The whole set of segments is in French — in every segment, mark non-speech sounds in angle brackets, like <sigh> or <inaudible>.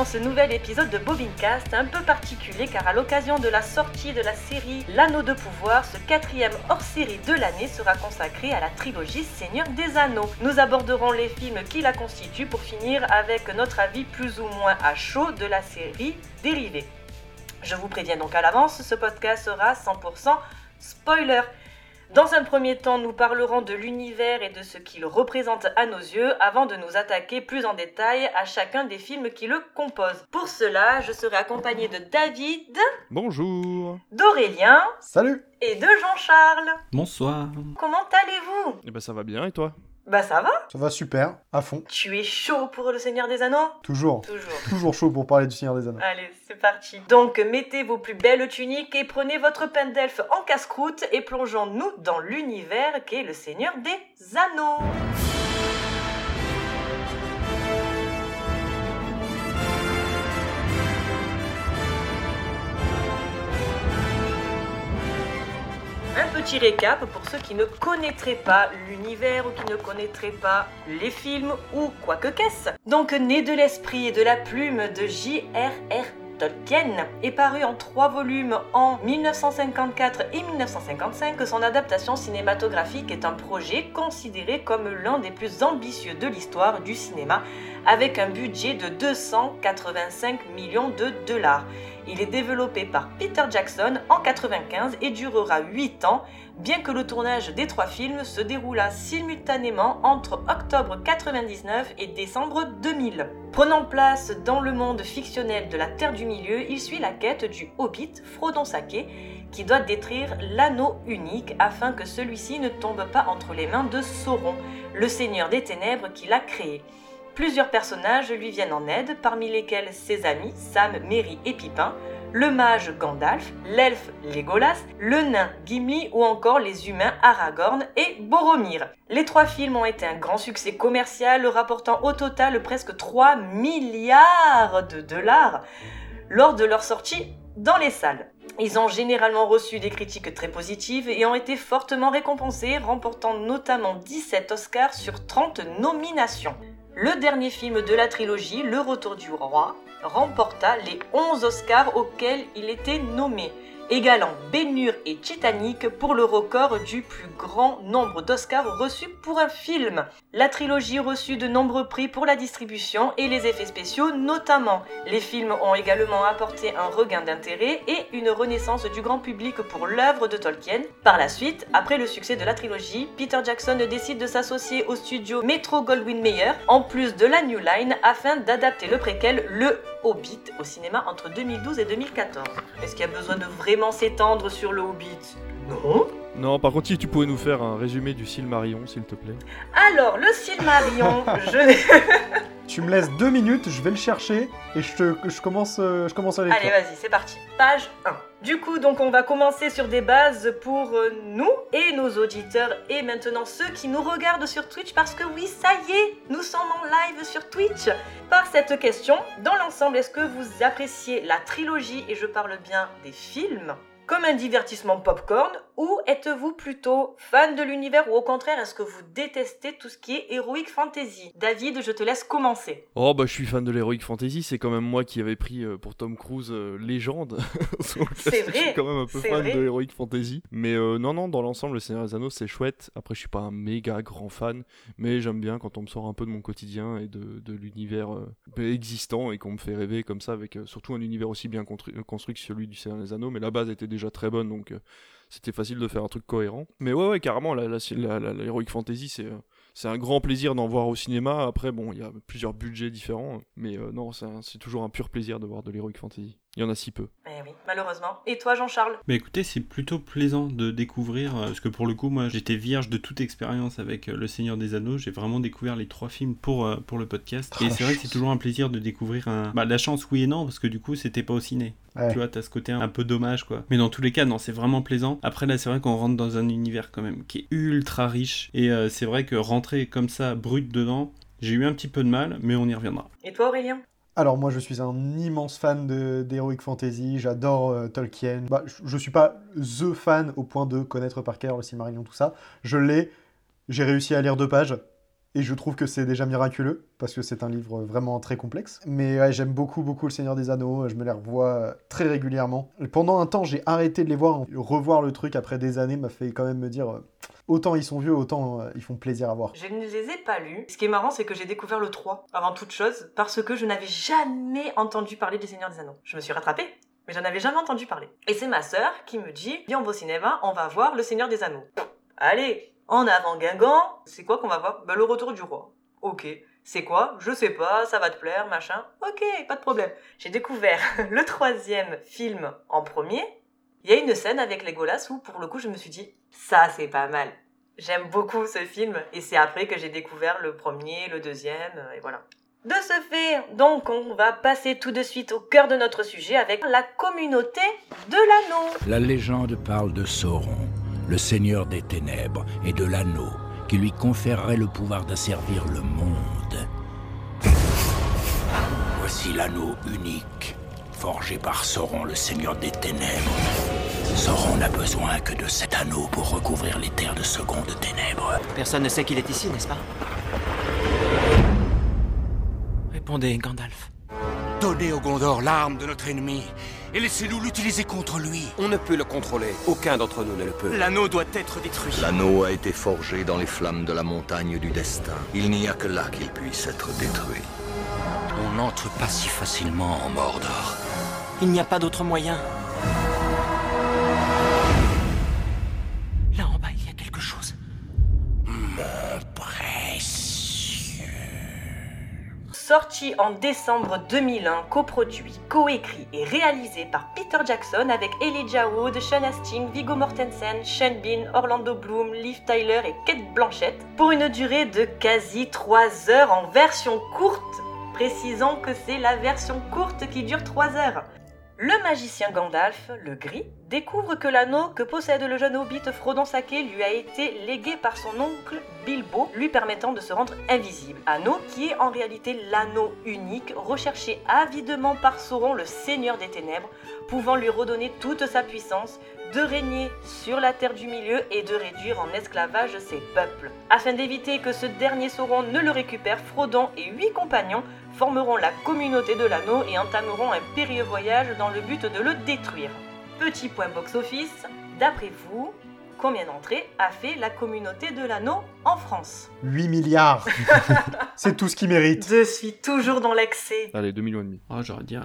Dans ce nouvel épisode de Bobincast, un peu particulier car à l'occasion de la sortie de la série L'Anneau de Pouvoir, ce quatrième hors-série de l'année sera consacré à la trilogie Seigneur des Anneaux. Nous aborderons les films qui la constituent pour finir avec notre avis plus ou moins à chaud de la série dérivée. Je vous préviens donc à l'avance, ce podcast sera 100% spoiler. Dans un premier temps, nous parlerons de l'univers et de ce qu'il représente à nos yeux avant de nous attaquer plus en détail à chacun des films qui le composent. Pour cela, je serai accompagné de David. Bonjour. D'Aurélien. Salut. Et de Jean-Charles. Bonsoir. Comment allez-vous? Eh ben ça va bien et toi? Bah ça va. Ça va super, à fond. Tu es chaud pour le Seigneur des Anneaux? Toujours. Toujours. Toujours chaud pour parler du Seigneur des Anneaux. Allez, c'est parti. Donc, mettez vos plus belles tuniques et prenez votre pain d'elfe en casse-croûte et plongeons-nous dans l'univers qu'est le Seigneur des Anneaux. Un petit récap pour ceux qui ne connaîtraient pas l'univers ou qui ne connaîtraient pas les films ou quoi que qu'est-ce. Donc, né de l'esprit et de la plume de J.R.R. Tolkien est paru en trois volumes en 1954 et 1955. Son adaptation cinématographique est un projet considéré comme l'un des plus ambitieux de l'histoire du cinéma, avec un budget de 285 millions de dollars. Il est développé par Peter Jackson en 95 et durera 8 ans, bien que le tournage des trois films se déroula simultanément entre octobre 99 et décembre 2000. Prenant place dans le monde fictionnel de la Terre du Milieu, il suit la quête du Hobbit Frodon Sake, qui doit détruire l'anneau unique afin que celui-ci ne tombe pas entre les mains de Sauron, le seigneur des ténèbres qui l'a créé. Plusieurs personnages lui viennent en aide, parmi lesquels ses amis Sam, Merry et Pipin, le mage Gandalf, l'elfe Legolas, le nain Gimli ou encore les humains Aragorn et Boromir. Les trois films ont été un grand succès commercial, rapportant au total presque 3 milliards de dollars lors de leur sortie dans les salles. Ils ont généralement reçu des critiques très positives et ont été fortement récompensés, remportant notamment 17 Oscars sur 30 nominations. Le dernier film de la trilogie, Le Retour du Roi, remporta les 11 Oscars auxquels il était nommé, égalant Ben-Hur et Titanic pour le record du plus grand nombre d'Oscars reçus pour un film. La trilogie reçut de nombreux prix pour la distribution et les effets spéciaux notamment. Les films ont également apporté un regain d'intérêt et une renaissance du grand public pour l'œuvre de Tolkien. Par la suite, après le succès de la trilogie, Peter Jackson décide de s'associer au studio Metro Goldwyn Mayer en plus de la New Line afin d'adapter le préquel Le Hobbit au cinéma entre 2012 et 2014. Est-ce qu'il y a besoin de vraiment s'étendre sur le Hobbit? Non. Non, par contre, si tu pouvais nous faire un résumé du Silmarillion, s'il te plaît. Alors, le Silmarillion, je... <laughs> Tu me laisses deux minutes, je vais le chercher et je, je, commence, euh, je commence à l'écrire. Allez, vas-y, c'est parti. Page 1. Du coup, donc, on va commencer sur des bases pour euh, nous et nos auditeurs et maintenant ceux qui nous regardent sur Twitch parce que oui, ça y est, nous sommes en live sur Twitch. Par cette question, dans l'ensemble, est-ce que vous appréciez la trilogie et je parle bien des films comme un divertissement popcorn ou êtes-vous plutôt fan de l'univers ou au contraire est-ce que vous détestez tout ce qui est heroic fantasy? David, je te laisse commencer. Oh bah je suis fan de l'heroic fantasy, c'est quand même moi qui avais pris euh, pour Tom Cruise euh, légende. <laughs> c'est vrai. <laughs> Je suis quand même un peu fan vrai. de l'heroic fantasy, mais euh, non non dans l'ensemble le Seigneur des Anneaux c'est chouette. Après je suis pas un méga grand fan, mais j'aime bien quand on me sort un peu de mon quotidien et de, de l'univers existant et qu'on me fait rêver comme ça avec surtout un univers aussi bien construit que celui du Seigneur des Anneaux, mais la base était déjà très bonne donc c'était facile de faire un truc cohérent. Mais ouais, ouais, carrément, la, Fantasy, c'est, euh, c'est un grand plaisir d'en voir au cinéma. Après, bon, il y a plusieurs budgets différents, mais euh, non, c'est toujours un pur plaisir de voir de l'Heroic Fantasy. Il y en a si peu. Eh oui, malheureusement. Et toi, Jean-Charles? Bah écoutez, c'est plutôt plaisant de découvrir, euh, parce que pour le coup, moi, j'étais vierge de toute expérience avec euh, Le Seigneur des Anneaux. J'ai vraiment découvert les trois films pour, euh, pour le podcast. Oh, et c'est vrai que c'est toujours un plaisir de découvrir un... Bah la chance, oui et non, parce que du coup, c'était pas au ciné. Ouais. Tu vois, t'as ce côté un peu dommage, quoi. Mais dans tous les cas, non, c'est vraiment plaisant. Après, là, c'est vrai qu'on rentre dans un univers quand même qui est ultra riche. Et euh, c'est vrai que rentrer comme ça, brut dedans, j'ai eu un petit peu de mal, mais on y reviendra. Et toi, Aurélien? Alors moi je suis un immense fan d'Heroic Fantasy, j'adore euh, Tolkien. Bah, je, je suis pas THE fan au point de connaître par cœur le Silmarillion, tout ça. Je l'ai, j'ai réussi à lire deux pages, Et je trouve que c'est déjà miraculeux, parce que c'est un livre vraiment très complexe. Mais j'aime beaucoup, beaucoup Le Seigneur des Anneaux, je me les revois euh, très régulièrement. Pendant un temps, j'ai arrêté de les voir. Revoir le truc après des années m'a fait quand même me dire, euh, autant ils sont vieux, autant euh, ils font plaisir à voir. Je ne les ai pas lus. Ce qui est marrant, c'est que j'ai découvert le 3, avant toute chose, parce que je n'avais jamais entendu parler du Seigneur des Anneaux. Je me suis rattrapée, mais j'en avais jamais entendu parler. Et c'est ma sœur qui me dit, viens au cinéma, on va voir le Seigneur des Anneaux. Allez, en avant Guingamp, c'est quoi qu'on va voir? Ben le retour du roi. Ok. C'est quoi? Je sais pas, ça va te plaire, machin. Ok, pas de problème. J'ai découvert <laughs> le troisième film en premier. Il y a une scène avec Legolas où, pour le coup, je me suis dit, ça c'est pas mal. J'aime beaucoup ce film et c'est après que j'ai découvert le premier, le deuxième, euh, et voilà. De ce fait, donc, on va passer tout de suite au cœur de notre sujet avec la communauté de l'anneau. La légende parle de Sauron, le seigneur des ténèbres, et de l'anneau, qui lui conférerait le pouvoir d'asservir le monde. Voici l'anneau unique, forgé par Sauron, le seigneur des ténèbres. Sauron n'a besoin que de cet anneau pour recouvrir les terres de seconde ténèbres. Personne ne sait qu'il est ici, n'est-ce pas? Répondez, Gandalf. Donnez au Gondor l'arme de notre ennemi et laissez-nous l'utiliser contre lui. On ne peut le contrôler. Aucun d'entre nous ne le peut. L'anneau doit être détruit. L'anneau a été forgé dans les flammes de la montagne du destin. Il n'y a que là qu'il puisse être détruit. On n'entre pas si facilement en Mordor. Il n'y a pas d'autre moyen. Sorti en décembre 2001, coproduit, coécrit et réalisé par Peter Jackson avec Elijah Wood, Sean Astin, Viggo Mortensen, Sean Bean, Orlando Bloom, Liv Tyler et Kate Blanchett, pour une durée de quasi 3 heures en version courte, précisant que c'est la version courte qui dure 3 heures. Le magicien Gandalf, le gris, découvre que l'anneau que possède le jeune hobbit Frodon Sake lui a été légué par son oncle Bilbo, lui permettant de se rendre invisible. Anneau qui est en réalité l'anneau unique, recherché avidement par Sauron, le seigneur des ténèbres, pouvant lui redonner toute sa puissance, de régner sur la terre du milieu et de réduire en esclavage ses peuples. Afin d'éviter que ce dernier Sauron ne le récupère, Frodon et huit compagnons formeront la communauté de l'anneau et entameront un périlleux voyage dans le but de le détruire. Petit point box-office, d'après vous, combien d'entrées a fait la communauté de l'anneau en France? 8 milliards <laughs> C'est tout ce qu'il mérite. Je suis toujours dans l'excès. Allez, 2 millions et demi. Ah, j'aurais dit, euh,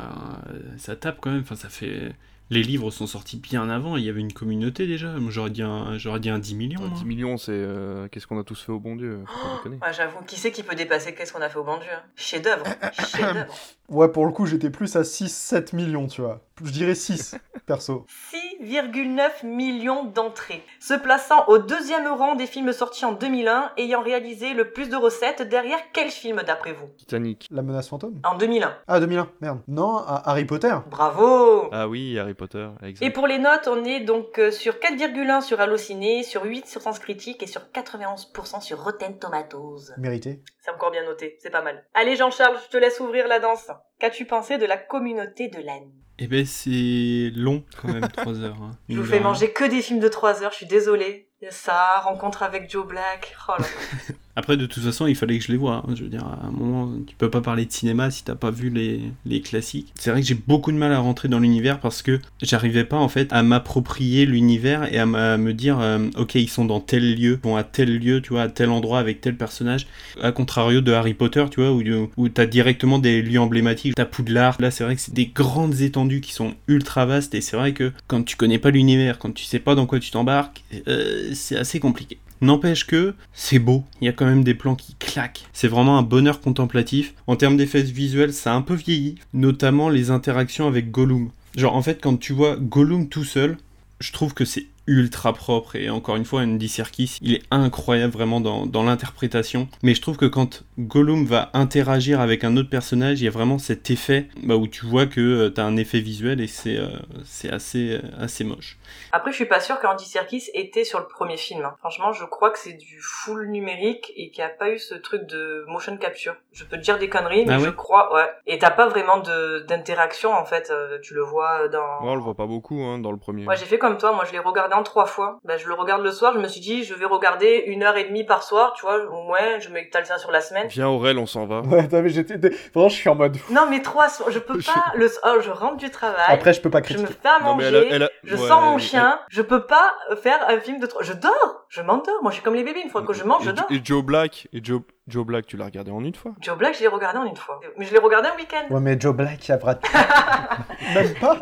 ça tape quand même. Enfin, ça fait. Les livres sont sortis bien avant. Il y avait une communauté déjà. Moi, j'aurais dit un, j'aurais dit un 10 millions. Moi. 10 millions, c'est euh, qu'est-ce qu'on a tous fait au bon Dieu déconner. Ouais, J'avoue, qui c'est qui peut dépasser Qu'est-ce qu'on a fait au bon Dieu hein? Chef-d'œuvre. <laughs> Chef-d'œuvre. Ouais, pour le coup, j'étais plus à 6-7 millions, tu vois. Je dirais 6, <laughs> perso. 6,9 millions d'entrées, se plaçant au deuxième rang des films sortis en 2001, ayant réalisé le plus de recettes derrière quel film d'après vous? Titanic. La menace fantôme? En 2001. Ah, 2001, merde. Non, à Harry Potter. Bravo Ah oui, Harry Potter, exact. Et pour les notes, on est donc euh, sur 4,1 sur Allociné, sur 8 sur Sens Critique et sur 91% sur Rotten Tomatoes. Mérité. C'est encore bien noté, c'est pas mal. Allez Jean-Charles, je te laisse ouvrir la danse. Qu'as-tu pensé de la communauté de l'âne? Eh ben, c'est long quand même, <laughs> 3 heures. hein. Je vous fais de manger que des films de 3 heures, je suis désolée. Il y a ça, rencontre avec Joe Black. Oh là. <laughs> Après, de toute façon, il fallait que je les voie. hein. Je veux dire, à un moment, tu peux pas parler de cinéma si t'as pas vu les, classiques. C'est vrai que j'ai beaucoup de mal à rentrer dans l'univers parce que j'arrivais pas en fait à m'approprier l'univers et à me dire, euh, ok, ils sont dans tel lieu, vont à tel lieu, tu vois, à tel endroit avec tel personnage. À contrario de Harry Potter, tu vois, où, où t'as directement des lieux emblématiques. T'as Poudlard. Là, c'est vrai que c'est des grandes étendues qui sont ultra vastes et c'est vrai que quand tu connais pas l'univers, quand tu sais pas dans quoi tu t'embarques, euh, c'est assez compliqué. N'empêche que c'est beau, il y a quand même des plans qui claquent. C'est vraiment un bonheur contemplatif. En termes d'effets visuels, ça a un peu vieilli, notamment les interactions avec Gollum. Genre en fait quand tu vois Gollum tout seul, je trouve que c'est ultra propre et encore une fois Andy Serkis il est incroyable vraiment dans, dans l'interprétation mais je trouve que quand Gollum va interagir avec un autre personnage il y a vraiment cet effet bah, où tu vois que euh, t'as un effet visuel et c'est euh, c'est assez, euh, assez moche Après, je suis pas sûre qu'Andy Serkis était sur le premier film. hein. Franchement, je crois que c'est du full numérique et qu'il n'y a pas eu ce truc de motion capture. Je peux te dire des conneries, mais Ah je ouais crois, ouais. Et t'as pas vraiment de d'interaction en fait. euh, Tu le vois dans. Ouais, on le voit pas beaucoup hein, dans le premier. Ouais, j'ai fait comme toi. Moi, je l'ai regardé en trois fois. Ben, je le regarde le soir, je me suis dit, je vais regarder une heure et demie par soir, tu vois, au moins, je m'étale ça sur la semaine. Viens Aurel, on s'en va. Ouais, t'as vu, j'étais. Vraiment, je suis en mode. Non, mais trois soirs, je peux pas, le, oh, je rentre du travail. Après, je peux pas je critiquer. me fais à Non, mais manger, elle a- elle a- je ouais, sors mon elle- chien, je peux pas faire un film de trois, je dors, je m'endors. Moi, je suis comme les bébés, une fois que je mange, je Et- dors. Et Joe Black, et Joe, Joe Black, tu l'as regardé en une fois? Joe Black, je l'ai regardé en une fois. Mais je l'ai regardé un week-end. Ouais, mais Joe Black, il y a Brad Pitt. <laughs> Même pas.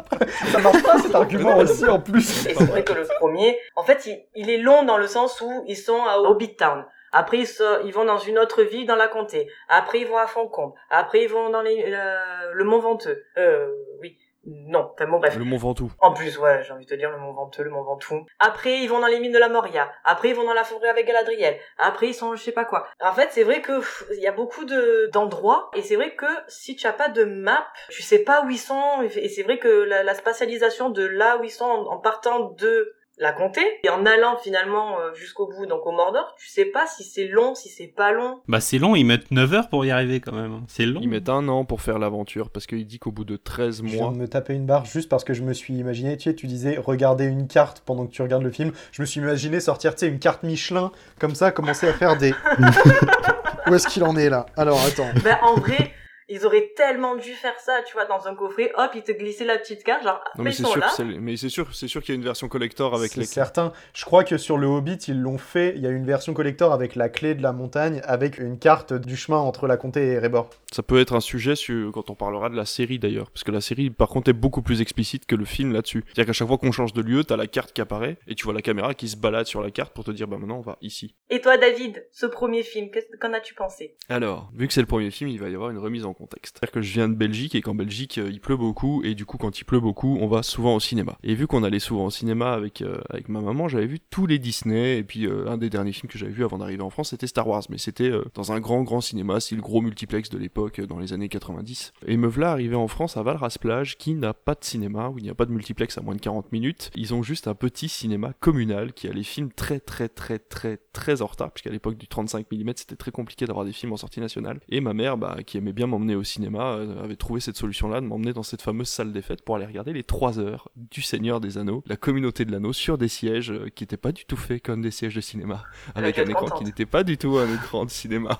Ça marche pas cet argument aussi en plus. Et c'est vrai que le premier, en fait, il, il est long dans le sens où ils sont à Hobbit Town. Après, ils, vont dans une autre ville dans la comté. Après, ils vont à Foncombe. Après, ils vont dans les, euh, le Mont Venteux. Euh, oui. Non. Enfin, bon, bref. Le Mont Ventoux. En plus, ouais, j'ai envie de te dire le Mont Venteux, le Mont Ventoux. Après, ils vont dans les mines de la Moria. Après, ils vont dans la forêt avec Galadriel. Après, ils sont je sais pas quoi. En fait, c'est vrai que il y a beaucoup de d'endroits et c'est vrai que si tu as pas de map, tu sais pas où ils sont et c'est vrai que la, la spatialisation de là où ils sont en, en partant de la comté et en allant finalement euh, jusqu'au bout donc au Mordor, tu sais pas si c'est long, si c'est pas long. Bah c'est long, ils mettent 9 heures pour y arriver quand même. hein. C'est long. Ils mettent un an pour faire l'aventure parce qu'il dit qu'au bout de 13 Je viens mois. de me taper une barre juste parce que je me suis imaginé, tu sais, tu disais regarder une carte pendant que tu regardes le film. Je me suis imaginé sortir, tu sais, une carte Michelin, comme ça, commencer à faire des. <laughs> Où est-ce qu'il en est là? Alors attends. Ben en vrai, ils auraient tellement dû faire ça, tu vois, dans un coffret, hop, ils te glissaient la petite carte, genre, Non mais mais ils c'est sont sûr, mais c'est sûr, c'est sûr qu'il y a une version collector avec C'est les. certain. Je crois que sur le Hobbit, ils l'ont fait. Il y a une version collector avec la clé de la montagne, avec une carte du chemin entre la comté et Erebor. Ça peut être un sujet sur- quand on parlera de la série d'ailleurs, parce que la série par contre est beaucoup plus explicite que le film là-dessus. C'est-à-dire qu'à chaque fois qu'on change de lieu, t'as la carte qui apparaît et tu vois la caméra qui se balade sur la carte pour te dire bah maintenant on va ici. Et toi, David, ce premier film, qu'est-ce- qu'en as-tu pensé? Alors, vu que c'est le premier film, il va y avoir une remise en C'est-à-dire que je viens de Belgique et qu'en Belgique euh, il pleut beaucoup et du coup quand il pleut beaucoup, on va souvent au cinéma. Et vu qu'on allait souvent au cinéma avec euh, avec ma maman, j'avais vu tous les Disney et puis euh, un des derniers films que j'avais vu avant d'arriver en France, c'était Star Wars, mais c'était dans un grand grand cinéma, c'est le gros multiplex de l'époque dans les années 90. Et me voilà arrivé en France à Valras Plage qui n'a pas de cinéma où il n'y a pas de multiplex à moins de 40 minutes. Ils ont juste un petit cinéma communal qui a les films très très très très très en retard puisqu'à l'époque du 35 mm c'était très compliqué d'avoir des films en sortie nationale. Et ma mère bah, qui aimait bien m'emmener au cinéma euh, avait trouvé cette solution là de m'emmener dans cette fameuse salle des fêtes pour aller regarder les 3 heures du Seigneur des Anneaux, la communauté de l'anneau sur des sièges euh, qui n'étaient pas du tout faits comme des sièges de cinéma avec un écran qui n'était pas du tout un écran de cinéma.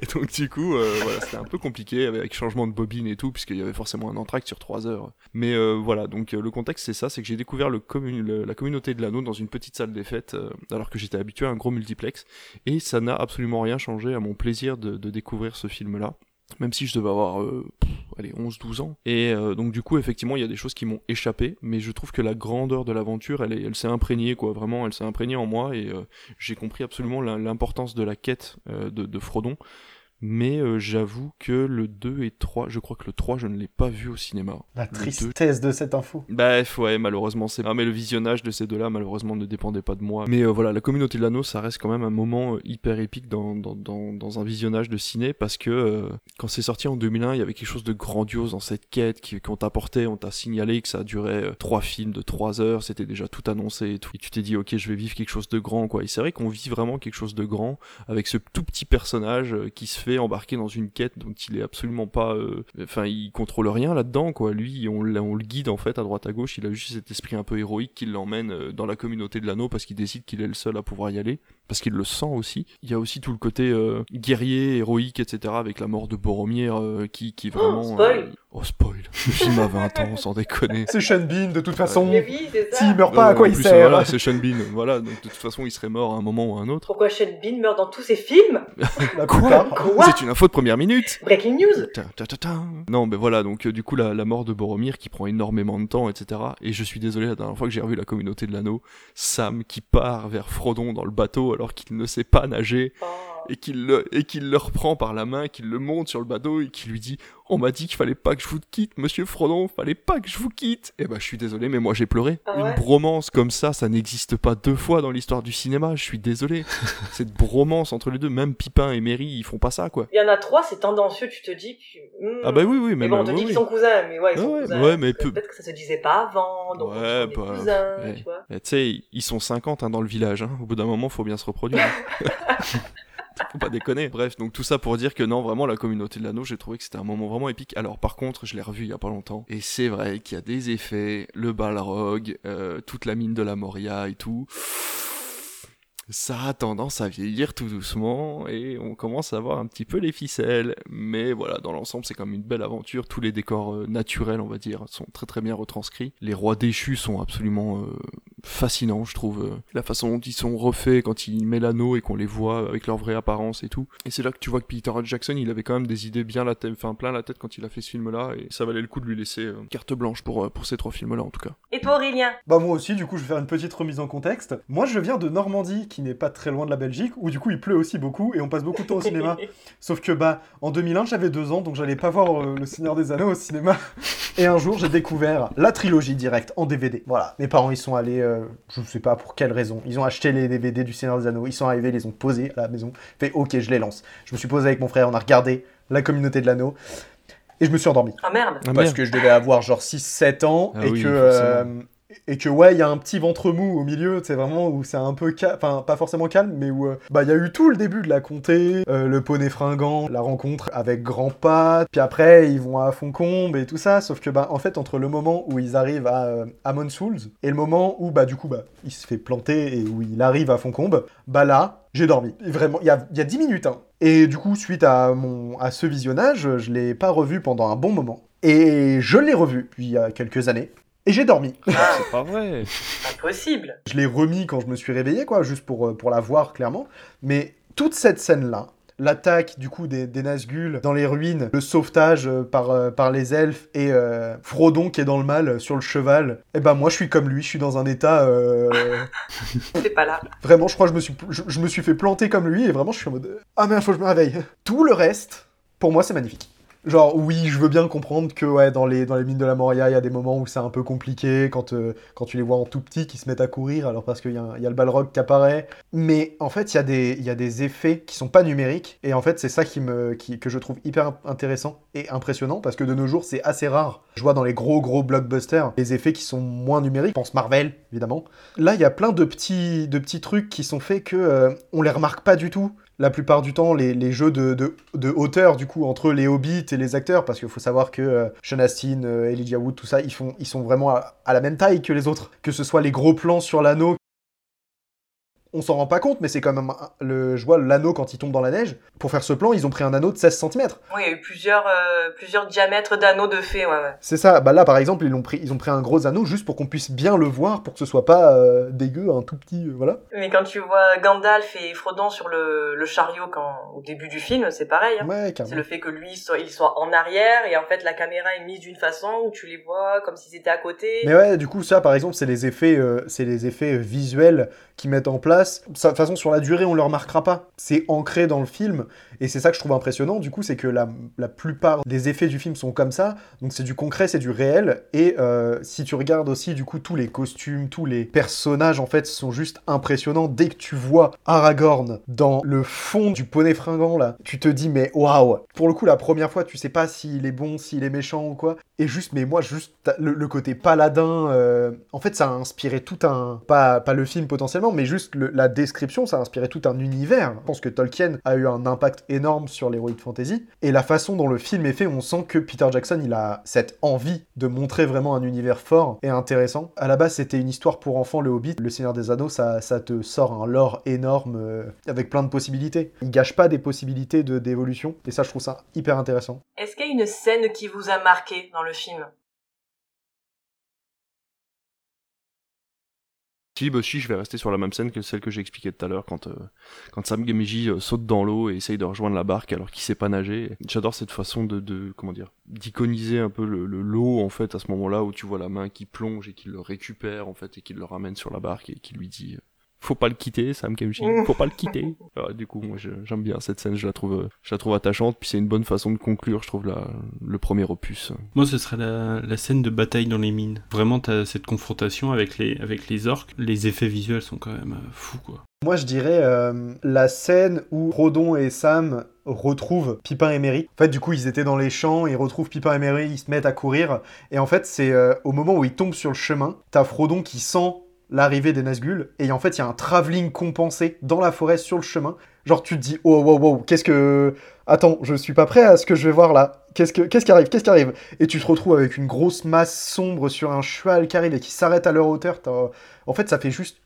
Et donc du coup, euh, voilà, c'était un peu compliqué avec changement de bobine et tout, puisqu'il y avait forcément un entracte sur 3 heures. Mais euh, voilà, donc euh, le contexte c'est ça, c'est que j'ai découvert le commun- le- la communauté de l'anneau dans une petite salle des fêtes, alors que j'étais habitué à un gros multiplex, et ça n'a absolument rien changé à mon plaisir de, de découvrir ce film-là. Même si je devais avoir, euh, allez, 11-12 ans. Et euh, donc du coup, effectivement, il y a des choses qui m'ont échappé, mais je trouve que la grandeur de l'aventure, elle, est- elle s'est imprégnée, quoi. Vraiment, elle s'est imprégnée en moi, et euh, j'ai compris absolument l'importance de la quête euh, de, de Frodon. Mais euh, j'avoue que le 2 et 3, je crois que le 3, je ne l'ai pas vu au cinéma. La Le 2, tristesse de cette info. Bref, ouais, malheureusement, c'est. Ah, mais le visionnage de ces deux-là, malheureusement, ne dépendait pas de moi. Mais euh, voilà, la communauté de l'anneau, ça reste quand même un moment euh, hyper épique dans, dans, dans, dans un visionnage de ciné parce que euh, quand c'est sorti en 2001, il y avait quelque chose de grandiose dans cette quête qu'on t'apportait, on t'a signalé que ça durait trois films de trois heures, c'était déjà tout annoncé et tout. Et tu t'es dit, ok, je vais vivre quelque chose de grand, quoi. Et c'est vrai qu'on vit vraiment quelque chose de grand avec ce tout petit personnage qui se fait embarquer dans une quête dont il est absolument pas. euh, Enfin, il contrôle rien là-dedans, quoi. Lui, on, le guide en fait à droite à gauche. Il a juste cet esprit un peu héroïque qui l'emmène euh, dans la communauté de l'anneau parce qu'il décide qu'il est le seul à pouvoir y aller. Parce qu'il le sent aussi. Il y a aussi tout le côté euh, guerrier, héroïque, etc. avec la mort de Boromir euh, qui, qui vraiment. spoil. euh, Oh, spoil Le film a 20 ans, sans déconner. <laughs> C'est Sean Bean, de toute façon. Oui. S'il meurt pas, à quoi il plus, sert Voilà, <laughs> c'est Sean Bean. Voilà, donc de toute façon, il serait mort à un moment ou à un autre. Pourquoi Sean Bean meurt dans tous ses films? Quoi C'est une info de première minute Breaking news Ta, ta, ta, ta. Non, mais voilà, donc euh, du coup, la, la mort de Boromir qui prend énormément de temps, etc. Et je suis désolé, la dernière fois que j'ai revu la communauté de l'anneau, Sam qui part vers Frodon dans le bateau alors qu'il ne sait pas nager Oh. Et qu'il le, et qu'il le reprend par la main, qu'il le monte sur le bateau et qu'il lui dit On m'a dit qu'il fallait pas que je vous quitte, monsieur Frodon, fallait pas que je vous quitte. Et bah, je suis désolé, mais moi j'ai pleuré. Ah Une bromance comme ça, ça n'existe pas deux fois dans l'histoire du cinéma, je suis désolé. <laughs> Cette bromance entre les deux, même Pipin et Mary, ils font pas ça, quoi. Il y en a trois, c'est tendancieux, tu te dis que... hmm. Ah bah oui, oui, Mais bon, on même- te oui, dit oui. qu'ils sont cousins, mais ouais, ils sont ouais, cousins. ouais, mais Peut- peu- Peut-être que ça se disait pas avant, donc Ouais, bah, cousins, ouais. tu vois. Mais Tu sais, ils sont 50 hein, dans le village, hein. au bout d'un moment, faut bien se reproduire. <laughs> <laughs> Faut pas déconner. Bref, donc tout ça pour dire que non, vraiment, la communauté de l'anneau, j'ai trouvé que c'était un moment vraiment épique. Alors, par contre, je l'ai revu il y a pas longtemps. Et c'est vrai qu'il y a des effets, le Balrog, euh, toute la mine de la Moria et tout ça a tendance à vieillir tout doucement et on commence à voir un petit peu les ficelles. Mais voilà, dans l'ensemble, c'est comme une belle aventure. Tous les décors euh, naturels, on va dire, sont très très bien retranscrits. Les rois déchus sont absolument euh, fascinants, je trouve. Euh, la façon dont ils sont refaits quand il met l'anneau et qu'on les voit avec leur vraie apparence et tout. Et c'est là que tu vois que Peter Jackson, il avait quand même des idées bien la tête, enfin plein la tête quand il a fait ce film-là et ça valait le coup de lui laisser carte blanche pour, pour ces trois films-là en tout cas. Et toi Aurélien? Bah moi aussi, du coup, je vais faire une petite remise en contexte. Moi, je viens de Normandie, qui n'est pas très loin de la Belgique, où du coup il pleut aussi beaucoup et on passe beaucoup de temps au cinéma. <laughs> Sauf que bah en 2001 j'avais deux ans, donc j'allais pas voir euh, Le Seigneur des Anneaux au cinéma. Et un jour j'ai découvert la trilogie directe en DVD. Voilà, mes parents ils sont allés, euh, je sais pas pour quelle raison, ils ont acheté les DVD du Seigneur des Anneaux, ils sont arrivés, ils les ont posés à la maison, fait ok je les lance. Je me suis posé avec mon frère, on a regardé la communauté de l'anneau. Et je me suis endormi. Ah merde. Parce merde. que je devais avoir genre 6-7 ans Ah et oui, que euh, et que ouais, il y a un petit ventre mou au milieu, c'est vraiment où c'est un peu calme, enfin pas forcément calme, mais où euh, bah il y a eu tout le début de la comté, euh, le poney fringant, la rencontre avec Grandpa, puis après ils vont à Foncombe et tout ça, sauf que bah en fait entre le moment où ils arrivent à euh, Amon Souls et le moment où bah du coup bah il se fait planter et où il arrive à Foncombe, bah là j'ai dormi. Vraiment, il y a, il y a 10 minutes. Hein. Et du coup, suite à, à ce visionnage, je l'ai pas revu pendant un bon moment. Et je l'ai revu puis il y a quelques années. Et j'ai dormi. c'est pas vrai. Impossible. Je l'ai remis quand je me suis réveillé, quoi, juste pour, euh, pour la voir clairement. Mais toute cette scène-là, l'attaque du coup des, des Nazgûl dans les ruines, le sauvetage euh, par, euh, par les elfes et euh, Frodon qui est dans le mal sur le cheval, et ben moi je suis comme lui, je suis dans un état... euh, C'est pas là. Vraiment, je crois que je me suis, je, je me suis fait planter comme lui et vraiment je suis en mode ah merde, faut que je me réveille. Tout le reste, pour moi, c'est magnifique. Genre oui, je veux bien comprendre que ouais, dans les dans les mines de la Moria, il y a des moments où c'est un peu compliqué quand euh, quand tu les vois en tout petit qui se mettent à courir alors parce qu'il y, y a le Balrog qui apparaît. Mais en fait, il y a des y a des effets qui sont pas numériques et en fait, c'est ça qui me qui, que je trouve hyper intéressant et impressionnant parce que de nos jours, c'est assez rare. Je vois dans les gros gros blockbusters des effets qui sont moins numériques, je pense Marvel évidemment. Là, il y a plein de petits, de petits trucs qui sont faits que euh, on les remarque pas du tout. La plupart du temps, les, jeux de, hauteur, du coup, entre les hobbits et les acteurs, parce qu'il faut savoir que euh, Sean Astin, euh, Elijah Wood, tout ça, ils, sont vraiment à la même taille que les autres. Que ce soit les gros plans sur l'anneau, on s'en rend pas compte, mais c'est quand même le, je vois l'anneau quand il tombe dans la neige. Pour faire ce plan, ils ont pris un anneau de 16 cm. Oui, il y a eu plusieurs, euh, plusieurs diamètres d'anneaux de fées, ouais, ouais. C'est ça. Bah là, par exemple, ils ont pris, ils ont pris un gros anneau juste pour qu'on puisse bien le voir, pour que ce soit pas euh, dégueu, un tout petit, euh, voilà. Mais quand tu vois Gandalf et Frodon sur le, le chariot quand, au début du film, c'est pareil. hein. Ouais, C'est le fait que lui soit, il soit en arrière et en fait la caméra est mise d'une façon où tu les vois comme si c'était à côté. Mais ouais, du coup, ça, par exemple, c'est les effets, c'est les effets visuels qu'ils mettent en place. De toute façon, sur la durée, on le remarquera pas. C'est ancré dans le film, et c'est ça que je trouve impressionnant. Du coup, c'est que la, la plupart des effets du film sont comme ça. Donc, c'est du concret, c'est du réel. Et euh, si tu regardes aussi, du coup, tous les costumes, tous les personnages, en fait, sont juste impressionnants. Dès que tu vois Aragorn dans le fond du poney fringant, là, tu te dis, mais waouh! Pour le coup, la première fois, tu sais pas s'il est bon, s'il est méchant ou quoi. Et juste, mais moi, juste le côté paladin, euh, en fait, ça a inspiré tout un. Pas, pas le film potentiellement, mais juste la description, ça a inspiré tout un univers. Je pense que Tolkien a eu un impact énorme sur l'heroic fantasy. Et la façon dont le film est fait, on sent que Peter Jackson, il a cette envie de montrer vraiment un univers fort et intéressant. À la base, c'était une histoire pour enfants, le Hobbit. Le Seigneur des Anneaux, ça, te sort un lore énorme euh, avec plein de possibilités. Il gâche pas des possibilités de- d'évolution. Et ça, je trouve ça hyper intéressant. Est-ce qu'il y a une scène qui vous a marqué dans le film? Si, je vais rester sur la même scène que celle que j'ai expliquée tout à l'heure, quand, euh, quand Sam Gamgee euh, saute dans l'eau et essaye de rejoindre la barque alors qu'il sait pas nager. J'adore cette façon de, de comment dire, d'iconiser un peu le, le l'eau, en fait, à ce moment-là où tu vois la main qui plonge et qui le récupère, en fait, et qui le ramène sur la barque et qui lui dit... Faut pas le quitter, Sam Gamgee, faut pas le quitter. <laughs> Alors, du coup, moi, j'aime bien cette scène, je la trouve, je la trouve attachante, puis c'est une bonne façon de conclure, je trouve, la, le premier opus. Moi, ce serait la, la scène de bataille dans les mines. Vraiment, t'as cette confrontation avec les, avec les orques. Les effets visuels sont quand même euh, fous, quoi. Moi, je dirais euh, la scène où Rodon et Sam retrouvent Pipin et Merry. En fait, du coup, ils étaient dans les champs, ils retrouvent Pipin et Merry, ils se mettent à courir. Et en fait, c'est euh, au moment où ils tombent sur le chemin, t'as Frodon qui sent l'arrivée des Nazgûl, et en fait, il y a un travelling compensé dans la forêt sur le chemin. Genre, tu te dis, oh, wow, wow, qu'est-ce que. Attends, je suis pas prêt à ce que je vais voir là. Qu'est-ce, que... qu'est-ce qui arrive Qu'est-ce qui arrive? Et tu te retrouves avec une grosse masse sombre sur un cheval qui arrive et qui s'arrête à leur hauteur. En fait, ça fait juste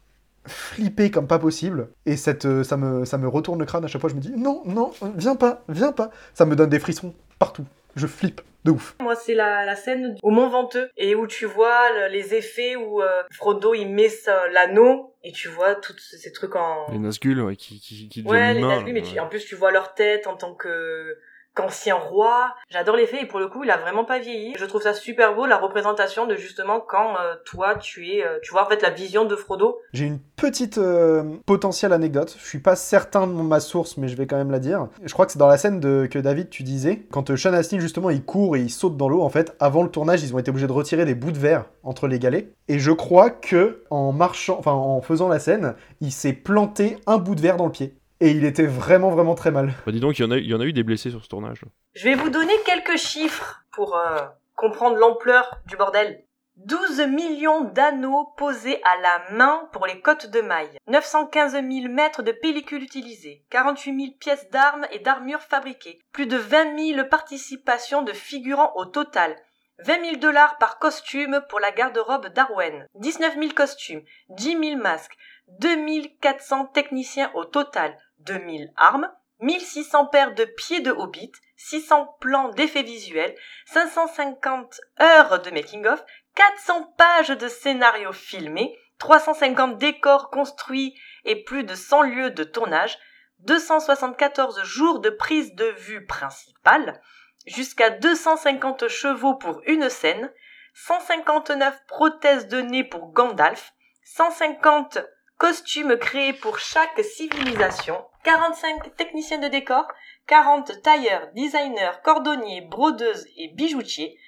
flipper comme pas possible. Et cette, euh, ça, me, ça me retourne le crâne à chaque fois. Je me dis, non, non, viens pas, viens pas. Ça me donne des frissons partout. Je flippe de ouf. Moi, c'est la, la scène au Mont Venteux et où tu vois le- les effets où euh, Frodo il met sa- l'anneau et tu vois tous ces ces trucs en. Les Nazgûl, ouais, qui, qui, qui Ouais, les humains, Nazgûl, mais tu- en plus tu vois leur tête en tant que qu'ancien roi. J'adore l'effet et pour le coup il a vraiment pas vieilli. Je trouve ça super beau la représentation de justement quand euh, toi tu es, euh, tu vois en fait la vision de Frodo. J'ai une petite euh, potentielle anecdote. Je suis pas certain de ma source, mais je vais quand même la dire. Je crois que c'est dans la scène de, que David tu disais, quand Sean Astin justement il court et il saute dans l'eau. En fait, avant le tournage, ils ont été obligés de retirer des bouts de verre entre les galets. Et je crois que en marchant, enfin en faisant la scène, il s'est planté un bout de verre dans le pied. Et il était vraiment vraiment très mal. Bah, dis donc, il y, en a, il y en a eu des blessés sur ce tournage. Je vais vous donner quelques chiffres pour euh, comprendre l'ampleur du bordel. 12 millions d'anneaux posés à la main pour les côtes de mailles, 915 000 mètres de pellicule utilisée, 48 000 pièces d'armes et d'armures fabriquées, plus de 20 000 participations de figurants au total, 20 000 dollars par costume pour la garde-robe d'Arwen, 19 000 costumes, 10 000 masques, 2400 techniciens au total, 2000 armes, 1600 paires de pieds de hobbit, 600 plans d'effets visuels, 550 heures de making-of, 400 pages de scénarios filmés, 350 décors construits et plus de 100 lieux de tournage, 274 jours de prise de vue principale, jusqu'à 250 chevaux pour une scène, 159 prothèses de nez pour Gandalf, 150 costumes créés pour chaque civilisation, 45 techniciens de décor, 40 tailleurs, designers, cordonniers, brodeuses et bijoutiers,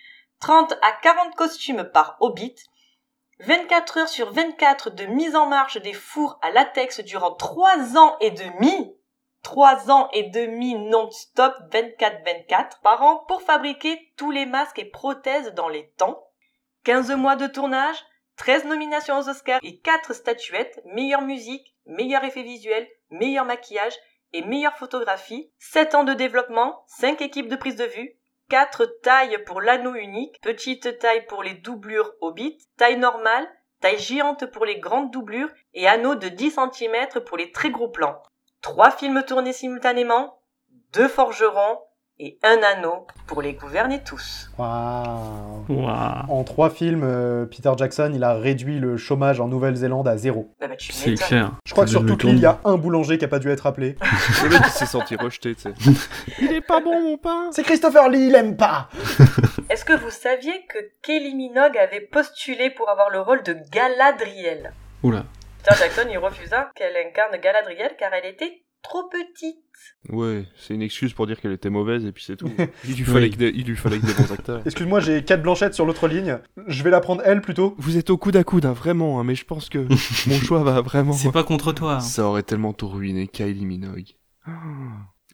30 à 40 costumes par hobbit, 24 heures sur 24 de mise en marche des fours à latex durant 3 ans et demi, 3 ans et demi non-stop 24-24 par an pour fabriquer tous les masques et prothèses dans les temps, 15 mois de tournage, 13 nominations aux Oscars et 4 statuettes, meilleure musique, meilleur effet visuel, meilleur maquillage et meilleure photographie, 7 ans de développement, 5 équipes de prise de vue, 4 tailles pour l'anneau unique, petite taille pour les doublures Hobbit, taille normale, taille géante pour les grandes doublures et anneau de 10 cm pour les très gros plans. 3 films tournés simultanément, 2 forgerons et un anneau pour les gouverner tous. Waouh. Waouh. En trois films, euh, Peter Jackson, il a réduit le chômage en Nouvelle-Zélande à zéro. Bah, bah, tu C'est clair. Je crois que sur toute l'île, il y a un boulanger qui a pas dû être appelé. <laughs> Le mec, il s'est senti rejeté, tu sais. <laughs> Il est pas bon, mon pain C'est Christopher Lee, il aime pas <laughs> Est-ce que vous saviez que Kelly Minogue avait postulé pour avoir le rôle de Galadriel? Oula. Peter Jackson y refusa qu'elle incarne Galadriel car elle était trop petite. Ouais, c'est une excuse pour dire qu'elle était mauvaise et puis c'est tout. <laughs> Il lui fallait, Oui. que des, il lui fallait que des bons acteurs. <laughs> Excuse-moi, j'ai quatre blanchettes sur l'autre ligne. Je vais la prendre elle plutôt. Vous êtes au coude à coude, hein, vraiment, hein, mais je pense que <laughs> mon choix va vraiment. C'est pas contre toi. hein. Ça aurait tellement tout ruiné, Kylie Minogue. Ah.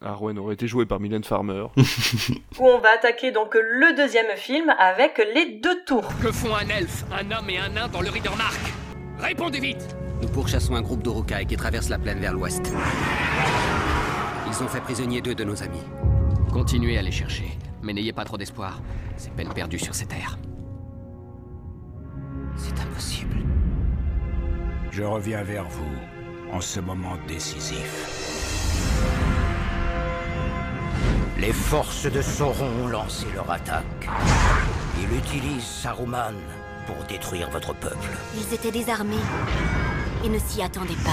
Arwen aurait été joué par Mylène Farmer. Où on va attaquer donc le deuxième film avec les deux tours. Que font un elfe, un homme et un nain dans le Ridermark Répondez vite Nous pourchassons un groupe d'Urukai qui traverse la plaine vers l'ouest. Ils ont fait prisonnier deux de nos amis. Continuez à les chercher, mais n'ayez pas trop d'espoir. C'est peine perdue sur ces terres. C'est impossible. Je reviens vers vous en ce moment décisif. Les forces de Sauron ont lancé leur attaque. Ils utilisent Saruman pour détruire votre peuple. Ils étaient désarmés et ne s'y attendaient pas.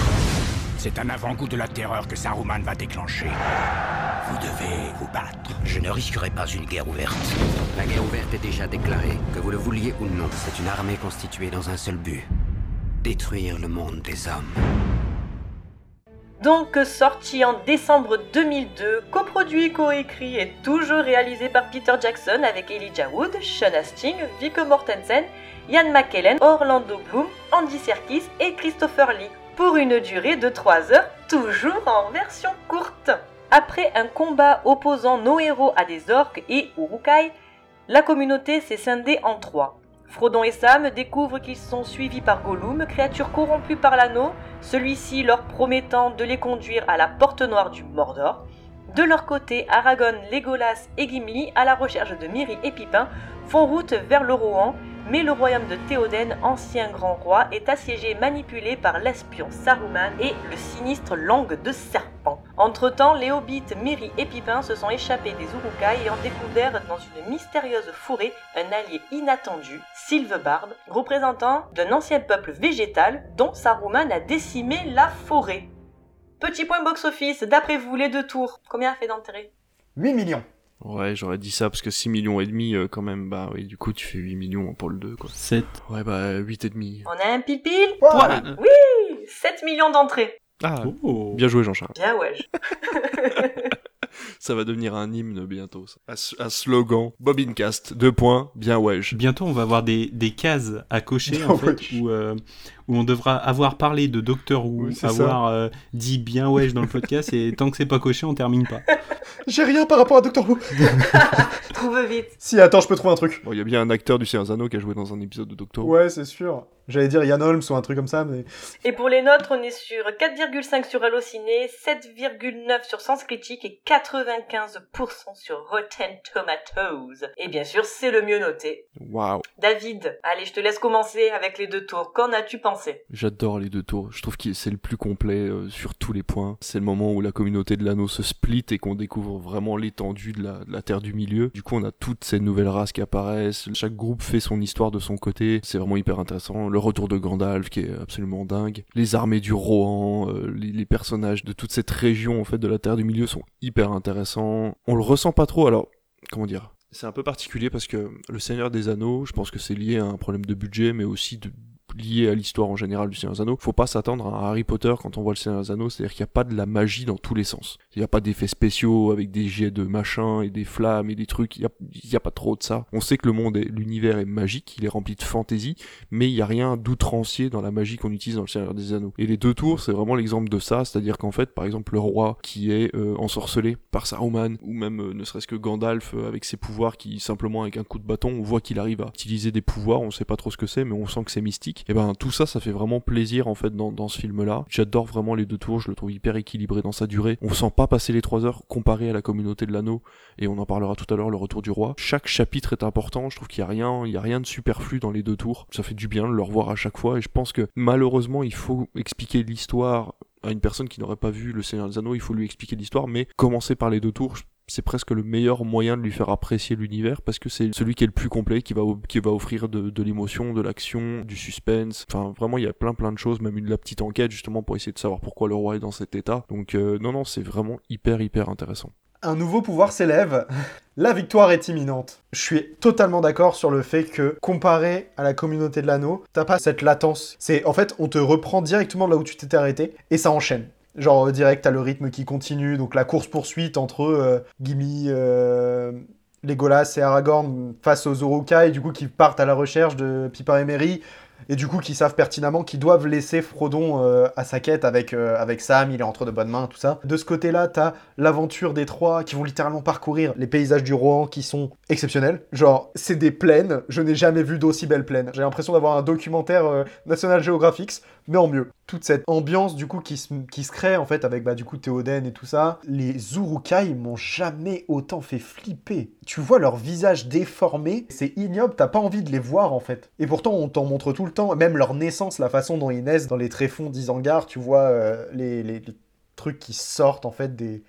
C'est un avant-goût de la terreur que Saruman va déclencher. Vous devez vous battre. Je ne risquerai pas une guerre ouverte. La guerre ouverte est déjà déclarée, que vous le vouliez ou non. C'est une armée constituée dans un seul but. Détruire le monde des hommes. Donc sorti en décembre 2002, coproduit, coécrit et toujours réalisé par Peter Jackson avec Elijah Wood, Sean Astin, Viggo Mortensen, Ian McKellen, Orlando Bloom, Andy Serkis et Christopher Lee pour une durée de 3 heures, toujours en version courte. Après un combat opposant nos héros à des orques et Urukai, la communauté s'est scindée en trois. Frodon et Sam découvrent qu'ils sont suivis par Gollum, créature corrompue par l'anneau, celui-ci leur promettant de les conduire à la porte noire du Mordor. De leur côté, Aragorn, Legolas et Gimli, à la recherche de Miri et Pipin, font route vers le Rohan, mais le royaume de Théoden, ancien grand roi, est assiégé et manipulé par l'espion Saruman et le sinistre Langue de Serpent. Entre-temps, les hobbits Miri et Pipin se sont échappés des Urukai et ont découvert dans une mystérieuse forêt un allié inattendu, Sylvebard, représentant d'un ancien peuple végétal dont Saruman a décimé la forêt. Petit point box-office, d'après vous, les deux tours, combien a fait d'entrée 8 millions. Ouais, j'aurais dit ça parce que 6 millions et demi euh, quand même, bah oui, du coup tu fais 8 millions pour le 2 quoi. 7. Ouais, bah 8 et demi. On a un pile-pile Ouais. Oui 7 millions d'entrées. Ah, Oh. bien joué Jean-Charles. Bien ouais. <laughs> Ça va devenir un hymne bientôt. ça. Un, un slogan. Bobincast, deux points, bien wesh. Bientôt, on va avoir des, des cases à cocher, en Ah fait, où, euh, où on devra avoir parlé de Doctor Who, Oui, avoir euh, dit bien wesh dans le podcast, et tant que c'est pas coché, on termine pas. <laughs> J'ai rien par rapport à Doctor Who. <laughs> Trouve vite. si, attends, je peux trouver un truc. Bon, il y a bien un acteur du Seigneur Anneaux qui a joué dans un épisode de Doctor Who. Ouais, c'est sûr. J'allais dire Yann Holmes ou un truc comme ça, mais Et pour les nôtres, on est sur 4,5 sur Allociné, 7,9 sur Sens Critique et 95% sur Rotten Tomatoes. Et bien sûr, c'est le mieux noté. Waouh. David, allez, je te laisse commencer avec les deux tours. Qu'en as-tu pensé? J'adore les deux tours. Je trouve que c'est le plus complet euh, sur tous les points. C'est le moment où la communauté de l'anneau se split et qu'on découvre vraiment l'étendue de la, Terre du Milieu. Du coup, on a toutes ces nouvelles races qui apparaissent. Chaque groupe fait son histoire de son côté. C'est vraiment hyper intéressant. Le retour de Gandalf qui est absolument dingue. Les armées du Rohan, euh, les, les personnages de toute cette région en fait de la Terre du Milieu sont hyper intéressants. On le ressent pas trop. Alors, comment dire? C'est un peu particulier parce que le Seigneur des Anneaux, je pense que c'est lié à un problème de budget, mais aussi de, lié à l'histoire en général du Seigneur des Anneaux. Faut pas s'attendre à Harry Potter quand on voit le Seigneur des Anneaux, c'est-à-dire qu'il n'y a pas de la magie dans tous les sens. Il n'y a pas d'effets spéciaux avec des jets de machin et des flammes et des trucs. Il y a, pas trop de ça. On sait que le monde, l'univers est magique, il est rempli de fantaisie, mais il y a rien d'outrancier dans la magie qu'on utilise dans le Seigneur des Anneaux. Et les deux tours, c'est vraiment l'exemple de ça, c'est-à-dire qu'en fait, par exemple, le roi qui est euh, ensorcelé par Saruman, ou même euh, ne serait-ce que Gandalf euh, avec ses pouvoirs qui simplement avec un coup de bâton, on voit qu'il arrive à utiliser des pouvoirs, on sait pas trop ce que c'est, mais on sent que c'est mystique. Et ben tout ça, ça fait vraiment plaisir en fait dans, ce film-là. J'adore vraiment les deux tours, je le trouve hyper équilibré dans sa durée. On sent pas passer les trois heures comparé à la communauté de l'anneau, et on en parlera tout à l'heure, le retour du roi. Chaque chapitre est important, je trouve qu'il y a rien, il y a rien de superflu dans les deux tours. Ça fait du bien de le revoir à chaque fois, et je pense que malheureusement il faut expliquer l'histoire à une personne qui n'aurait pas vu le Seigneur des Anneaux, il faut lui expliquer l'histoire, mais commencer par les deux tours, c'est presque le meilleur moyen de lui faire apprécier l'univers parce que c'est celui qui est le plus complet, qui va, offrir de, de l'émotion, de l'action, du suspense. Enfin, vraiment, il y a plein plein de choses, même une la petite enquête justement pour essayer de savoir pourquoi le roi est dans cet état. Donc, euh, non, non, c'est vraiment hyper hyper intéressant. un nouveau pouvoir s'élève. La victoire est imminente. Je suis totalement d'accord sur le fait que, comparé à la communauté de l'anneau, t'as pas cette latence. C'est en fait, on te reprend directement là où tu t'étais arrêté et ça enchaîne. Genre euh, direct, t'as le rythme qui continue, donc la course poursuite entre euh, euh, Legolas et Aragorn face aux Urukai, du coup qui partent à la recherche de Pippin et Merry et du coup qui savent pertinemment qu'ils doivent laisser Frodon euh, à sa quête avec, euh, avec Sam, il est entre de bonnes mains, tout ça. De ce côté-là, t'as l'aventure des trois qui vont littéralement parcourir les paysages du Rohan qui sont exceptionnels. Genre, c'est des plaines, je n'ai jamais vu d'aussi belles plaines. J'ai l'impression d'avoir un documentaire euh, National Geographic, mais en mieux. Toute cette ambiance du coup qui se, qui se crée en fait avec bah, du coup Théoden et tout ça. Les Urukai m'ont jamais autant fait flipper. Tu vois leur visage déformé, c'est ignoble, t'as pas envie de les voir en fait. Et pourtant on t'en montre tout le temps, même leur naissance, la façon dont ils naissent dans les tréfonds d'Isengard, tu vois euh, les, trucs qui sortent en fait des...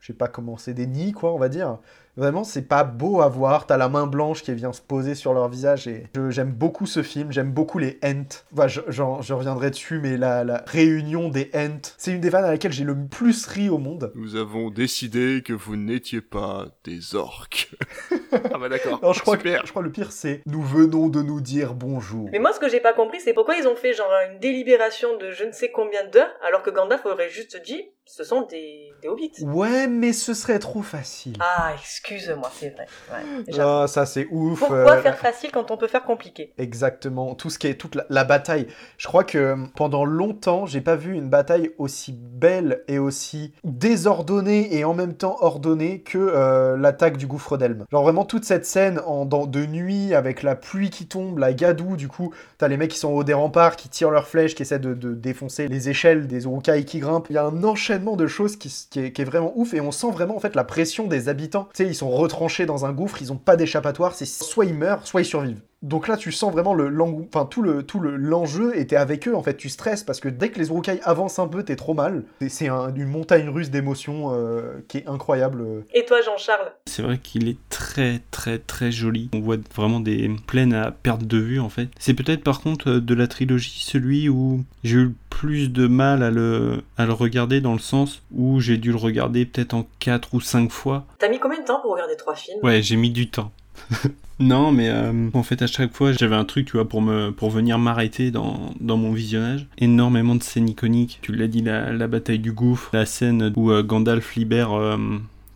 Je pas des nids quoi on va dire. Vraiment, c'est pas beau à voir. T'as la main blanche qui vient se poser sur leur visage et j'aime beaucoup ce film. J'aime beaucoup les Ents. Enfin, je, j'en- je reviendrai dessus, mais la, la réunion des Ents, c'est une des vannes à laquelle j'ai le plus ri au monde. Nous avons décidé que vous n'étiez pas des orques. <laughs> ah bah d'accord. Non, je crois, que, Super. je crois que le pire, c'est nous venons de nous dire bonjour. Mais moi, ce que j'ai pas compris, c'est pourquoi ils ont fait genre une délibération de je ne sais combien d'heures, alors que Gandalf aurait juste dit ce sont des, des hobbits. Ouais, mais ce serait trop facile. Ah, Excuse-moi, c'est vrai. Ouais, Ah, ça c'est ouf. Pourquoi euh, faire facile quand on peut faire compliqué? Exactement, tout ce qui est toute la, la bataille. Je crois que euh, pendant longtemps, j'ai pas vu une bataille aussi belle et aussi désordonnée et en même temps ordonnée que euh, l'attaque du gouffre d'Elm. Genre vraiment toute cette scène en, dans- de nuit avec la pluie qui tombe, la gadoue, du coup, t'as les mecs qui sont au haut des remparts, qui tirent leurs flèches, qui essaient de, de défoncer les échelles des urukai qui grimpent. Il y a un enchaînement de choses qui, est, qui est vraiment ouf et on sent vraiment en fait la pression des habitants. Ils sont retranchés dans un gouffre, ils ont pas d'échappatoire, c'est soit ils meurent, soit ils survivent. Donc là, tu sens vraiment le enfin tout le tout le l'enjeu était avec eux. En fait, tu stresses parce que dès que les urukai avancent un peu, t'es trop mal. C'est- C'est un- une montagne russe d'émotions euh, qui est incroyable. Et toi, Jean-Charles? C'est vrai qu'il est très très très joli. On voit vraiment des plaines à perte de vue en fait. C'est peut-être par contre euh, de la trilogie celui où j'ai eu le plus de mal à le, à le regarder dans le sens où j'ai dû le regarder peut-être en 4 ou 5 fois. T'as mis combien de temps pour regarder trois films? Ouais, j'ai mis du temps. <laughs> non, mais euh, en fait, à chaque fois, j'avais un truc, tu vois, pour, me, pour venir m'arrêter dans, dans mon visionnage. Énormément de scènes iconiques. Tu l'as dit, la, la bataille du gouffre, la scène où euh, Gandalf libère euh,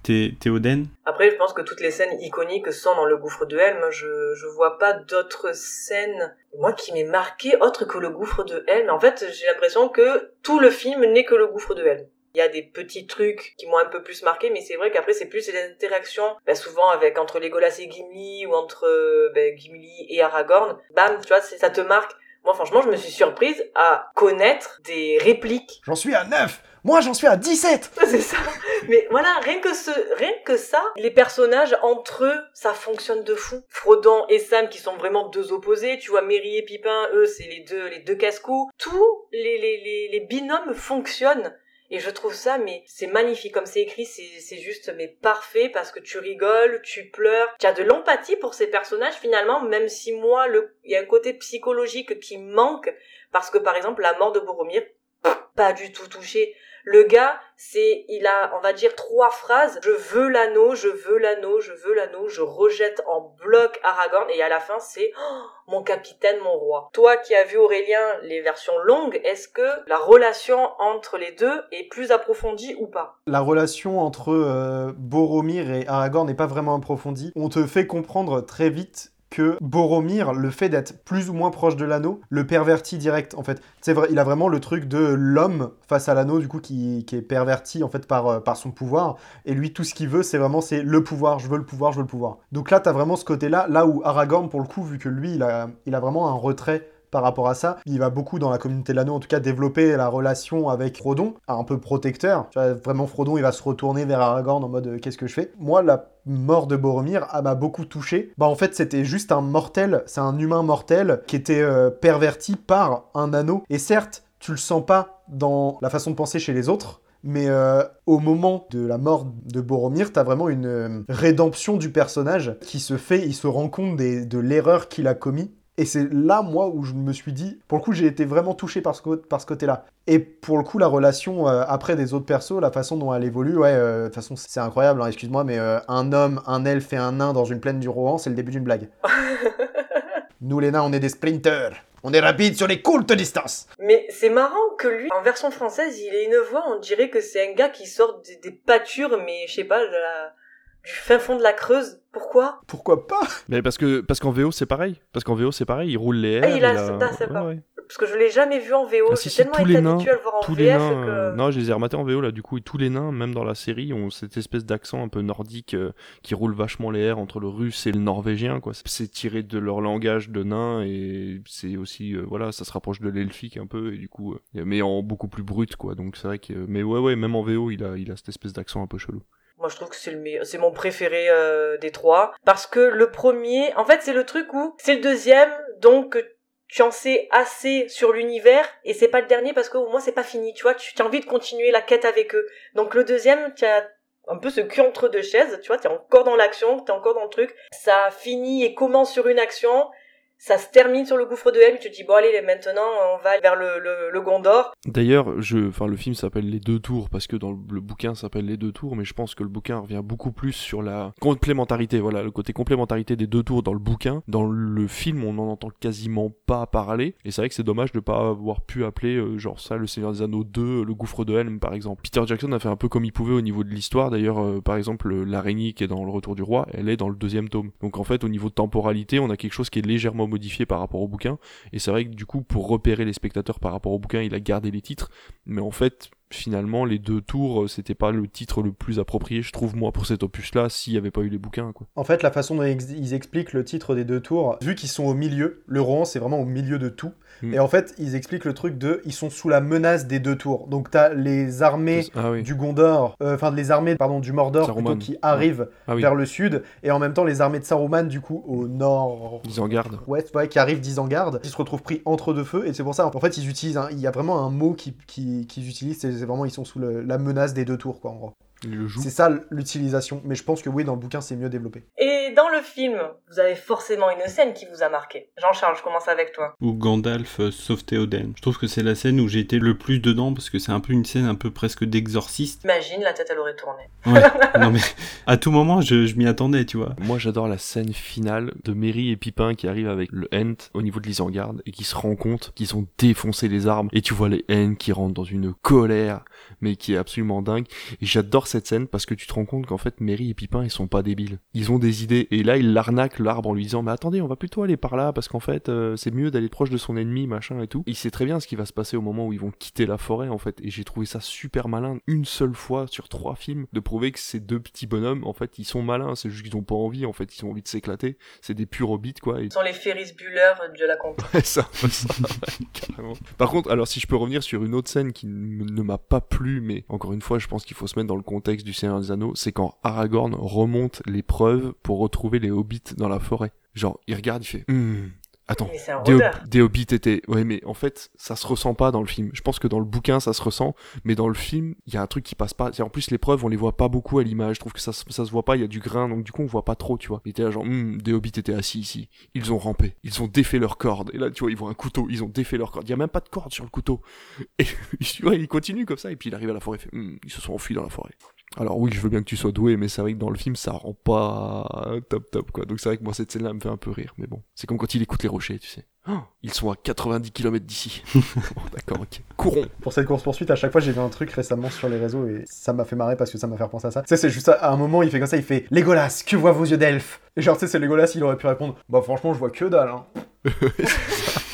Thé- Théoden. Après, je pense que toutes les scènes iconiques sont dans le gouffre de Helm. Je, je vois pas d'autres scènes, moi, qui m'est marqué autre que le gouffre de Helm. En fait, j'ai l'impression que tout le film n'est que le gouffre de Helm. Il y a des petits trucs qui m'ont un peu plus marqué, mais c'est vrai qu'après, c'est plus les interactions, ben, souvent avec, entre Legolas et Gimli, ou entre, euh, ben, Gimli et Aragorn. Bam, tu vois, ça te marque. Moi, franchement, je me suis surprise à connaître des répliques J'en suis à 9 Moi, j'en suis à 17 <laughs> c'est ça. Mais voilà, rien que ce, rien que ça, les personnages entre eux, ça fonctionne de fou. Frodon et Sam qui sont vraiment deux opposés. Tu vois, Merry et Pipin, eux, c'est les deux, les deux casse-cous. Tous les, les, les, les binômes fonctionnent. Et je trouve ça, mais c'est magnifique. Comme c'est écrit, c'est, juste, mais parfait parce que tu rigoles, tu pleures, tu as de l'empathie pour ces personnages finalement, même si moi, il y a un côté psychologique qui manque. Parce que par exemple, la mort de Boromir, pas du tout touché. Le gars, c'est, il a, on va dire, trois phrases. Je veux l'anneau, je veux l'anneau, je veux l'anneau, je rejette en bloc Aragorn, et à la fin, c'est, oh, mon capitaine, mon roi. Toi qui as vu Aurélien les versions longues, est-ce que la relation entre les deux est plus approfondie ou pas? La relation entre euh, Boromir et Aragorn n'est pas vraiment approfondie. On te fait comprendre très vite que Boromir, le fait d'être plus ou moins proche de l'anneau, le pervertit direct en fait. C'est vrai, il a vraiment le truc de l'homme face à l'anneau du coup qui, est perverti en fait par, euh, par son pouvoir et lui tout ce qu'il veut c'est vraiment c'est le pouvoir, je veux le pouvoir, je veux le pouvoir. Donc là t'as vraiment ce côté là, là où Aragorn pour le coup vu que lui il a, il a vraiment un retrait par rapport à ça. Il va beaucoup dans la communauté de l'anneau, en tout cas développer la relation avec Frodon, un peu protecteur. Vraiment Frodon, il va se retourner vers Aragorn en mode euh, qu'est-ce que je fais? Moi, la mort de Boromir m'a beaucoup touché. Bah en fait, c'était juste un mortel, c'est un humain mortel qui était euh, perverti par un anneau. Et certes, tu le sens pas dans la façon de penser chez les autres. Mais euh, au moment de la mort de Boromir, t'as vraiment une rédemption du personnage qui se fait, il se rend compte de l'erreur qu'il a commis. Et c'est là, moi, où je me suis dit, pour le coup, j'ai été vraiment touché par ce, cô- par ce côté-là. Et pour le coup, la relation euh, après des autres persos, la façon dont elle évolue, ouais, euh, de toute façon, c'est incroyable, hein, excuse-moi, mais euh, un homme, un elfe et un nain dans une plaine du Rohan, c'est le début d'une blague. <laughs> Nous, les nains, on est des sprinters. On est rapide sur les courtes distances. Mais c'est marrant que lui, en version française, il ait une voix, on dirait que c'est un gars qui sort des, des pâtures, mais je sais pas, de la- du fin fond de la Creuse. Pourquoi? Pourquoi pas? Mais parce que parce qu'en VO c'est pareil. Parce qu'en VO c'est pareil, il roule les airs. Ah, il a, il ouais, pas. ouais. Parce que je l'ai jamais vu en VO, Ah, si, si, tellement tous les nains, habitué à le voir en tous VF les nains, que... euh, non, je les ai rematés en VO là. Du coup, et tous les nains, même dans la série, ont cette espèce d'accent un peu nordique euh, qui roule vachement les airs entre le russe et le norvégien. Quoi, c'est tiré de leur langage de nains et c'est aussi euh, voilà, ça se rapproche de l'elfique un peu et du coup, euh, mais en beaucoup plus brut quoi. Donc c'est vrai que, mais ouais ouais, même en VO, il a il a cette espèce d'accent un peu chelou. Moi, je trouve que c'est le meilleur, c'est mon préféré euh, des trois, parce que le premier, en fait, c'est le truc où c'est le deuxième, donc tu en sais assez sur l'univers, et c'est pas le dernier parce que au moins c'est pas fini, tu vois, tu as envie de continuer la quête avec eux. Donc le deuxième, tu as un peu ce cul entre deux chaises, tu vois, t'es encore dans l'action, t'es encore dans le truc, ça finit et commence sur une action, ça se termine sur le gouffre de Helm, tu te dis bon allez maintenant on va vers le, le, Gondor. D'ailleurs, je, enfin le film s'appelle Les Deux Tours parce que dans le, bouquin s'appelle Les Deux Tours, mais je pense que le bouquin revient beaucoup plus sur la complémentarité, voilà, le côté complémentarité des deux tours dans le bouquin. Dans le film, on n'en entend quasiment pas parler, et c'est vrai que c'est dommage de pas avoir pu appeler euh, genre ça le Seigneur des Anneaux 2, le gouffre de Helm par exemple. Peter Jackson a fait un peu comme il pouvait au niveau de l'histoire. D'ailleurs, euh, par exemple, l'araignée qui est dans le Retour du Roi, elle est dans le deuxième tome. Donc en fait, au niveau de temporalité, on a quelque chose qui est légèrement modifié par rapport au bouquin. Et c'est vrai que du coup, pour repérer les spectateurs par rapport au bouquin, il a gardé les titres. Mais en fait, finalement, les deux tours, euh, c'était pas le titre le plus approprié, je trouve, moi, pour cet opus-là, s'il n'y avait pas eu les bouquins, quoi. En fait, la façon dont ils expliquent le titre des deux tours, vu qu'ils sont au milieu, le rohan, c'est vraiment au milieu de tout. Mm. Et en fait, ils expliquent le truc de, ils sont sous la menace des deux tours. Donc t'as les armées ah, oui. du Gondor, euh, enfin les armées pardon du Mordor plutôt, qui arrivent ah, oui. vers le sud, et en même temps les armées de Saruman du coup au nord. Isengard. Ouest, ouais, qui arrivent d'Isengard, qui se retrouvent pris entre deux feux, et c'est pour ça en fait ils utilisent, il y a vraiment un mot qu'ils qui, qui utilisent, c'est vraiment ils sont sous la menace des deux tours quoi en gros. C'est ça l'utilisation, mais je pense que oui, dans le bouquin, c'est mieux développé. Et dans le film, vous avez forcément une scène qui vous a marqué. Jean-Charles, je commence avec toi. Où Gandalf euh, sauve Théoden. Je trouve que c'est la scène où j'ai été le plus dedans parce que c'est un peu une scène un peu presque d'exorciste. Imagine, la tête elle aurait tourné. Ouais. <laughs> non mais à tout moment, je, je m'y attendais, tu vois. Moi, j'adore la scène finale de Merry et Pipin qui arrivent avec le Ent au niveau de l'Isengard et qui se rendent compte qu'ils ont défoncé les armes et tu vois les Ents qui rentrent dans une colère mais qui est absolument dingue. Et j'adore cette scène parce que tu te rends compte qu'en fait, Merry et Pipin, ils sont pas débiles. Ils ont des idées. Et là, ils l'arnaquent l'arbre en lui disant, mais attendez, on va plutôt aller par là parce qu'en fait, euh, c'est mieux d'aller proche de son ennemi, machin et tout. Il sait très bien ce qui va se passer au moment où ils vont quitter la forêt, en fait. Et j'ai trouvé ça super malin, une seule fois sur trois films, de prouver que ces deux petits bonhommes, en fait, ils sont malins. C'est juste qu'ils ont pas envie, en fait. Ils ont envie de s'éclater. C'est des purs hobbits, quoi. Et... Ils sont les Ferris Bueller de la compte. Ouais, ça, <laughs> ça carrément. Par contre, alors si je peux revenir sur une autre scène qui ne m'a pas plu, mais encore une fois, je pense qu'il faut se mettre dans le contexte du Seigneur des Anneaux, c'est quand Aragorn remonte les preuves pour retrouver les hobbits dans la forêt. Genre, il regarde, il fait hmm, Attends, des, des, hobbits étaient. Ouais, mais en fait, ça se ressent pas dans le film. Je pense que dans le bouquin, ça se ressent, mais dans le film, il y a un truc qui passe pas. En plus, les preuves, on les voit pas beaucoup à l'image. Je trouve que ça, ça se voit pas, il y a du grain, donc du coup, on voit pas trop, tu vois. Il était là, genre, hm, des hobbits étaient assis ici. Ils ont rampé. Ils ont défait leur corde. Et là, tu vois, ils voient un couteau. Ils ont défait leur corde. Il y a même pas de corde sur le couteau. Et <laughs> tu vois, il continue comme ça, et puis il arrive à la forêt. Il fait, hm, ils se sont enfuis dans la forêt. Alors oui, je veux bien que tu sois doué, mais c'est vrai que dans le film, ça rend pas top top quoi. Donc c'est vrai que moi cette scène-là me fait un peu rire, mais bon, c'est comme quand il écoute les rochers, tu sais. Oh, ils sont à 90 km d'ici. <laughs> bon, D'accord, ok. Courons. Pour cette course poursuite, à chaque fois j'ai vu un truc récemment sur les réseaux et ça m'a fait marrer parce que ça m'a fait penser à ça. Tu sais, c'est juste à un moment, il fait comme ça, il fait Légolas, que voient vos yeux d'elfe? Et genre, tu sais, c'est Légolas, il aurait pu répondre Bah franchement, je vois que dalle. Hein. <laughs>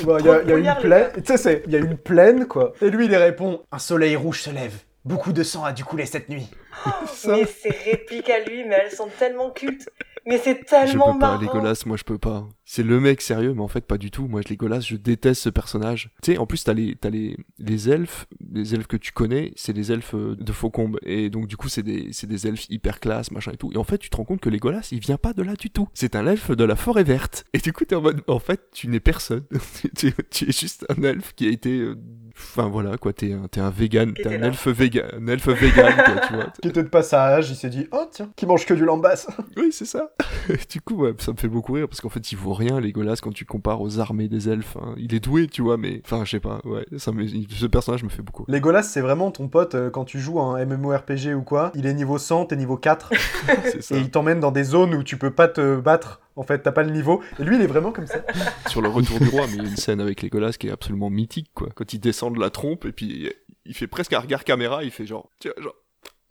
Il bah, y a, y a une plaine, tu sais, il y a une plaine quoi. Et lui, il répond Un soleil rouge se lève. Beaucoup de sang a dû couler cette nuit. <laughs> ça. Mais ces répliques à lui, mais elles sont tellement cultes. Mais c'est tellement Je peux marrant. pas, Legolas, moi je peux pas. C'est le mec sérieux, mais en fait pas du tout. Moi, Legolas, je déteste ce personnage. Tu sais, en plus, t'as les, t'as les, les elfes, les elfes que tu connais, c'est les elfes de Faucombe. Et donc, du coup, c'est des, c'est des elfes hyper classe, machin et tout. Et en fait, tu te rends compte que Legolas, il vient pas de là du tout. C'est un elfe de la forêt verte. Et du coup, t'es en mode, en fait, tu n'es personne. <laughs> tu, tu es juste un elfe qui a été, euh, enfin voilà, quoi, t'es un, t'es un vegan, t'es un elfe vegan, un elfe vegan, quoi, tu vois. Qui était de passage, il s'est dit, oh tiens, qui mange que du lambas. oui, c'est ça. <laughs> du coup, ouais, ça me fait beaucoup rire parce qu'en fait, il rien, Legolas, quand tu compares aux armées des elfes. hein. Il est doué, tu vois, mais enfin, je sais pas, ouais, ça me... ce personnage me fait beaucoup. Legolas, c'est vraiment ton pote euh, quand tu joues à un MMORPG ou quoi. Il est niveau 100, t'es niveau 4. <laughs> C'est ça. et il t'emmène dans des zones où tu peux pas te battre. En fait, t'as pas le niveau. Et lui, il est vraiment comme ça. <laughs> Sur le retour du roi, mais il y a une scène avec Legolas qui est absolument mythique, quoi. Quand il descend de la trompe et puis il fait presque un regard caméra, il fait genre, genre.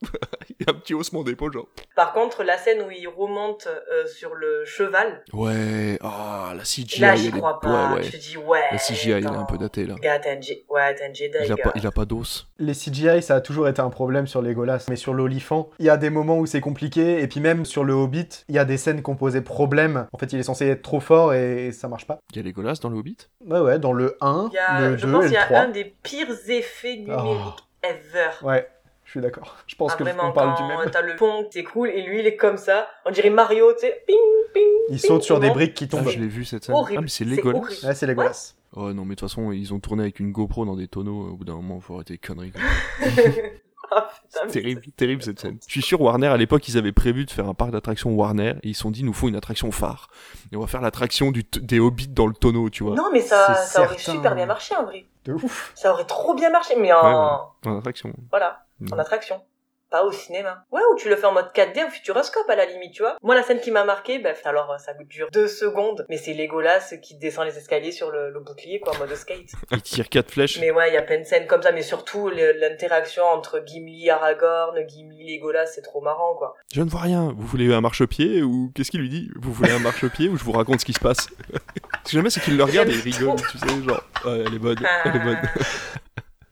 <laughs> il y a un petit haussement d'épaule, genre. Par contre, la scène où il remonte euh, sur le cheval, Ouais, ah, la CGI. là, j'y est- crois pas. Ouais, ouais. Tu dis, ouais. La CGI, elle est un peu datée, là. Gars, t'es un Jedi. Ouais, t'es un Jedi. Il a pas, il a pas d'os. Les CGI, ça a toujours été un problème sur Legolas. Mais sur l'Olifant, il y a des moments où c'est compliqué. Et puis même sur le Hobbit, il y a des scènes qu'on posait problème. En fait, il est censé être trop fort et ça marche pas. Il y a Legolas dans le Hobbit? Ouais, ouais, dans le 1, Il y a, le je 2 pense qu'il y le a 3. un des pires effets numériques ever. Ouais, je suis d'accord. Je pense Ah, que vraiment, on parle quand du même. t'as le pont qui s'écroule et lui il est comme ça, on dirait Mario, tu sais, ping, ping. Il ping, saute sur des briques qui Ah, tombent. je l'ai vu cette scène. Horrible, Ah, mais c'est c'est Legolas. Ouais, c'est Legolas. Oh non, mais de toute façon, ils ont tourné avec une GoPro dans des tonneaux. Au bout d'un moment, faut arrêter les conneries. <laughs> Ah, putain, Terrible, terrible cette scène. Je suis sûr Warner à l'époque ils avaient prévu de faire un parc d'attractions Warner et ils se sont dit nous faut une attraction phare et on va faire l'attraction des hobbits dans le tonneau tu vois. Non, mais ça, ça aurait super bien marché en vrai. De ouf. Ça aurait trop bien marché, mais en. Ouais, En attraction. Voilà, Mm. en attraction. Pas au cinéma. Ouais, ou tu le fais en mode 4D au futuroscope à la limite, tu vois. Moi, la scène qui m'a marqué, bah, alors ça dure deux secondes, mais c'est Legolas qui descend les escaliers sur le, le bouclier, quoi, en mode skate. <laughs> Il tire quatre flèches. Mais ouais, il y a plein de scènes comme ça, mais surtout l'interaction entre Gimli, Aragorn, Gimli, Legolas, c'est trop marrant, quoi. Je ne vois rien. Vous voulez un marchepied ou qu'est-ce qu'il lui dit? Vous voulez un marchepied ou je vous raconte ce qui se passe? <laughs> Si jamais c'est qu'il le regarde et il rigole, tu sais, genre, ouais, elle est bonne, elle est bonne.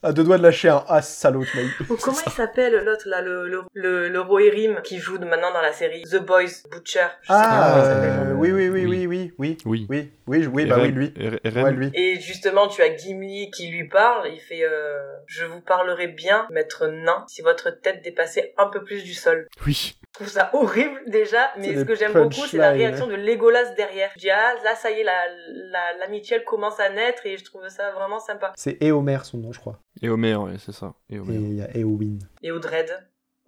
À deux doigts de lâcher un as salaud, tu m'as dit. Oh, comment il s'appelle l'autre là, le, le, le, le Rohirrim qui joue de maintenant dans la série The Boys Butcher je sais pas Ah, comment il s'appelle. euh, oui, oui, oui, oui, oui, oui, Oui. oui, oui, oui, bah oui, lui. Ouais, lui. Et justement, tu as Gimli qui lui parle. Il fait euh, Je vous parlerai bien, maître nain, si votre tête dépassait un peu plus du sol. Oui. Je trouve ça horrible déjà, mais ce que j'aime beaucoup, c'est la réaction de Legolas derrière. Je dis Ah, là, ça y est, la- la- l'amitié elle commence à naître et je trouve ça vraiment sympa. C'est Éomer son nom, je crois. Et Homer, ouais, c'est ça. Et Et Homer. y a Éowyn. Et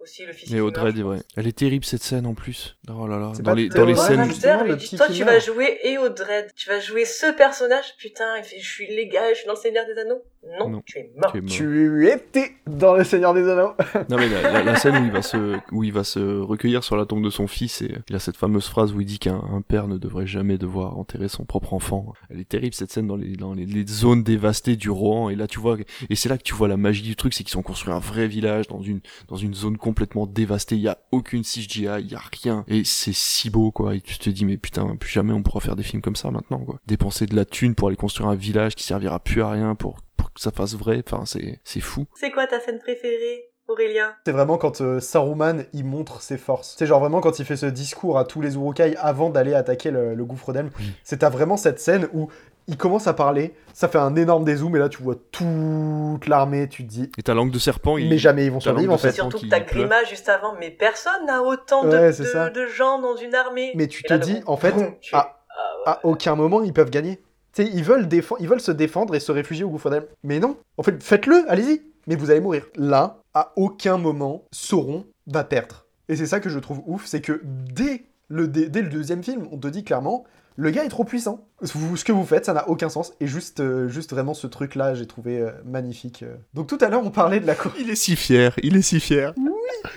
aussi, le fils Et qui Audrey, meurt, je est vrai. Elle est terrible cette scène en plus. Oh là là. C'est Dans les, dans les scènes. le dit Toi, tu vas jouer Eodred. Tu vas jouer ce personnage. Putain, il fait Je suis les gars, je suis dans le Seigneur des Anneaux. Non, Non, tu es mort. tu es mort. Tu étais dans le Seigneur des Anneaux. <laughs> Non mais la, la- la scène où il va se <laughs> où il va se recueillir sur la tombe de son fils et il a cette fameuse phrase où il dit qu'un un père ne devrait jamais devoir enterrer son propre enfant. Elle est terrible cette scène dans les dans les, les zones dévastées du Rohan et là tu vois et c'est là que tu vois la magie du truc c'est qu'ils ont construit un vrai village dans une dans une zone complètement dévastée, il y a aucune CGI, il y a rien et c'est si beau quoi et tu te dis mais putain plus jamais on pourra faire des films comme ça maintenant quoi. Dépenser de la thune pour aller construire un village qui servira plus à rien pour pour que ça fasse vrai, enfin c'est c'est fou. C'est quoi ta scène préférée, Aurélien C'est vraiment quand euh, Saruman il montre ses forces. C'est genre vraiment quand il fait ce discours à tous les Urukai avant d'aller attaquer le, le gouffre d'Elm. C'est t'as vraiment cette scène où il commence à parler, ça fait un énorme dézoom et là tu vois toute l'armée, tu te dis Et ta langue de serpent, il... mais jamais ils vont ta survivre en fait. Surtout que pleure. Grima juste avant, mais personne n'a autant de, Ouais, de- ça. de gens dans une armée. Mais tu Et te là, dis en fait tu à, ah ouais. à aucun moment ils peuvent gagner. Ils veulent, se défendre et se réfugier au gouffre d'Elm. Mais non, en fait faites-le, allez-y. Mais vous allez mourir. Là, à aucun moment, Sauron va perdre. Et c'est ça que je trouve ouf, c'est que dès le deuxième film, on te dit clairement, le gars est trop puissant. Vous- ce que vous faites, ça n'a aucun sens. Et juste, euh, juste vraiment ce truc-là, j'ai trouvé euh, magnifique. euh. Donc tout à l'heure, on parlait de la cour. Il est si fier, il est si fier.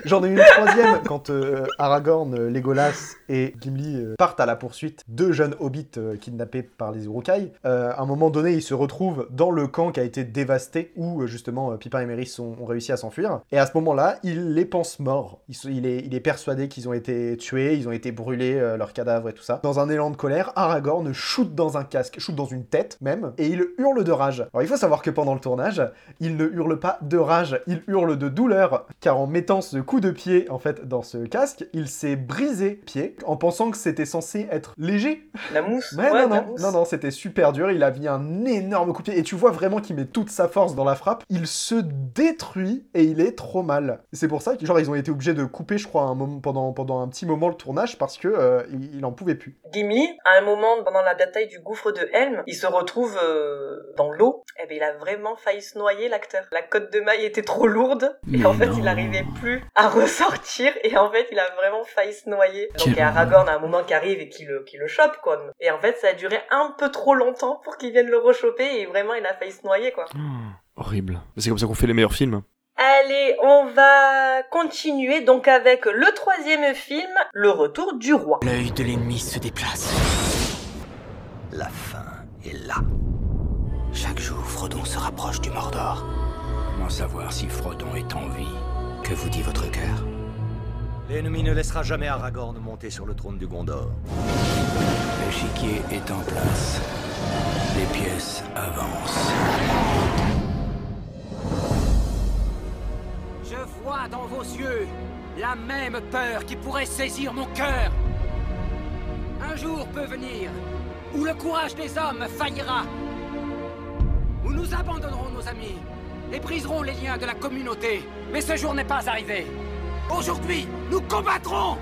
J'en ai eu une troisième <laughs> quand euh, Aragorn, Legolas et Gimli euh, partent à la poursuite de jeunes hobbits euh, kidnappés par les Urukai. Euh, à un moment donné, ils se retrouvent dans le camp qui a été dévasté où justement euh, Pippin et Merry ont, ont réussi à s'enfuir. Et à ce moment-là, il les pense morts. Il, il est, il est persuadé qu'ils ont été tués, ils ont été brûlés, euh, leurs cadavres et tout ça. Dans un élan de colère, Aragorn shoot dans un casque, shoot dans une tête même, et il hurle de rage. Alors il faut savoir que pendant le tournage, il ne hurle pas de rage, il hurle de douleur, car en mettant ce coup de pied en fait dans ce casque, il s'est brisé pied en pensant que c'était censé être léger. La mousse? Mais ouais, non, la non, mousse. non, non, c'était super dur. Il a mis un énorme coup de pied. Et tu vois vraiment qu'il met toute sa force dans la frappe. Il se détruit et il est trop mal. C'est pour ça que, genre, ils ont été obligés de couper, je crois, un moment, pendant, pendant un petit moment le tournage parce que euh, il, il en pouvait plus. Gimli, à un moment pendant la bataille du gouffre de Helm, il se retrouve euh, dans l'eau. Et ben il a vraiment failli se noyer l'acteur. La cote de maille était trop lourde et Mais en fait non. il n'arrivait plus à <laughs> ressortir et en fait il a vraiment failli se noyer. Donc il y a Aragorn à un moment qui arrive et qui le, qui le chope quoi. Et en fait ça a duré un peu trop longtemps pour qu'il vienne le rechoper et vraiment il a failli se noyer quoi. Horrible. C'est comme ça qu'on fait les meilleurs films. Allez, on va continuer donc avec le troisième film, Le Retour du Roi. L'œil de l'ennemi se déplace. La fin est là. Chaque jour, Frodon se rapproche du Mordor. Comment savoir si Frodon est en vie? Que vous dit votre cœur? L'ennemi ne laissera jamais Aragorn monter sur le trône du Gondor. L'échiquier est en place. Les pièces avancent. Je vois dans vos yeux la même peur qui pourrait saisir mon cœur. Un jour peut venir où le courage des hommes faillira. Où nous abandonnerons nos amis et briserons les liens de la communauté. Mais ce jour n'est pas arrivé. Aujourd'hui, nous combattrons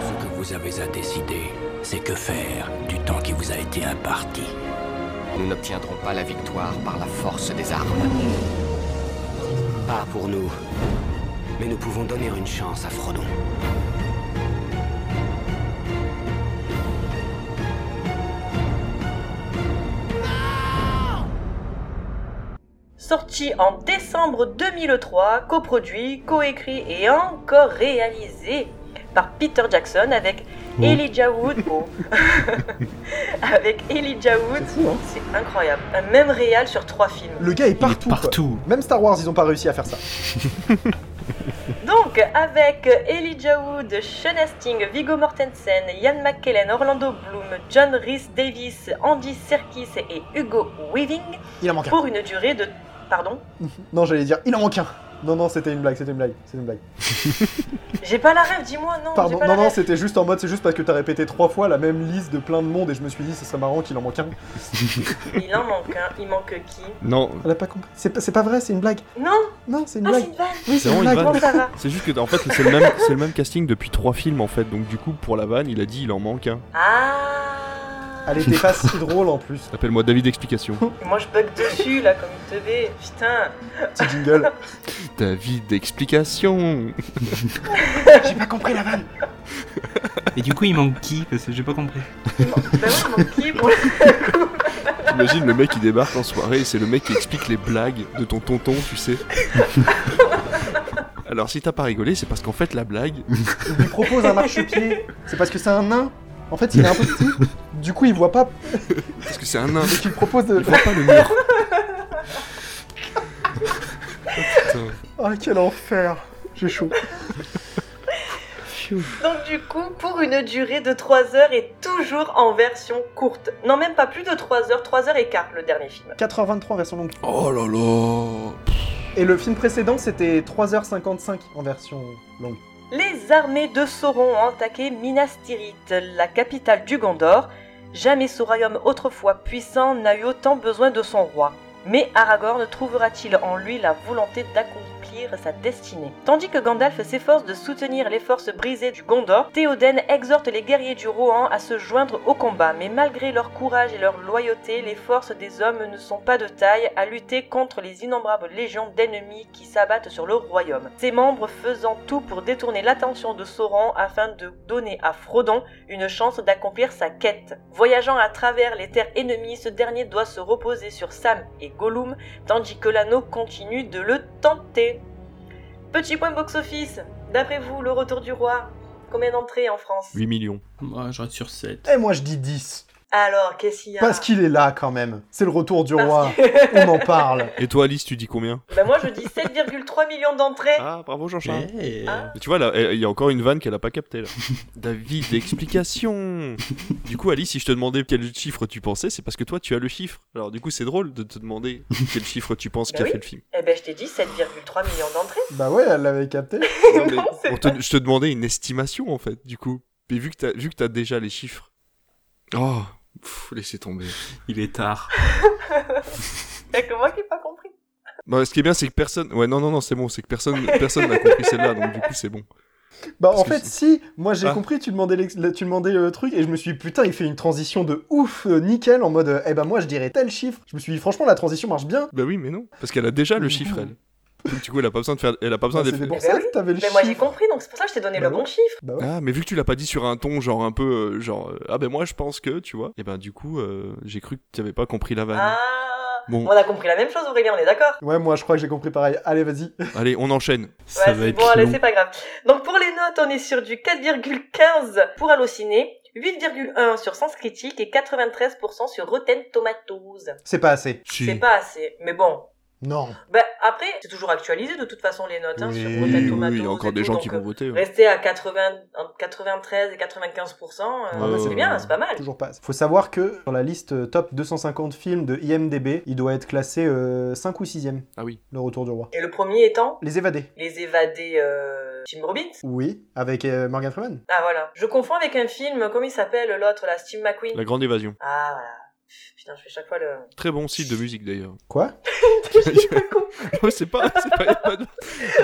Ce que vous avez à décider, c'est que faire du temps qui vous a été imparti. Nous n'obtiendrons pas la victoire par la force des armes. pas pour nous. Mais nous pouvons donner une chance à Frodon. Sorti en décembre 2003, coproduit, coécrit et encore réalisé par Peter Jackson avec Oh. Elijah Wood. <laughs> Oh. <laughs> avec Elijah Wood, hein. c'est incroyable. Un même réal sur trois films. Le gars est partout. partout. Même Star Wars, ils ont pas réussi à faire ça. <laughs> Donc, avec Elijah Wood, Sean Hastings, Viggo Mortensen, Ian McKellen, Orlando Bloom, John Rhys Davis, Andy Serkis et Hugo Weaving, Il en pour une durée de. Pardon <laughs> Non, j'allais dire, il en manque un. Non, non, c'était une blague, c'était une blague, c'était une blague. <laughs> J'ai pas la rêve, dis-moi, non. Pardon, pas non, la non, c'était juste en mode, c'est juste parce que t'as répété trois fois la même liste de plein de monde et je me suis dit, ce serait marrant qu'il en manque un. <laughs> Il en manque un, il manque qui Non, Elle a pas compris. C'est pas, c'est pas vrai, c'est une blague. Non Non, c'est une Ah, blague. une Oui, c'est une blague. ça. C'est juste que en fait c'est le même c'est le même casting depuis trois films en fait donc du coup pour la vanne il a dit il en manque un. Ah Elle était pas si drôle en plus. <laughs> Appelle-moi David Explication. <laughs> Moi je bug dessus là comme une teubé, putain <laughs> Petit jingle. David Explication. J'ai pas compris la vanne. Et du coup, il manque qui? Parce que j'ai pas compris. Ouais, il manque qui pour le coup Imagine le mec qui débarque en soirée et c'est le mec qui explique les blagues de ton tonton tu sais. Alors si t'as pas rigolé c'est parce qu'en fait la blague Il lui propose un marchepied. C'est parce que c'est un nain. En fait, il est un peu petit. <laughs> Du coup, il voit pas. parce que c'est un nain. Donc, il propose de. Il voit pas le mur. Ah, quel enfer. J'ai chaud. Donc du coup, pour une durée de 3 heures et toujours en version courte. Non, même pas plus de 3 heures, 3 heures et quart le dernier film. 4h23 version longue. Oh là là. Et le film précédent, c'était 3h55 en version longue. Les armées de Sauron ont attaqué Minas Tirith, la capitale du Gondor. Jamais ce royaume autrefois puissant n'a eu autant besoin de son roi. Mais Aragorn trouvera-t-il en lui la volonté d'accomplir sa destinée Tandis que Gandalf s'efforce de soutenir les forces brisées du Gondor, Théoden exhorte les guerriers du Rohan à se joindre au combat. Mais malgré leur courage et leur loyauté, les forces des hommes ne sont pas de taille à lutter contre les innombrables légions d'ennemis qui s'abattent sur le royaume. Ses membres faisant tout pour détourner l'attention de Sauron afin de donner à Frodon une chance d'accomplir sa quête. Voyageant à travers les terres ennemies, ce dernier doit se reposer sur Sam et Gollum, tandis que l'anneau continue de le tenter. Petit point box-office. D'après vous, le retour du roi, combien d'entrées en France? 8 millions. Moi, je reste sur 7. Et moi, je dis 10. Alors, qu'est-ce qu'il y a Parce qu'il est là quand même. C'est le retour du Parce roi. que- <laughs> On en parle. Et toi Alice tu dis combien? Ben moi je dis 7,3 millions d'entrées. Ah bravo Jean-Charles. Eh. Ah. Mais Tu vois là il y a encore une vanne qu'elle a pas captée là. <laughs> David Explication. Du coup Alice si je te demandais quel chiffre tu pensais c'est parce que toi tu as le chiffre. Alors du coup c'est drôle de te demander quel chiffre tu penses Bah qui a oui. fait le film. Eh ben je t'ai dit 7,3 millions d'entrées. Bah ouais, elle l'avait capté. <laughs> Non, mais Non, c'est on te- je te demandais une estimation en fait du coup. Mais vu que t'as vu que t'as déjà les chiffres. Oh pff, laissez tomber. Il est tard. <laughs> Y'a que moi qui ai pas compris. Bah, ce qui est bien c'est que personne. Ouais non non non c'est bon c'est que personne personne n'a compris celle-là donc du coup c'est bon. Bah Parce en fait, si, moi j'ai Ah. compris, tu demandais, le- tu demandais le truc et je me suis dit, putain, il fait une transition de ouf, euh, nickel, en mode, euh, eh ben moi je dirais tel chiffre. Je me suis dit, franchement, la transition marche bien. Bah oui mais non parce qu'elle a déjà le chiffre elle. Du coup elle a pas besoin de faire elle a pas besoin Bah, d'être. C'était pour Eh ça ben que oui. t'avais le Mais moi j'ai chiffre. compris donc c'est pour ça que je t'ai donné Bah le ouais. bon chiffre. Bah ouais. Ah, mais vu que tu l'as pas dit sur un ton genre un peu euh, genre euh, ah ben moi je pense que tu vois et ben du coup euh, j'ai cru que tu avais pas compris la vanne. Ah Bon. On a compris la même chose Aurélien, on est d'accord? Ouais, moi je crois que j'ai compris pareil. Allez, vas-y. Allez on enchaîne. Ça Ouais, va c'est être bon, allez, long. c'est pas grave. Donc pour les notes, on est sur du 4,15 pour Allociné, 8,1 sur Sens Critique et 93% sur Rotten Tomatoes. C'est pas assez. Si. C'est pas assez, mais bon. Non. Bah après, c'est toujours actualisé de toute façon les notes hein, Oui, sur Oui, Rotten oui, il y a encore des tout, gens qui euh, vont voter. ouais. Rester à 80, entre 93 et 95%, euh, Ouais, c'est bien, c'est pas mal. Toujours pas. Faut savoir que sur la liste euh, top 250 films de IMDB, il doit être classé euh, 5 ou 6ème, Ah oui. Le Retour du Roi. Et le premier étant Les Évadés. Les évadés euh, Jim Robbins Oui, avec euh, Morgan Freeman. Ah voilà. Je confonds avec un film, comment il s'appelle l'autre là, Steve McQueen La grande évasion. Ah voilà. Putain, je fais chaque fois le... Très bon site de musique d'ailleurs. Quoi <laughs> Ouais, <laughs> c'est pas c'est pas y a pas de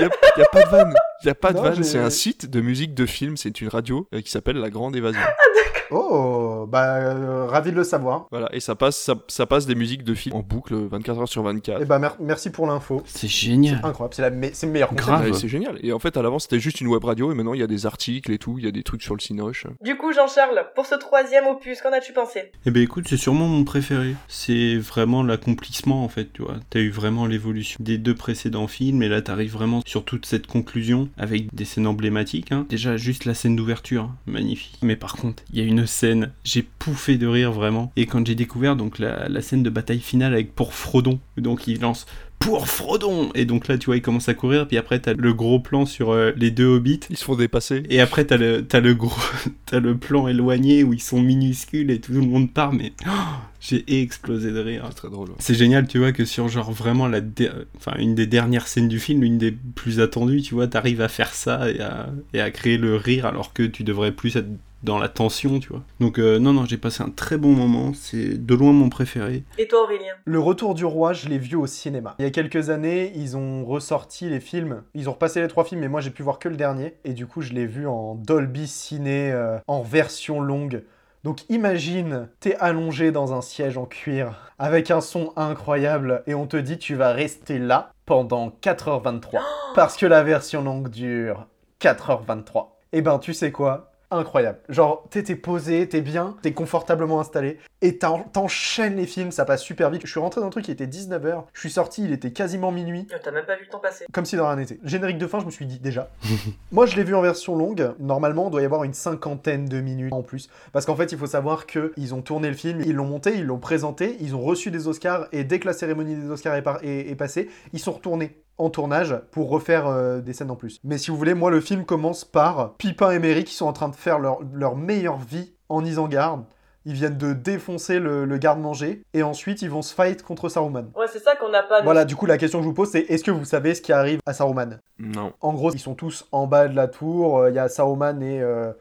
y a, y a pas de vanne. Y a pas de vanne, c'est un site de musique de film, c'est une radio euh, qui s'appelle La Grande Évasion. Ah d'accord. Oh, bah, euh, ravi de le savoir. Voilà, et ça passe, ça, ça passe des musiques de films en boucle 24 heures sur 24. Et bah, mer- merci pour l'info. C'est génial. C'est incroyable, c'est la me- c'est le meilleur concept. Ouais, c'est génial. Et en fait, à l'avant, c'était juste une web radio, et maintenant, il y a des articles et tout, il y a des trucs sur le Cinoche. Du coup, Jean-Charles, pour ce troisième opus, qu'en as-tu pensé? Eh ben écoute, c'est sûrement mon préféré. C'est vraiment l'accomplissement en fait, tu vois. T'as eu vraiment l'évolution des deux précédents films et là t'arrives vraiment sur toute cette conclusion avec des scènes emblématiques. hein. Déjà juste la scène d'ouverture, hein, magnifique. Mais par contre, il y a une scène, j'ai pouffé de rire vraiment. Et quand j'ai découvert donc la, la scène de bataille finale avec pour Frodon, donc il lance pour Frodon Et donc là, tu vois, il commence à courir, puis après, t'as le gros plan sur euh, les deux hobbits. Ils se font dépasser. Et après, t'as le, t'as le gros, <laughs> t'as le plan éloigné où ils sont minuscules et tout le monde part, mais oh, <gasps> j'ai explosé de rire. C'est très drôle. ouais. C'est génial, tu vois, que sur genre vraiment la, dé- enfin une des dernières scènes du film, une des plus attendues, tu vois, t'arrives à faire ça et à, et à créer le rire alors que tu devrais plus être dans la tension, tu vois. Donc euh, non, non, j'ai passé un très bon moment. C'est de loin mon préféré. Et toi, Aurélien? Le Retour du Roi, je l'ai vu au cinéma. Il y a quelques années, ils ont ressorti les films. Ils ont repassé les trois films, mais moi j'ai pu voir que le dernier. Et du coup, je l'ai vu en Dolby Ciné, euh, en version longue. Donc imagine, t'es allongé dans un siège en cuir, avec un son incroyable, et on te dit tu vas rester là pendant 4h23. <gasps> Parce que la version longue dure 4h23. Et ben tu sais quoi? Incroyable. Genre, t'es posé, t'es bien, t'es confortablement installé, et t'en- t'enchaînes les films, ça passe super vite. Je suis rentré dans un truc qui était 19h, je suis sorti, il était quasiment minuit. T'as même pas vu le temps passer. Comme si de rien n'était. Générique de fin, je me suis dit déjà. <laughs> Moi, je l'ai vu en version longue. Normalement, il doit y avoir une cinquantaine de minutes en plus. Parce qu'en fait, il faut savoir que ils ont tourné le film, ils l'ont monté, ils l'ont présenté, ils ont reçu des Oscars, et dès que la cérémonie des Oscars est, par- est- est passée, ils sont retournés en tournage pour refaire euh, des scènes en plus. Mais si vous voulez, moi, le film commence par Pipin et Merry qui sont en train de faire leur, leur meilleure vie en Isengard. Ils viennent de défoncer le, le garde-manger, et ensuite, ils vont se fight contre Saruman. Ouais, c'est ça qu'on n'a pas. Voilà, du coup, la question que je vous pose, c'est est-ce que vous savez ce qui arrive à Saruman? Non. En gros, ils sont tous en bas de la tour. euh, Il y a Saruman et euh,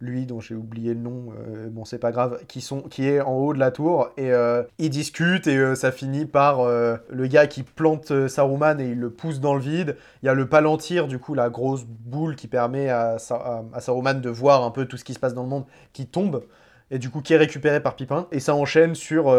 lui, dont j'ai oublié le nom, euh, bon, c'est pas grave, qui, est en haut de la tour. Et euh, ils discutent et euh, ça finit par euh, le gars qui plante Saruman et il le pousse dans le vide. Il y a le Palantir, du coup, la grosse boule qui permet à, à- Saruman de voir un peu tout ce qui se passe dans le monde, qui tombe. Et du coup, qui est récupéré par Pipin. Et ça enchaîne sur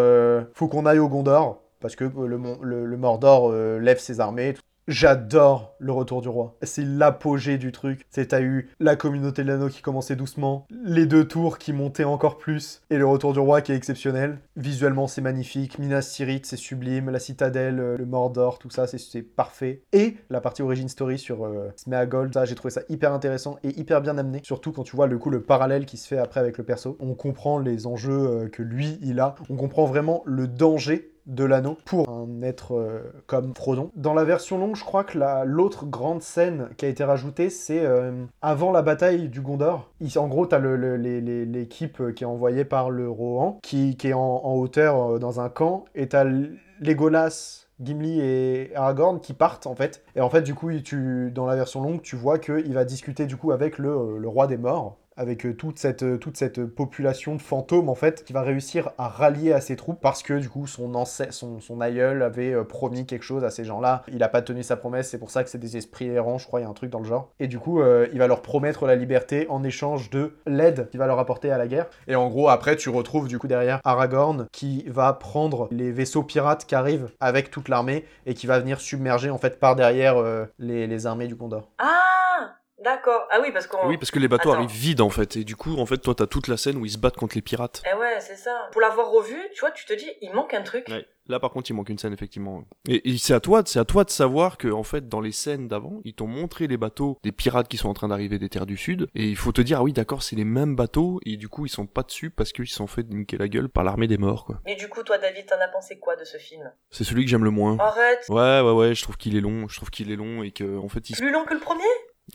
faut qu'on aille au Gondor, parce que le, Mordor lève ses armées. J'adore le retour du roi. C'est l'apogée du truc. C'est t'as eu la communauté de l'anneau qui commençait doucement, les deux tours qui montaient encore plus, et le retour du roi qui est exceptionnel. Visuellement, c'est magnifique. Minas Tirith, c'est sublime. La citadelle, euh, le Mordor, tout ça, c'est- parfait. Et la partie origin story sur euh, Smeagol, j'ai trouvé ça hyper intéressant et hyper bien amené. Surtout quand tu vois le coup le parallèle qui se fait après avec le perso. On comprend les enjeux euh, que lui il a. On comprend vraiment le danger de l'anneau pour un être euh, comme Frodon. Dans la version longue, je crois que la- l'autre grande scène qui a été rajoutée, c'est euh, avant la bataille du Gondor. Il- en gros, t'as l'équipe qui est envoyée par le Rohan, qui, est en, hauteur euh, dans un camp, et t'as Legolas, Gimli et Aragorn qui partent en fait. Et en fait, du coup, tu, dans la version longue, tu vois qu'il va discuter du coup avec le roi des morts avec euh, toute cette, euh, toute cette population de fantômes en fait qui va réussir à rallier à ses troupes parce que du coup son, son, son aïeul avait euh, promis quelque chose à ces gens-là. Il n'a pas tenu sa promesse, c'est pour ça que c'est des esprits errants, je crois, il y a un truc dans le genre. Et du coup, il va leur promettre la liberté en échange de l'aide qu'il va leur apporter à la guerre. Et en gros, après, tu retrouves du coup derrière Aragorn qui va prendre les vaisseaux pirates qui arrivent avec toute l'armée et qui va venir submerger en fait par derrière les, les armées du Gondor. Ah D'accord. Ah oui, parce qu'on. Oui, parce que les bateaux Attends. arrivent vides en fait, et du coup, en fait, toi, t'as toute la scène où ils se battent contre les pirates. Eh ouais, c'est ça. Pour l'avoir revu, tu vois, tu te dis, il manque un truc. Ouais. Là, par contre, il manque une scène effectivement. Et, et c'est à toi, c'est à toi de savoir que en fait, dans les scènes d'avant, ils t'ont montré les bateaux des pirates qui sont en train d'arriver des terres du sud, et il faut te dire, ah oui, d'accord, c'est les mêmes bateaux, et du coup, ils sont pas dessus parce qu'ils sont fait niquer la gueule par l'armée des morts, quoi. Et du coup, toi, David, t'en as pensé quoi de ce film? C'est celui que j'aime le moins. Arrête. Ouais, ouais, ouais, je trouve qu'il est long, je trouve qu'il est long et que en fait, il Plus long que le premier?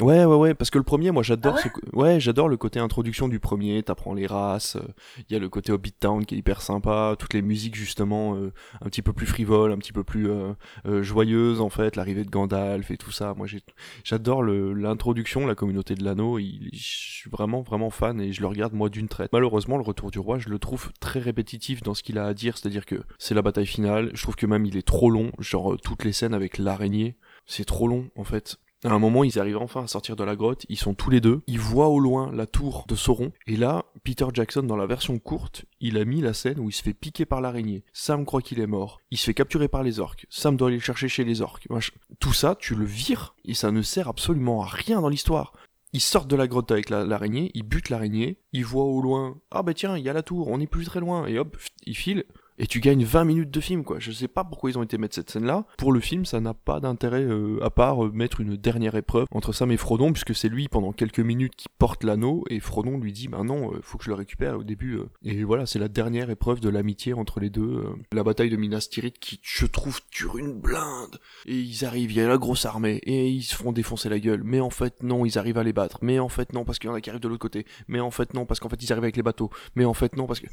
Ouais, ouais, ouais, parce que le premier, moi j'adore Ah ouais ce co- ouais, j'adore le côté introduction du premier, t'apprends les races, il y a le côté Hobbit Town qui est hyper sympa, toutes les musiques justement euh, un petit peu plus frivoles, un petit peu plus euh, euh, joyeuses en fait, l'arrivée de Gandalf et tout ça. Moi j'adore l'introduction, la communauté de l'anneau, il- je suis vraiment vraiment fan et je le regarde moi d'une traite. Malheureusement, le retour du roi, je le trouve très répétitif dans ce qu'il a à dire, c'est-à-dire que c'est la bataille finale, je trouve que même il est trop long, genre euh, toutes les scènes avec l'araignée, c'est trop long en fait. À un moment, ils arrivent enfin à sortir de la grotte, ils sont tous les deux, ils voient au loin la tour de Sauron, et là, Peter Jackson, dans la version courte, il a mis la scène où il se fait piquer par l'araignée. Sam croit qu'il est mort, il se fait capturer par les orques, Sam doit aller le chercher chez les orques. Tout ça, tu le vires, et ça ne sert absolument à rien dans l'histoire. Ils sortent de la grotte avec l'araignée, ils butent l'araignée, ils voient au loin, ah bah tiens, il y a la tour, on est plus très loin, et hop, ils filent, et tu gagnes 20 minutes de film quoi. Je sais pas pourquoi ils ont été mettre cette scène là. Pour le film, ça n'a pas d'intérêt euh, à part euh, mettre une dernière épreuve entre Sam et Frodon puisque c'est lui pendant quelques minutes qui porte l'anneau et Frodon lui dit "Ben non, euh, faut que je le récupère au début." et voilà, c'est la dernière épreuve de l'amitié entre les deux, la bataille de Minas Tirith qui je trouve dure une blinde. Et ils arrivent, il y a la grosse armée et ils se font défoncer la gueule. Mais en fait non, ils arrivent à les battre. Mais en fait non parce qu'il y en a qui arrivent de l'autre côté. Mais en fait non parce qu'en fait ils arrivent avec les bateaux. Mais en fait non parce que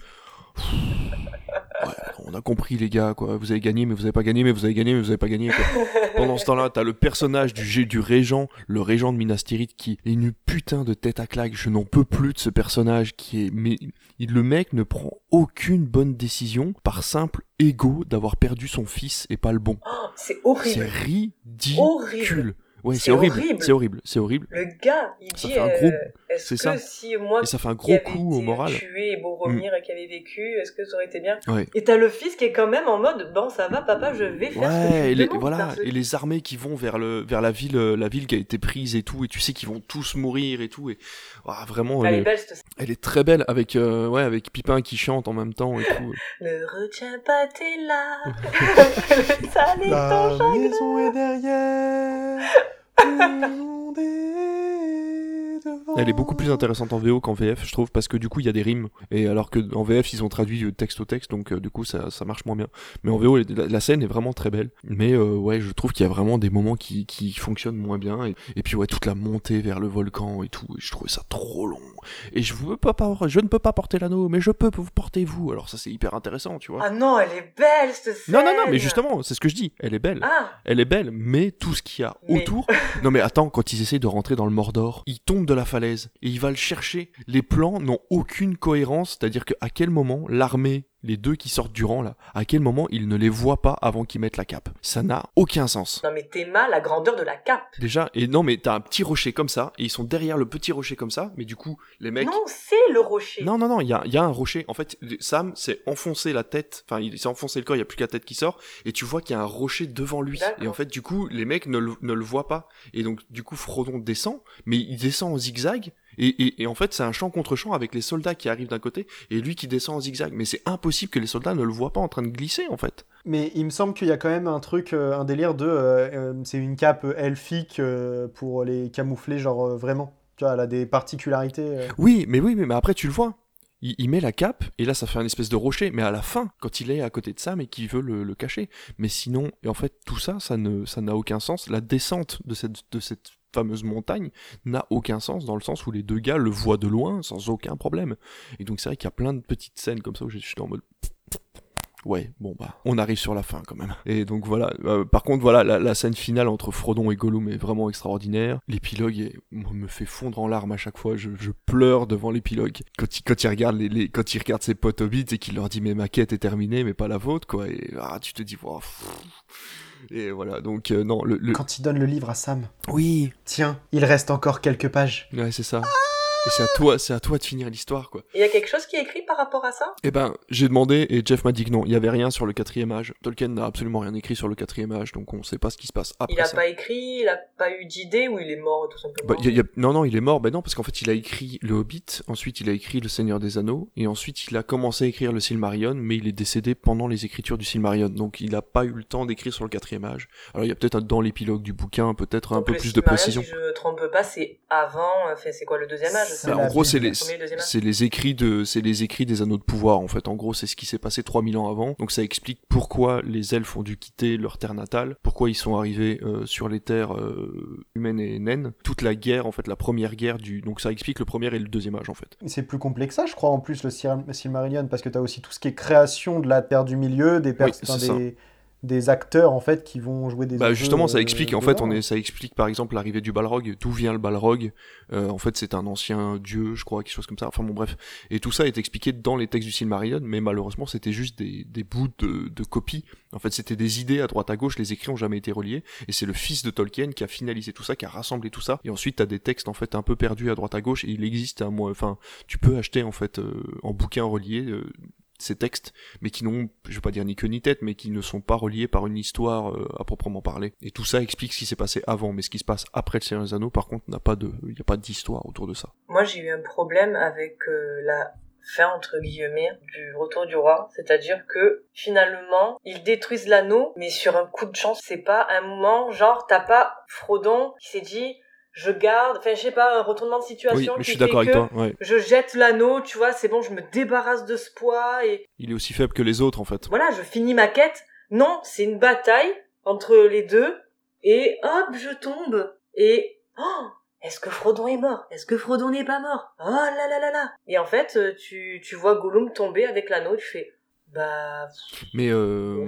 Ouais, on a compris les gars, quoi. Vous avez gagné, mais vous avez pas gagné, mais vous avez gagné, mais vous avez pas gagné. Quoi. Pendant ce temps-là, t'as le personnage du, du régent, le régent de Minas Tirith, qui est une putain de tête à claque. Je n'en peux plus de ce personnage qui est. Mais le mec ne prend aucune bonne décision par simple ego d'avoir perdu son fils et pas le bon. Oh, c'est horrible. C'est ridicule. Horrible. Ouais, c'est horrible. C'est horrible. C'est horrible. Le gars, il ça dit. Fait un gros... Euh, est-ce que ça. si moi, et ça fait un gros coup au moral. tué et Boromir mm. et qui avait vécu, est-ce que ça aurait été bien ouais. Et t'as le fils qui est quand même en mode, bon, ça va, papa, je vais faire ouais, ce que et les, voilà, et les armées qui vont vers le, vers la ville, la ville qui a été prise et tout, et tu sais qu'ils vont tous mourir et tout, et oh, vraiment. Elle, elle est belle, cette Elle est très belle avec, euh, ouais, avec Pipin qui chante en même temps et tout. <laughs> ne retiens pas tes larmes. <laughs> La ton maison est derrière. Elle est beaucoup plus intéressante en VO qu'en VF, je trouve, parce que du coup il y a des rimes, et alors que en VF ils ont traduit texte au texte, donc euh, du coup ça, ça marche moins bien. Mais en VO la, la scène est vraiment très belle, mais euh, ouais je trouve qu'il y a vraiment des moments qui, qui fonctionnent moins bien, et, et, puis ouais toute la montée vers le volcan et tout, et je trouvais ça trop long. Et je veux pas, je ne peux pas porter l'anneau, mais je peux vous porter vous. Alors ça c'est hyper intéressant, tu vois. Ah non, elle est belle cette scène. Non non non, mais justement c'est ce que je dis, elle est belle, Ah. elle est belle, mais tout ce qu'il y a Mais- autour. non mais attends, quand ils essaient de rentrer dans le Mordor, ils tombent de la falaise et ils va le chercher. Les plans n'ont aucune cohérence, c'est-à-dire qu'à quel moment l'armée, les deux qui sortent du rang là, à quel moment ils ne les voient pas avant qu'ils mettent la cape Ça n'a aucun sens. Non mais t'es mal la grandeur de la cape. Déjà, et non mais t'as un petit rocher comme ça, et ils sont derrière le petit rocher comme ça, mais du coup, les mecs... Non, c'est le rocher. Non, non, non, il y a, y a un rocher. En fait, Sam s'est enfoncé la tête, enfin, il s'est enfoncé le corps, il n'y a plus que la tête qui sort, et tu vois qu'il y a un rocher devant lui. Et en fait, du coup, les mecs ne le, ne le voient pas. Et donc, du coup, Frodon descend, mais il descend en zigzag, et, et, et en fait, c'est un champ contre champ avec les soldats qui arrivent d'un côté, et lui qui descend en zigzag. Mais c'est impossible que les soldats ne le voient pas en train de glisser, en fait. Mais il me semble qu'il y a quand même un truc, euh, un délire de. euh, euh, c'est une cape elfique pour les camoufler, genre vraiment. Tu vois, elle a des particularités. Oui, mais oui, mais, mais après, tu le vois. Il, met la cape, et là, ça fait un espèce de rocher, mais à la fin, quand il est à côté de Sam et qu'il veut le, le cacher. Mais sinon, et en fait, tout ça, ça ne, ça n'a aucun sens. La descente de cette, de cette fameuse montagne n'a aucun sens dans le sens où les deux gars le voient de loin sans aucun problème. Et donc, c'est vrai qu'il y a plein de petites scènes comme ça où j'étais en mode. Ouais, bon bah, on arrive sur la fin quand même. Et donc voilà. Euh, par contre, voilà, la, scène finale entre Frodon et Gollum est vraiment extraordinaire. L'épilogue me fait fondre en larmes à chaque fois. Je, je pleure devant l'épilogue. Quand il, quand regarde les, quand il regarde ses potes hobbits et qu'il leur dit mais ma quête est terminée, mais pas la vôtre quoi. Et ah, tu te dis wow. Et voilà. Donc euh, non, le, le- Quand il donne le livre à Sam. Oui. Tiens, il reste encore quelques pages. ouais, c'est ça. Et c'est à toi, c'est à toi de finir l'histoire quoi. Il y a quelque chose qui est écrit par rapport à ça? Eh ben, j'ai demandé et Jeff m'a dit que non, il y avait rien sur le quatrième âge. Tolkien n'a absolument rien écrit sur le quatrième âge, donc on sait pas ce qui se passe après Il a ça. pas écrit, il a pas eu d'idée ou il est mort tout simplement? Bah, y a- y a- Non, non, il est mort. Ben non, parce qu'en fait, il a écrit Le Hobbit, ensuite il a écrit Le Seigneur des Anneaux, et ensuite il a commencé à écrire le Silmarillion, mais il est décédé pendant les écritures du Silmarillion, donc il n'a pas eu le temps d'écrire sur le quatrième âge. Alors il y a peut-être dans l'épilogue du bouquin, peut-être un Donc, peu plus de précision. Si je me trompe pas, c'est avant, enfin c'est quoi le deuxième âge? Bah, en gros, c'est les, c'est écrits de, c'est les écrits des anneaux de pouvoir, en fait. En gros, c'est ce qui s'est passé 3000 ans avant. Donc, ça explique pourquoi les elfes ont dû quitter leur terre natale, pourquoi ils sont arrivés euh, sur les terres euh, humaines et naines. Toute la guerre, en fait, la première guerre du, donc ça explique le premier et le deuxième âge, en fait. C'est plus complexe que ça, je crois, en plus, le Sil- Silmarillion, parce que t'as aussi tout ce qui est création de la Terre du Milieu, des, pers- Oui, c'est enfin, ça. Des, acteurs en fait qui vont jouer des bah justement ça euh, explique en fait on est ça explique par exemple l'arrivée du Balrog d'où vient le Balrog. Euh, en fait c'est un ancien dieu je crois quelque chose comme ça. Enfin bon bref. Et tout ça est expliqué dans les textes du Silmarillion mais malheureusement c'était juste des, des bouts de, de copies. En fait c'était des idées à droite à gauche. Les écrits ont jamais été reliés. Et c'est le fils de Tolkien qui a finalisé tout ça qui a rassemblé tout ça. Et ensuite t'as des textes en fait un peu perdus à droite à gauche. Et il existe à moi enfin tu peux acheter en fait euh, en bouquin relié euh, ces textes, mais qui n'ont, je vais pas dire ni queue ni tête, mais qui ne sont pas reliés par une histoire euh, à proprement parler. Et tout ça explique ce qui s'est passé avant, mais ce qui se passe après le Seigneur des Anneaux, par contre, n'a pas de, il n'y a pas d'histoire autour de ça. Moi, j'ai eu un problème avec euh, la fin, entre guillemets, du retour du roi. C'est-à-dire que, finalement, ils détruisent l'anneau, mais sur un coup de chance. C'est pas un moment, genre, t'as pas Frodon qui s'est dit, je garde, enfin, je sais pas, un retournement de situation Oui, mais qui je suis d'accord avec toi, ouais. je jette l'anneau, tu vois, c'est bon, je me débarrasse de ce poids et Il est aussi faible que les autres, en fait. voilà, je finis ma quête. Non, c'est une bataille entre les deux et hop, je tombe et oh, est-ce que Frodon est mort? Est-ce que Frodon n'est pas mort? Oh là là là là Et en fait, euh, tu tu vois Gollum tomber avec l'anneau, tu fais bah Mais euh,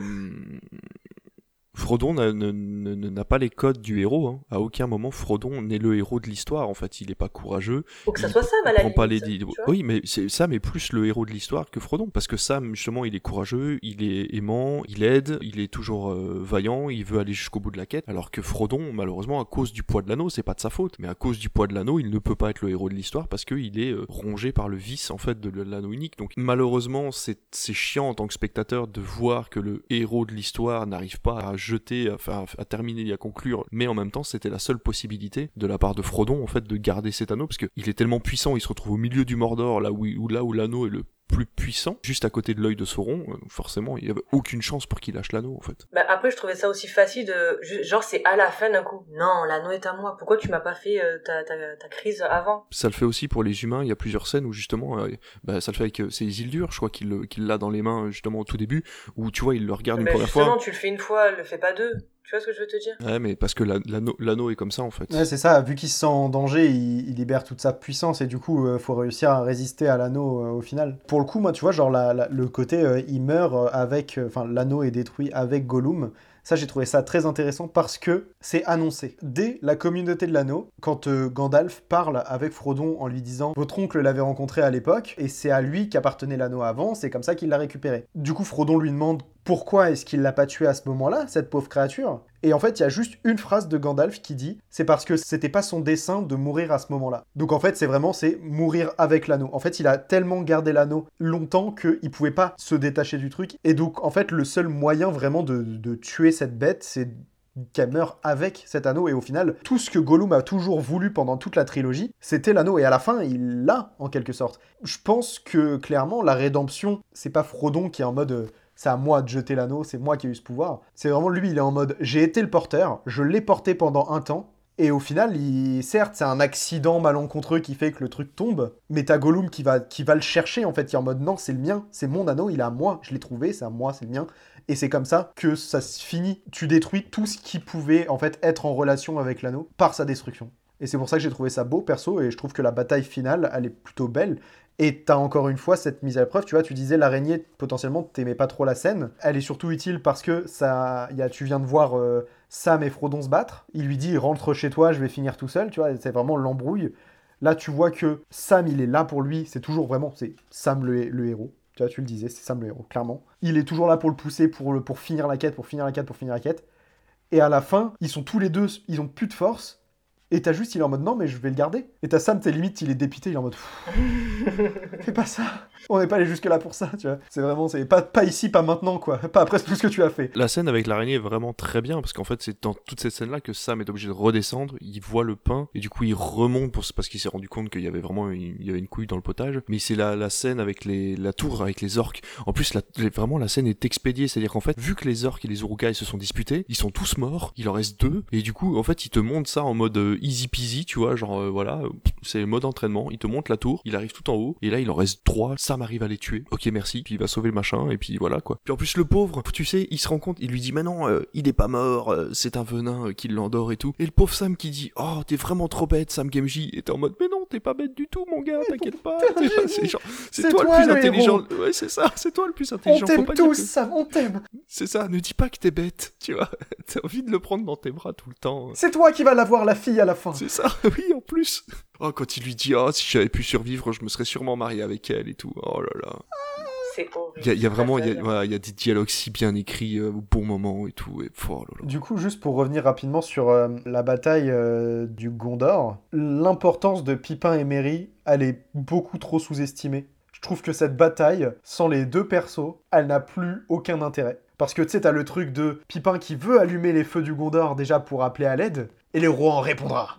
Frodon n'a pas les codes du héros. Hein. À aucun moment, Frodon n'est le héros de l'histoire. En fait, il est pas courageux. faut que ça Il- soit Sam à la pas les tu vois. Oui, mais c'est Sam est plus le héros de l'histoire que Frodon parce que Sam justement, il est courageux, il est aimant, il aide, il est toujours euh, vaillant, il veut aller jusqu'au bout de la quête. Alors que Frodon, malheureusement, à cause du poids de l'anneau, c'est pas de sa faute, mais à cause du poids de l'anneau, il ne peut pas être le héros de l'histoire parce qu'il est euh, rongé par le vice en fait de l'anneau unique. Donc malheureusement, c'est c'est chiant en tant que spectateur de voir que le héros de l'histoire n'arrive pas à à, terminer et à conclure, mais en même temps, c'était la seule possibilité de la part de Frodon en fait de garder cet anneau parce que il est tellement puissant, il se retrouve au milieu du Mordor là où, où là où l'anneau est le plus puissant, juste à côté de l'œil de Sauron, euh, forcément, il y avait aucune chance pour qu'il lâche l'anneau en fait. Bah après, je trouvais ça aussi facile de genre c'est à la fin d'un coup. Non, l'anneau est à moi. Pourquoi tu m'as pas fait euh, ta, ta ta crise avant? Ça le fait aussi pour les humains, il y a plusieurs scènes où justement, euh, bah, ça le fait avec, euh, c'est Isildur, je crois qu'il qu'il l'a dans les mains justement au tout début, où tu vois, il le regarde une Bah, première justement, fois. tu le fais une fois, le fais pas deux. Tu vois ce que je veux te dire? Ouais, mais parce que la- l'anneau l'anneau est comme ça en fait. Ouais, c'est ça, vu qu'il se sent en danger, il, il libère toute sa puissance et du coup, euh, faut réussir à résister à l'anneau euh, au final. Pour le coup, moi, tu vois, genre la- la- le côté euh, il meurt euh, avec. euh, Enfin, l'anneau est détruit avec Gollum. Ça, j'ai trouvé ça très intéressant parce que c'est annoncé. Dès la communauté de l'anneau, quand euh, Gandalf parle avec Frodon en lui disant Votre oncle l'avait rencontré à l'époque et c'est à lui qu'appartenait l'anneau avant, c'est comme ça qu'il l'a récupéré. Du coup, Frodon lui demande pourquoi est-ce qu'il l'a pas tué à ce moment-là, cette pauvre créature? Et en fait, il y a juste une phrase de Gandalf qui dit c'est parce que c'était pas son dessein de mourir à ce moment-là. Donc en fait, c'est vraiment c'est mourir avec l'anneau. En fait, il a tellement gardé l'anneau longtemps qu'il pouvait pas se détacher du truc. Et donc en fait, le seul moyen vraiment de, tuer cette bête, c'est qu'elle meurt avec cet anneau et au final tout ce que Gollum a toujours voulu pendant toute la trilogie c'était l'anneau et à la fin il l'a en quelque sorte je pense que clairement la rédemption c'est pas Frodon qui est en mode euh, c'est à moi de jeter l'anneau, c'est moi qui ai eu ce pouvoir. C'est vraiment lui, il est en mode j'ai été le porteur, je l'ai porté pendant un temps, et au final, il... certes, c'est un accident malencontreux qui fait que le truc tombe, mais t'as Gollum qui va, qui va le chercher en fait, qui est en mode non, c'est le mien, c'est mon anneau, il est à moi, je l'ai trouvé, c'est à moi, c'est le mien. Et c'est comme ça que ça se finit. Tu détruis tout ce qui pouvait en fait être en relation avec l'anneau par sa destruction. Et c'est pour ça que j'ai trouvé ça beau perso, et je trouve que la bataille finale, elle est plutôt belle. Et t'as encore une fois cette mise à l'épreuve, tu vois, tu disais l'araignée, potentiellement, t'aimais pas trop la scène. Elle est surtout utile parce que ça, y a, tu viens de voir euh, Sam et Frodon se battre. Il lui dit rentre chez toi, je vais finir tout seul, tu vois, c'est vraiment l'embrouille. Là, tu vois que Sam, il est là pour lui, c'est toujours vraiment, c'est Sam le, héros. Tu vois, tu le disais, c'est Sam le héros, clairement. Il est toujours là pour le pousser, pour, pour finir la quête, pour finir la quête, pour finir la quête. Et à la fin, ils sont tous les deux, ils ont plus de force. Et t'as juste, il est en mode non, mais je vais le garder. Et t'as Sam, t'es limite, il est dépité, il est en mode <laughs> fais pas ça. On n'est pas allé jusque là pour ça, tu vois. C'est vraiment, c'est pas, pas ici, pas maintenant, quoi. Pas après tout ce que tu as fait. La scène avec l'araignée est vraiment très bien parce qu'en fait c'est dans toute cette scène là que Sam est obligé de redescendre, il voit le pain et du coup il remonte pour, parce qu'il s'est rendu compte qu'il y avait vraiment une, il y avait une couille dans le potage. Mais c'est la, la scène avec les, la tour avec les orques. En plus la, vraiment la scène est expédiée, c'est-à-dire qu'en fait vu que les orques et les urukai se sont disputés, ils sont tous morts, il en reste deux et du coup en fait il te montre ça en mode euh, easy peasy, tu vois, genre euh, voilà, c'est le mode entraînement, il te montre la tour, il arrive tout en haut et là il en reste trois, Sam arrive à les tuer. Ok merci, puis il va sauver le machin et puis voilà quoi. Puis en plus le pauvre, tu sais, il se rend compte, il lui dit mais non, euh, il est pas mort, euh, c'est un venin euh, qui l'endort et tout. Et le pauvre Sam qui dit oh t'es vraiment trop bête Sam Gamgee et t'es en mode mais non t'es pas bête du tout, mon gars, t'inquiète pas. C'est genre- c'est toi, toi, le plus le intelligent. héros. Ouais, c'est ça, c'est toi le plus On intelligent. Faut t'aime tous, que- Sam, on t'aime. C'est ça, ne dis pas que t'es bête, <laughs> tu vois. T'as envie de le prendre dans tes bras tout le temps. C'est toi qui vas l'avoir, la fille, à la fin. C'est ça, <laughs> oui, en plus. Oh, quand il lui dit, oh, si j'avais pu survivre, je me serais sûrement marié avec elle et tout. Oh là là. C'est horrible. Il y a, il y a vraiment, il y a, Ça, voilà, il y a des dialogues si bien écrits euh, au bon moment et tout. Et, oh là là. Du coup, juste pour revenir rapidement sur euh, la bataille euh, du Gondor, l'importance de Pipin et Merry, elle est beaucoup trop sous-estimée. Je trouve que cette bataille, sans les deux persos, elle n'a plus aucun intérêt. Parce que tu sais, t'as le truc de Pipin qui veut allumer les feux du Gondor déjà pour appeler à l'aide, et le roi en répondra.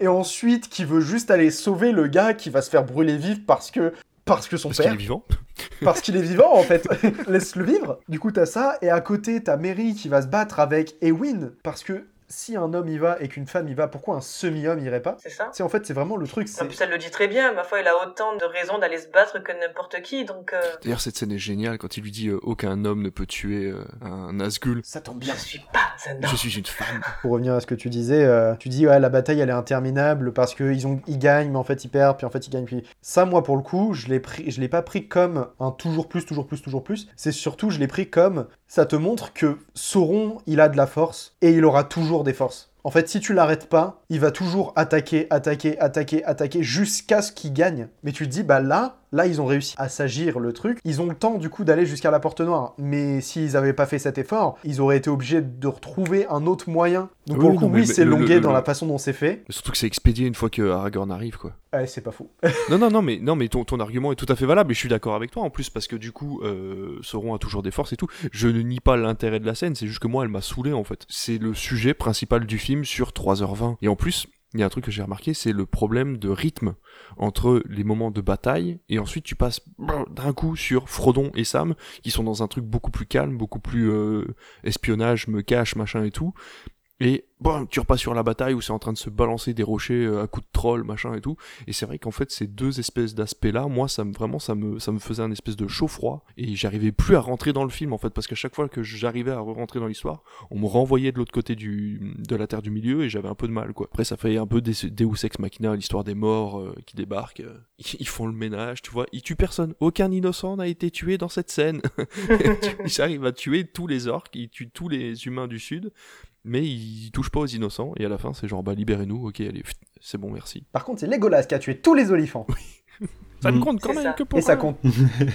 et ensuite, qui veut juste aller sauver le gars qui va se faire brûler vif parce que parce que son Parce père qu'il est vivant. <laughs> parce qu'il est vivant en fait. <laughs> Laisse-le vivre. Du coup, t'as ça, et à côté, t'as Mary qui va se battre avec Ewin, parce que si un homme y va et qu'une femme y va, pourquoi un semi-homme irait pas? C'est ça C'est en fait, c'est vraiment le truc. En plus, elle le dit très bien. Ma foi, il a autant de raisons d'aller se battre que n'importe qui. Donc, euh, D'ailleurs, cette scène est géniale quand il lui dit euh, aucun homme ne peut tuer euh, un Nazgûl. ça tombe bien. je suis pas un homme. Je suis une femme. Pour revenir à ce que tu disais, euh, tu dis ouais la bataille elle est interminable parce que ils ont ils gagnent mais en fait ils perdent puis en fait ils gagnent puis ça moi pour le coup je l'ai pris je l'ai pas pris comme un toujours plus toujours plus toujours plus c'est surtout je l'ai pris comme ça te montre que Sauron il a de la force et il aura toujours des forces. En fait, si tu l'arrêtes pas, il va toujours attaquer, attaquer, attaquer, attaquer jusqu'à ce qu'il gagne. Mais tu te dis, bah là, là, ils ont réussi à s'agir le truc. Ils ont le temps, du coup, d'aller jusqu'à la porte noire. Mais s'ils avaient pas fait cet effort, ils auraient été obligés de retrouver un autre moyen. Donc, Oui, pour le coup, oui, c'est longué le- dans le- la façon dont c'est fait. Surtout que c'est expédié une fois que Aragorn arrive, quoi. Ouais, c'est pas fou. <laughs> non, non, non, mais, non, mais ton, ton argument est tout à fait valable et je suis d'accord avec toi en plus parce que du coup, euh, Sauron a toujours des forces et tout. Je ne nie pas l'intérêt de la scène, c'est juste que moi, elle m'a saoulé en fait. C'est le sujet principal du film sur 3h20. Et en plus, il y a un truc que j'ai remarqué, c'est le problème de rythme entre les moments de bataille et ensuite tu passes d'un coup sur Frodon et Sam qui sont dans un truc beaucoup plus calme, beaucoup plus euh, espionnage, me cache, machin et tout. Et bon, tu repasses sur la bataille où c'est en train de se balancer des rochers euh, à coups de troll, machin et tout. Et c'est vrai qu'en fait, ces deux espèces d'aspects-là, moi, ça me vraiment, ça me, ça me faisait un espèce de chaud-froid. Et j'arrivais plus à rentrer dans le film, en fait, parce qu'à chaque fois que j'arrivais à rentrer dans l'histoire, on me renvoyait de l'autre côté du, de la Terre du Milieu et j'avais un peu de mal, quoi. Après, ça fait un peu des, Deus Ex Machina, l'histoire des morts euh, qui débarquent. euh, ils, <laughs> ils font le ménage, tu vois. Ils tuent personne. Aucun innocent n'a été tué dans cette scène. <laughs> <laughs> ils arrivent à tuer tous les orques, ils tuent tous les humains du Sud mais il touche pas aux innocents et à la fin c'est genre bah libérez-nous ok allez c'est bon merci Par contre, c'est Legolas qui a tué tous les olifants. ça ne Mm. compte quand même ça. que pour Et ça compte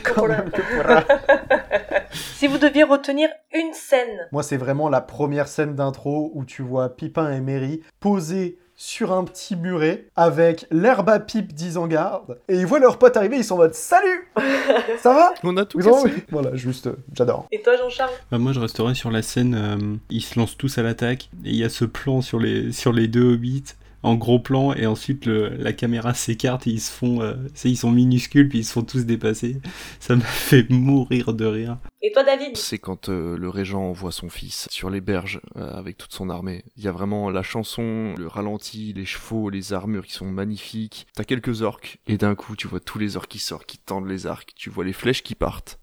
quand <laughs> même que pour un. <laughs> si vous deviez retenir une scène, Moi, c'est vraiment la première scène d'intro où tu vois Pipin et Merry posés sur un petit muret avec l'herbe à pipe d'Isengard et ils voient leur pote arriver, ils sont en mode Salut <laughs> Ça va on a tout Vous en- cassé Voilà, juste, euh, j'adore. et toi, Jean-Charles Bah, moi, je resterai sur la scène. euh, ils se lancent tous à l'attaque. Et il y a ce plan sur les, sur les deux hobbits en gros plan. Et ensuite, le, la caméra s'écarte et ils se font. euh, c'est- ils sont minuscules puis ils se font tous dépasser. Ça m'a <laughs> fait mourir de rire. Et toi, David? C'est quand euh, le régent envoie son fils sur les berges euh, avec toute son armée. Il y a vraiment la chanson, le ralenti, les chevaux, les armures qui sont magnifiques. T'as quelques orques et d'un coup tu vois tous les orques qui sortent, qui tendent les arcs. Tu vois les flèches qui partent.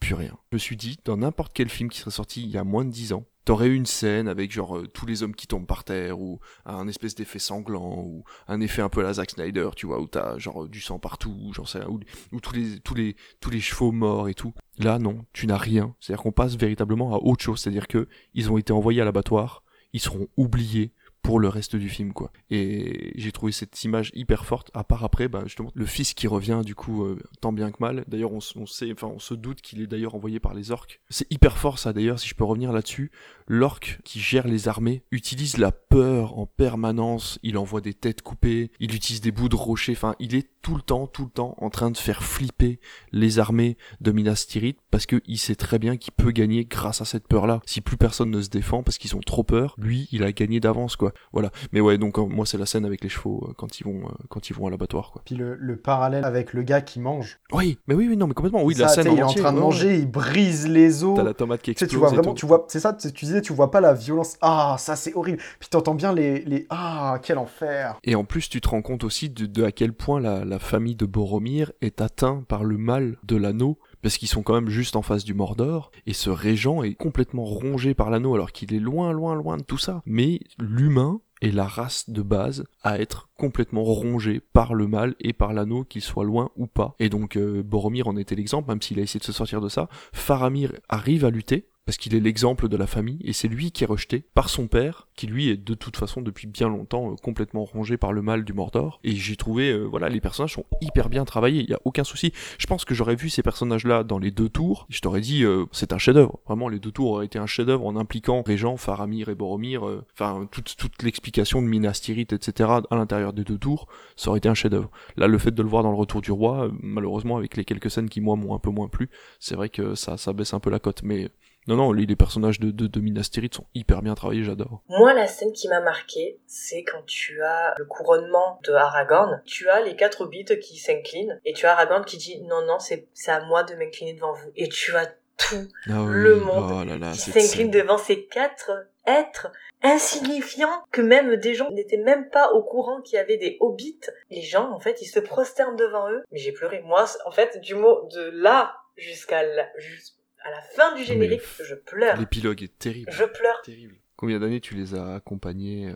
Plus rien. Je me suis dit, dans n'importe quel film qui serait sorti il y a moins de 10 ans, t'aurais eu une scène avec genre euh, tous les hommes qui tombent par terre ou un espèce d'effet sanglant ou un effet un peu à la Zack Snyder, tu vois, où t'as genre du sang partout, ou j'en sais ou tous les tous les tous les chevaux morts et tout. Là non, tu n'as rien. C'est-à-dire qu'on passe véritablement à autre chose, c'est-à-dire que ils ont été envoyés à l'abattoir, ils seront oubliés pour le reste du film quoi. Et j'ai trouvé cette image hyper forte à part après bah justement le fils qui revient du coup euh, tant bien que mal. D'ailleurs on, sait enfin on se doute qu'il est d'ailleurs envoyé par les orques. C'est hyper fort ça d'ailleurs si je peux revenir là-dessus. L'orque qui gère les armées utilise la peur en permanence, il envoie des têtes coupées, il utilise des bouts de rocher, enfin il est tout le temps tout le temps en train de faire flipper les armées de Minas Tirith parce que il sait très bien qu'il peut gagner grâce à cette peur-là. Si plus personne ne se défend parce qu'ils ont trop peur, lui, il a gagné d'avance quoi. Voilà. Mais ouais, donc euh, moi c'est la scène avec les chevaux euh, quand ils vont euh, quand ils vont à l'abattoir quoi. Puis le, le parallèle avec le gars qui mange. Oui, mais oui, oui, non, mais complètement. Oui, Ça, la scène sais, il est en train de manger, ouais. il brise les os. T'as la tomate qui explose. tu vois vraiment, tu vois, c'est ça, tu tu disais, tu vois pas la violence. Ah, ça c'est horrible. Puis t'entends bien les, les, ah, quel enfer. Et en plus, tu te rends compte aussi de, de à quel point la, la famille de Boromir est atteinte par le mal de l'anneau, parce qu'ils sont quand même juste en face du Mordor, et ce régent est complètement rongé par l'anneau alors qu'il est loin, loin, loin de tout ça. Mais l'humain est la race de base à être complètement rongé par le mal et par l'anneau, qu'il soit loin ou pas. Et donc euh, Boromir en était l'exemple, même s'il a essayé de se sortir de ça. Faramir arrive à lutter, parce qu'il est l'exemple de la famille, et c'est lui qui est rejeté par son père, qui lui est de toute façon depuis bien longtemps euh, complètement rongé par le mal du Mordor. Et j'ai trouvé, euh, voilà, les personnages sont hyper bien travaillés, il y a aucun souci. Je pense que j'aurais vu ces personnages-là dans les deux tours, je t'aurais dit, euh, c'est un chef-d'œuvre. Vraiment, les deux tours auraient été un chef-d'œuvre en impliquant Régent, Faramir et Boromir, enfin toute, toute l'explication de Minas Tirith, etc. à l'intérieur des deux tours, ça aurait été un chef-d'œuvre. Là, le fait de le voir dans le Retour du Roi, malheureusement, avec les quelques scènes qui moi m'ont un peu moins plu, c'est vrai que ça, ça baisse un peu la cote, mais non, non, les, personnages de, de, de Minas Tirith sont hyper bien travaillés, j'adore. Moi, la scène qui m'a marqué, c'est quand tu as le couronnement de Aragorn, tu as les quatre hobbits qui s'inclinent, et tu as Aragorn qui dit non, non, c'est à moi de m'incliner devant vous. Et tu as tout ah le monde oh qui s'incline devant ces quatre êtres insignifiants que même des gens n'étaient même pas au courant qu'il y avait des hobbits. Les gens, en fait, ils se prosternent devant eux. Mais j'ai pleuré. Moi, en fait, du mot de là jusqu'à là, à la fin du générique, je pleure. L'épilogue est terrible. Je pleure. Terrible. Combien d'années tu les as accompagnés euh,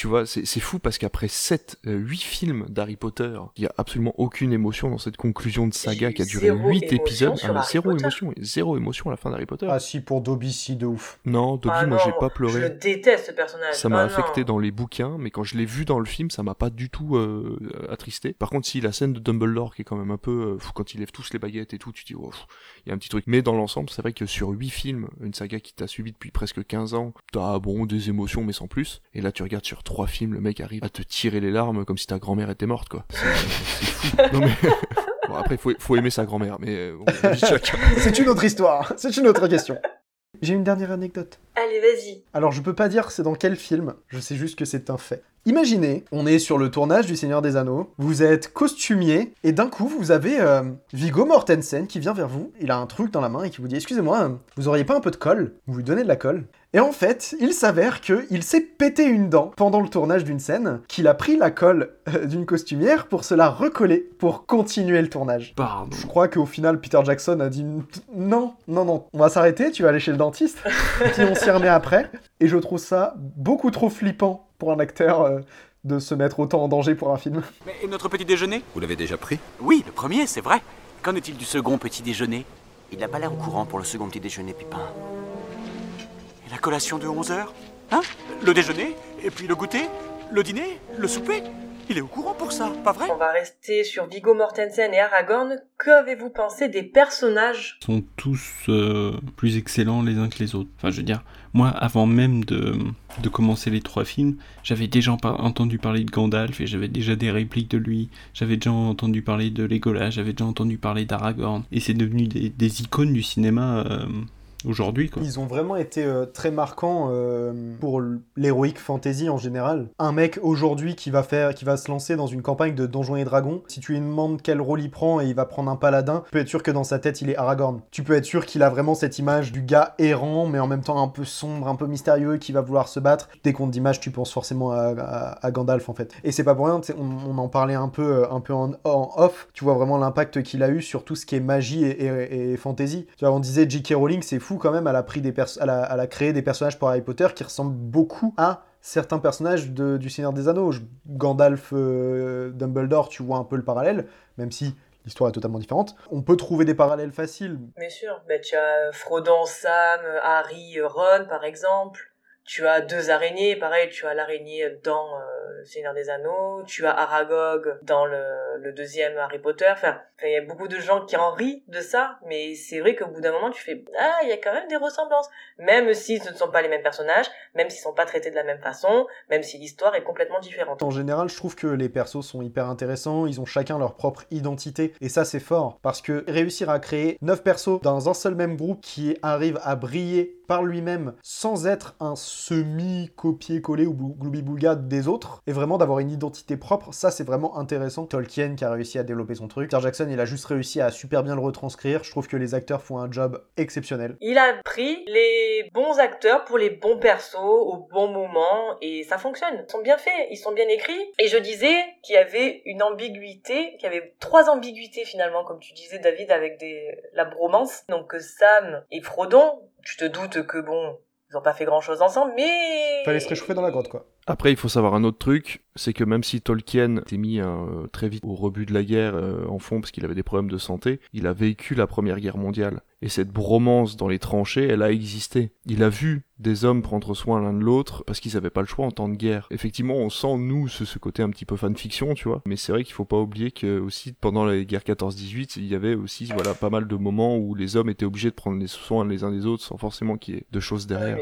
tu vois, c'est fou parce qu'après 7, 8 euh, films d'Harry Potter, il y a absolument aucune émotion dans cette conclusion de saga qui a duré 8 épisodes. Ah, zéro émotion, zéro émotion à la fin d'Harry Potter. Ah si, pour Dobby, si, de ouf. Non, Dobby, ah moi j'ai pas pleuré. Je déteste ce personnage. Ça m'a Ah affecté non. dans les bouquins, mais quand je l'ai vu dans le film, ça m'a pas du tout euh, attristé. Par contre, si la scène de Dumbledore qui est quand même un peu, euh, fou, quand il lève tous les baguettes et tout, tu te dis, oh, il y a un petit truc. Mais dans l'ensemble, c'est vrai que sur 8 films, une saga qui t'a suivi depuis presque 15 ans, t'as bon des émotions mais sans plus. Et là, tu regardes sur 3 films, le mec arrive à te tirer les larmes comme si ta grand-mère était morte, quoi. C'est <laughs> fou. Non mais. <laughs> Bon, après, faut, faut aimer sa grand-mère, mais euh, bon. <laughs> C'est une autre histoire, c'est une autre question. J'ai une dernière anecdote. Allez, vas-y. Alors je peux pas dire c'est dans quel film, je sais juste que c'est un fait. Imaginez, on est sur le tournage du Seigneur des Anneaux, vous êtes costumier, et d'un coup vous avez euh, Viggo Mortensen qui vient vers vous, il a un truc dans la main et qui vous dit Excusez-moi, euh, vous auriez pas un peu de colle? Vous lui donnez de la colle. Et en fait, il s'avère qu'il s'est pété une dent pendant le tournage d'une scène, qu'il a pris la colle euh, d'une costumière pour se la recoller, pour continuer le tournage. Pardon. Je crois qu'au final, Peter Jackson a dit non, non, non, on va s'arrêter, tu vas aller chez le dentiste, <laughs> puis on s'y remet après. Et je trouve ça beaucoup trop flippant pour un acteur euh, de se mettre autant en danger pour un film. Mais et notre petit déjeuner? Vous l'avez déjà pris? Oui, le premier, c'est vrai. Qu'en est-il du second petit déjeuner? Il n'a pas l'air au courant pour le second petit déjeuner, Pipin. Et la collation de 11 heures Hein? Le déjeuner Et puis le goûter Le dîner Le souper Il est au courant pour ça, pas vrai? On va rester sur Viggo Mortensen et Aragorn. Qu'avez-vous pensé des personnages? Ils sont tous euh, plus excellents les uns que les autres. Enfin, je veux dire, moi, avant même de, de commencer les trois films, j'avais déjà entendu parler de Gandalf et j'avais déjà des répliques de lui. J'avais déjà entendu parler de Legolas, j'avais déjà entendu parler d'Aragorn. Et c'est devenu des, des icônes du cinéma euh, aujourd'hui, quoi. Ils ont vraiment été euh, très marquants euh, pour l'héroïque fantasy en général. Un mec aujourd'hui qui va faire, qui va se lancer dans une campagne de Donjons et Dragons, si tu lui demandes quel rôle il prend et il va prendre un paladin, tu peux être sûr que dans sa tête il est Aragorn. Tu peux être sûr qu'il a vraiment cette image du gars errant, mais en même temps un peu sombre, un peu mystérieux, qui va vouloir se battre. Dès qu'on te dit image, tu penses forcément à, Gandalf en fait. Et c'est pas pour rien, on, on en parlait un peu, euh, un peu en, off. Tu vois vraiment l'impact qu'il a eu sur tout ce qui est magie et, et- et fantasy. Tu vois, on disait J.K. Rowling, c'est fou quand même, elle a, pris des des personnages pour Harry Potter qui ressemblent beaucoup à certains personnages de- du Seigneur des Anneaux. Gandalf, euh, Dumbledore, tu vois un peu le parallèle, même si l'histoire est totalement différente. On peut trouver des parallèles faciles. Bien sûr. Bah, tu as Frodon, Sam, Harry, Ron, par exemple. Tu as deux araignées, pareil, tu as l'araignée dans euh, Le Seigneur des Anneaux, tu as Aragog dans le, le deuxième Harry Potter. Enfin, il y a beaucoup de gens qui en rient de ça, mais c'est vrai qu'au bout d'un moment, tu fais ah, il y a quand même des ressemblances, même si ce ne sont pas les mêmes personnages, même s'ils sont pas traités de la même façon, même si l'histoire est complètement différente. En général, je trouve que les persos sont hyper intéressants, ils ont chacun leur propre identité, et ça c'est fort, parce que réussir à créer 9 persos dans un seul même groupe qui arrivent à briller par lui-même sans être un semi-copier-coller ou gloubi-boulga des autres, et vraiment d'avoir une identité propre, ça c'est vraiment intéressant. Tolkien qui a réussi à développer son truc. Peter Jackson, il a juste réussi à super bien le retranscrire. Je trouve que les acteurs font un job exceptionnel. Il a pris les bons acteurs pour les bons persos au bon moment et ça fonctionne. Ils sont bien faits, ils sont bien écrits. Et je disais qu'il y avait une ambiguïté, qu'il y avait trois ambiguïtés finalement, comme tu disais David, avec des... la bromance. Donc Sam et Frodon, tu te doutes que bon, ils ont pas fait grand chose ensemble, mais... Fallait se réchauffer dans la grotte quoi. Après, il faut savoir un autre truc, c'est que même si Tolkien était mis euh, très vite au rebut de la guerre euh, en fond parce qu'il avait des problèmes de santé, il a vécu la Première Guerre mondiale. Et cette bromance dans les tranchées, elle a existé. Il a vu des hommes prendre soin l'un de l'autre parce qu'ils n'avaient pas le choix en temps de guerre. Effectivement, on sent, nous, ce, ce côté un petit peu fanfiction, tu vois. Mais c'est vrai qu'il faut pas oublier que aussi, pendant la guerre 14-18, il y avait aussi, voilà, pas mal de moments où les hommes étaient obligés de prendre les soins les uns des autres sans forcément qu'il y ait de choses derrière.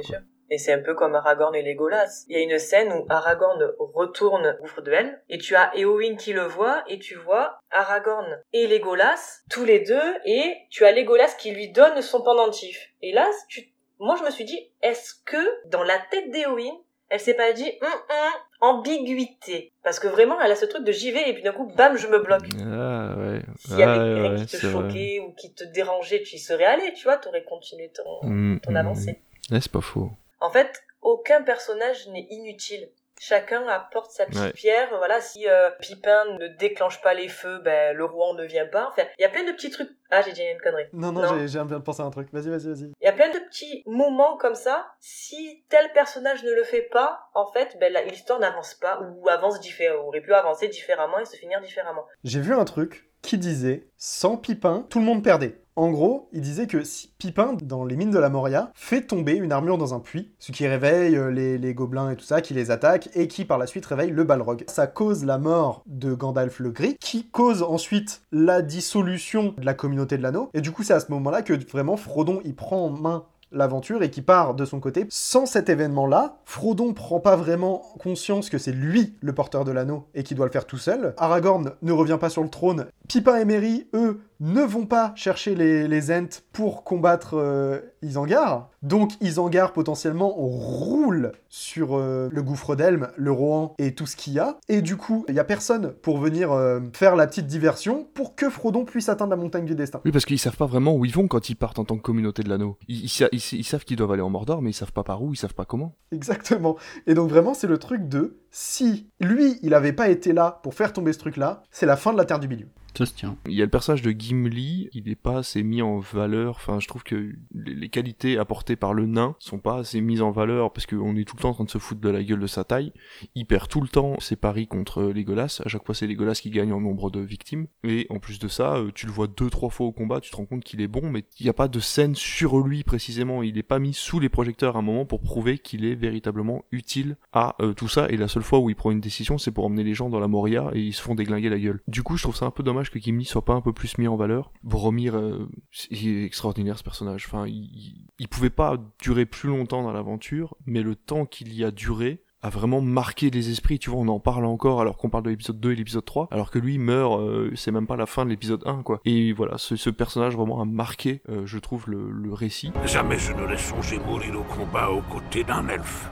Et c'est un peu comme Aragorn et Legolas. Il y a une scène où Aragorn retourne au gouffre de Helm, et tu as Éowyn qui le voit, et tu vois Aragorn et Legolas, tous les deux, et tu as Legolas qui lui donne son pendentif. Et là, tu... moi je me suis dit, est-ce que dans la tête d'Éowyn, elle s'est pas dit, hum, hum, ambiguïté? Parce que vraiment, elle a ce truc de j'y vais, et puis d'un coup, bam, je me bloque. Ah ouais. S'il y avait Ah, ouais, qui te vrai. choquait ou qui te dérangeait, tu y serais allé, tu vois, t'aurais continué ton, Mm, ton mm, avancée. mm. Ouais, c'est pas faux. En fait, aucun personnage n'est inutile. Chacun apporte sa petite Ouais. pierre. Voilà, si euh, Pipin ne déclenche pas les feux, ben le roi ne vient pas. Enfin, il y a plein de petits trucs. Ah, j'ai dit une connerie. Non, non, j'ai- j'ai bien pensé à un truc. Vas-y, vas-y, vas-y. Il y a plein de petits moments comme ça. Si tel personnage ne le fait pas, en fait, ben l'histoire n'avance pas ou avance différemment, aurait pu avancer différemment et se finir différemment. J'ai vu un truc qui disait sans Pipin, tout le monde perdait. En gros, il disait que si Pipin, dans les mines de la Moria, fait tomber une armure dans un puits, ce qui réveille euh, les, gobelins et tout ça, qui les attaque, et qui par la suite réveille le Balrog. Ça cause la mort de Gandalf le Gris, qui cause ensuite la dissolution de la communauté de l'anneau. Et du coup, c'est à ce moment-là que vraiment Frodon, il prend en main l'aventure et qui part de son côté. Sans cet événement-là, Frodon prend pas vraiment conscience que c'est lui le porteur de l'anneau et qui doit le faire tout seul. Aragorn ne revient pas sur le trône. Pipin et Merry, eux, ne vont pas chercher les, les Ents pour combattre euh, Isengard. Donc Isengard potentiellement roule sur euh, le gouffre d'Elm, le Rohan et tout ce qu'il y a. Et du coup, il y a personne pour venir euh, faire la petite diversion pour que Frodon puisse atteindre la montagne du destin. Oui, parce qu'ils savent pas vraiment où ils vont quand ils partent en tant que communauté de l'anneau. Ils, ils sa- ils- ils savent qu'ils doivent aller en Mordor, mais ils savent pas par où, ils savent pas comment. Exactement. Et donc vraiment, c'est le truc de si lui, il avait pas été là pour faire tomber ce truc-là, c'est la fin de la Terre du Milieu. Ça se tient. Il y a le personnage de Gimli, il est pas assez mis en valeur. Enfin, je trouve que les qualités apportées par le nain sont pas assez mises en valeur parce qu'on est tout le temps en train de se foutre de la gueule de sa taille. Il perd tout le temps ses paris contre Legolas. À chaque fois, c'est Legolas qui gagne en nombre de victimes. Et en plus de ça, euh, tu le vois deux, trois fois au combat, tu te rends compte qu'il est bon, mais il n'y a pas de scène sur lui précisément. Il est pas mis sous les projecteurs à un moment pour prouver qu'il est véritablement utile à euh, tout ça. Et la seule fois où il prend une décision, c'est pour emmener les gens dans la Moria et ils se font déglinguer la gueule. Du coup, je trouve ça un peu dommage que Gimli soit pas un peu plus mis en valeur. Boromir, euh, est extraordinaire ce personnage. Enfin, il, il- il pouvait pas durer plus longtemps dans l'aventure, mais le temps qu'il y a duré a vraiment marqué les esprits, tu vois, on en parle encore alors qu'on parle de l'épisode 2 et l'épisode 3, alors que lui meurt, euh, c'est même pas la fin de l'épisode 1, quoi. Et voilà, ce, ce personnage vraiment a marqué, euh, je trouve, le, le récit. Jamais je n'aurais songé mourir au combat aux côtés d'un elfe.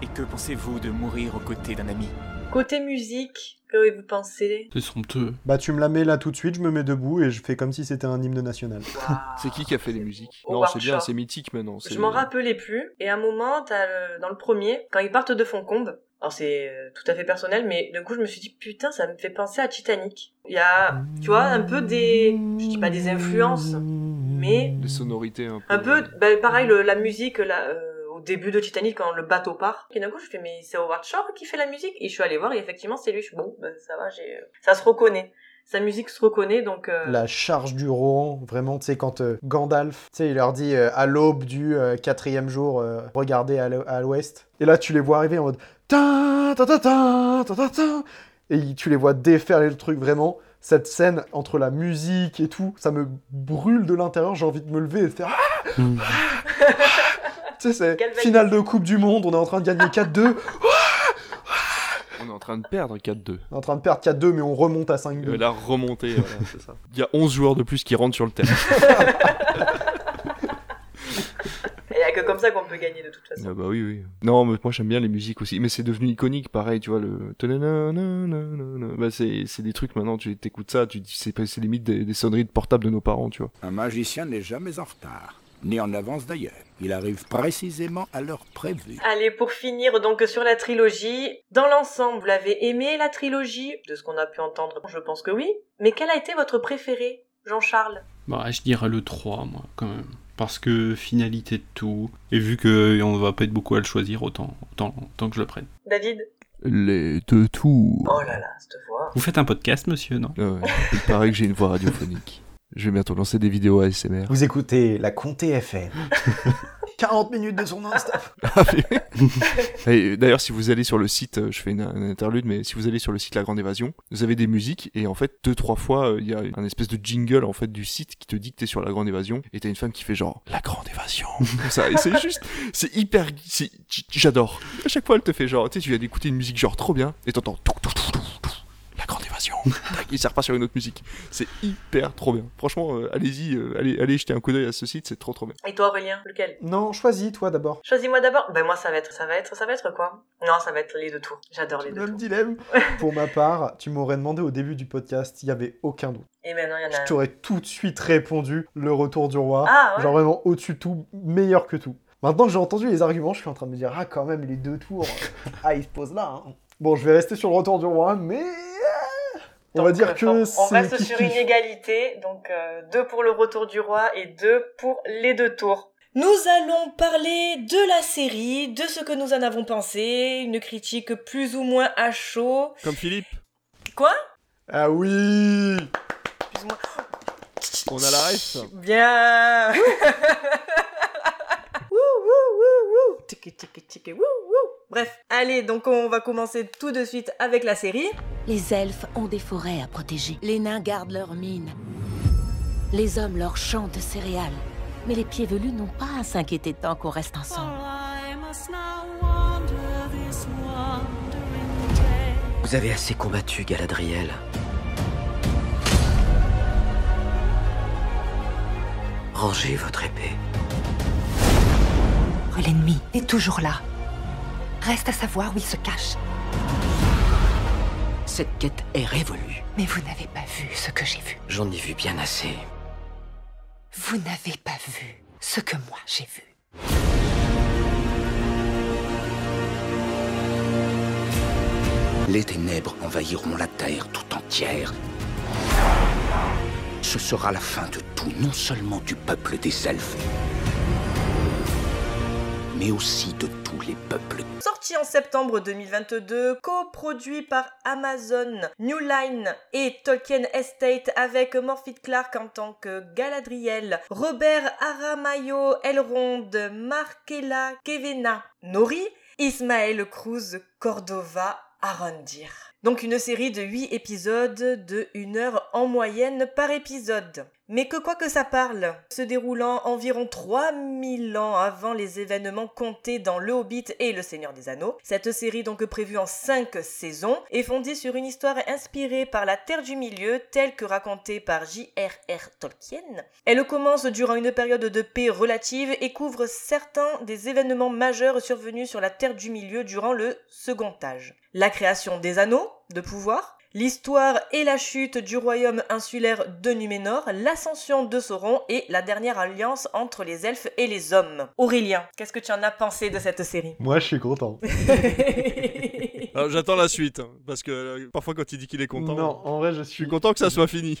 Et que pensez-vous de mourir aux côtés d'un ami? Côté musique, que vous pensez? C'est somptueux. Bah tu me la mets là tout de suite, je me mets debout et je fais comme si c'était un hymne national. <laughs> C'est qui qui a fait les musiques? Non, c'est bien, c'est mythique maintenant. Je m'en rappelais plus. Et à un moment, le- dans le premier, quand ils partent de Foncombe, alors c'est euh, tout à fait personnel, mais d'un coup je me suis dit putain, ça me fait penser à Titanic. Il y a, tu vois, un peu des, je dis pas des influences, mais Des sonorités un peu. un peu, ben, pareil, le- la musique là, euh, début de Titanic quand le bateau part. Et d'un coup je fais mais c'est Howard Shore qui fait la musique? Et je suis allée voir et effectivement c'est lui. Je suis bon, ben, ça va, j'ai, ça se reconnaît. Sa musique se reconnaît donc. euh, La charge du Rohan, vraiment, tu sais, quand euh, Gandalf, tu sais, il leur dit euh, à l'aube du euh, quatrième jour, euh, regardez à l'o- à l'ouest. Et là, tu les vois arriver en mode ta ta ta ta ta ta ta et tu les vois déferler le truc vraiment. Cette scène entre la musique et tout, ça me brûle de l'intérieur. J'ai envie de me lever et de faire ah Tu sais, c'est finale de Coupe du Monde, on est en train de gagner 4-2. <laughs> On est en train de perdre 4-2. On est en train de perdre 4-2, mais on remonte à 5-2. Euh, la remontée, <laughs> voilà, c'est ça. Il y a 11 joueurs de plus qui rentrent sur le terrain. Il y a que comme ça qu'on peut gagner de toute façon. Ah bah oui, oui. Non, mais moi j'aime bien les musiques aussi. Mais c'est devenu iconique, pareil, tu vois, le. Bah, c'est des trucs maintenant, tu t'écoutes ça, tu dis, c'est limite des, des sonneries de portable de nos parents, tu vois. Un magicien n'est jamais en retard, ni en avance d'ailleurs. Il arrive précisément à l'heure prévue. Allez, pour finir donc sur la trilogie, dans l'ensemble, vous l'avez aimé la trilogie? De ce qu'on a pu entendre, je pense que oui. Mais quel a été votre préféré, Jean-Charles? Bah, je dirais le 3, moi, quand même. Parce que finalité de tout, et vu qu'on va pas être beaucoup à le choisir, autant, autant, autant que je le prenne. David? Les deux tours. Oh là là, cette voix. Vous faites un podcast, monsieur, non? Ouais. Il paraît que j'ai une voix radiophonique. Je vais bientôt lancer des vidéos ASMR. Vous écoutez la Comté FM. 40 minutes de son Insta. <laughs> Ah, D'ailleurs, si vous allez sur le site, euh, je fais une, un interlude, mais si vous allez sur le site La Grande Évasion, vous avez des musiques et en fait deux trois fois euh, il y a un espèce de jingle en fait du site qui te dit que t'es sur La Grande Évasion et t'as une femme qui fait genre La Grande Évasion <laughs> ça et c'est juste, c'est hyper, j'adore. À chaque fois elle te fait genre, tu sais, tu viens d'écouter une musique genre trop bien et t'entends tout, tout, tout, tout, tout, La Grande Évasion. <laughs> Il sert pas sur une autre musique. C'est hyper trop bien. Franchement, euh, allez-y, euh, allez, allez jeter un coup d'œil à ce site, c'est trop trop bien. Et toi, Aurélien Lequel? Non, choisis toi d'abord. Choisis-moi d'abord? Ben moi, ça va être, ça va être, ça va être quoi? Non, ça va être les deux tours. J'adore les deux Même tours. dilemme. <laughs> Pour ma part, tu m'aurais demandé au début du podcast, il y avait aucun doute. Et maintenant, il y en a Je t'aurais tout de suite répondu le retour du roi. Ah, ouais. Genre vraiment au-dessus de tout, meilleur que tout. Maintenant que j'ai entendu les arguments, je suis en train de me dire, ah quand même, les deux tours, <laughs> ah il se pose là. hein. Bon, je vais rester sur le retour du roi, mais... On va dire euh, que on- reste sur une égalité, donc euh, deux pour le retour du roi et deux pour les deux tours. Nous allons parler de la série, de ce que nous en avons pensé, une critique plus ou moins à chaud. Comme Philippe. Quoi? Ah oui Plus ou moins. On a la ref. Bien Wouh, wouh, wouh, wouh. Bref, allez, donc on va commencer tout de suite avec la série. Les elfes ont des forêts à protéger. Les nains gardent leurs mines. Les hommes leur chantent céréales. Mais les pieds velus n'ont pas à s'inquiéter tant qu'on reste ensemble. Vous avez assez combattu, Galadriel. Rangez votre épée. L'ennemi est toujours là. Reste à savoir où il se cache. Cette quête est révolue. Mais vous n'avez pas vu ce que j'ai vu. J'en ai vu bien assez. Vous n'avez pas vu ce que moi j'ai vu. Les ténèbres envahiront la terre tout entière. Ce sera la fin de tout, non seulement du peuple des elfes, mais aussi de Sorti en septembre 2022, coproduit par Amazon, New Line et Tolkien Estate avec Morphy Clark en tant que Galadriel, Robert Aramayo Elrond, Markela Kevena Nori, Ismaël Cruz Cordova Arondir. Donc une série de 8 épisodes de 1 heure en moyenne par épisode. Mais que quoi que ça parle, se déroulant environ 3000 ans avant les événements comptés dans Le Hobbit et Le Seigneur des Anneaux, cette série donc prévue en 5 saisons est fondée sur une histoire inspirée par la Terre du Milieu telle que racontée par J.R.R. Tolkien. Elle commence durant une période de paix relative et couvre certains des événements majeurs survenus sur la Terre du Milieu durant le Second Âge. La création des anneaux de pouvoir, l'histoire et la chute du royaume insulaire de Numénor, l'ascension de Sauron et la dernière alliance entre les elfes et les hommes. Aurélien, qu'est-ce que tu en as pensé de cette série? Moi, je suis content. <laughs> Alors, J'attends la suite, hein, parce que euh, parfois quand il dit qu'il est content, Non, en vrai, je je suis suis content que ça <laughs> soit fini.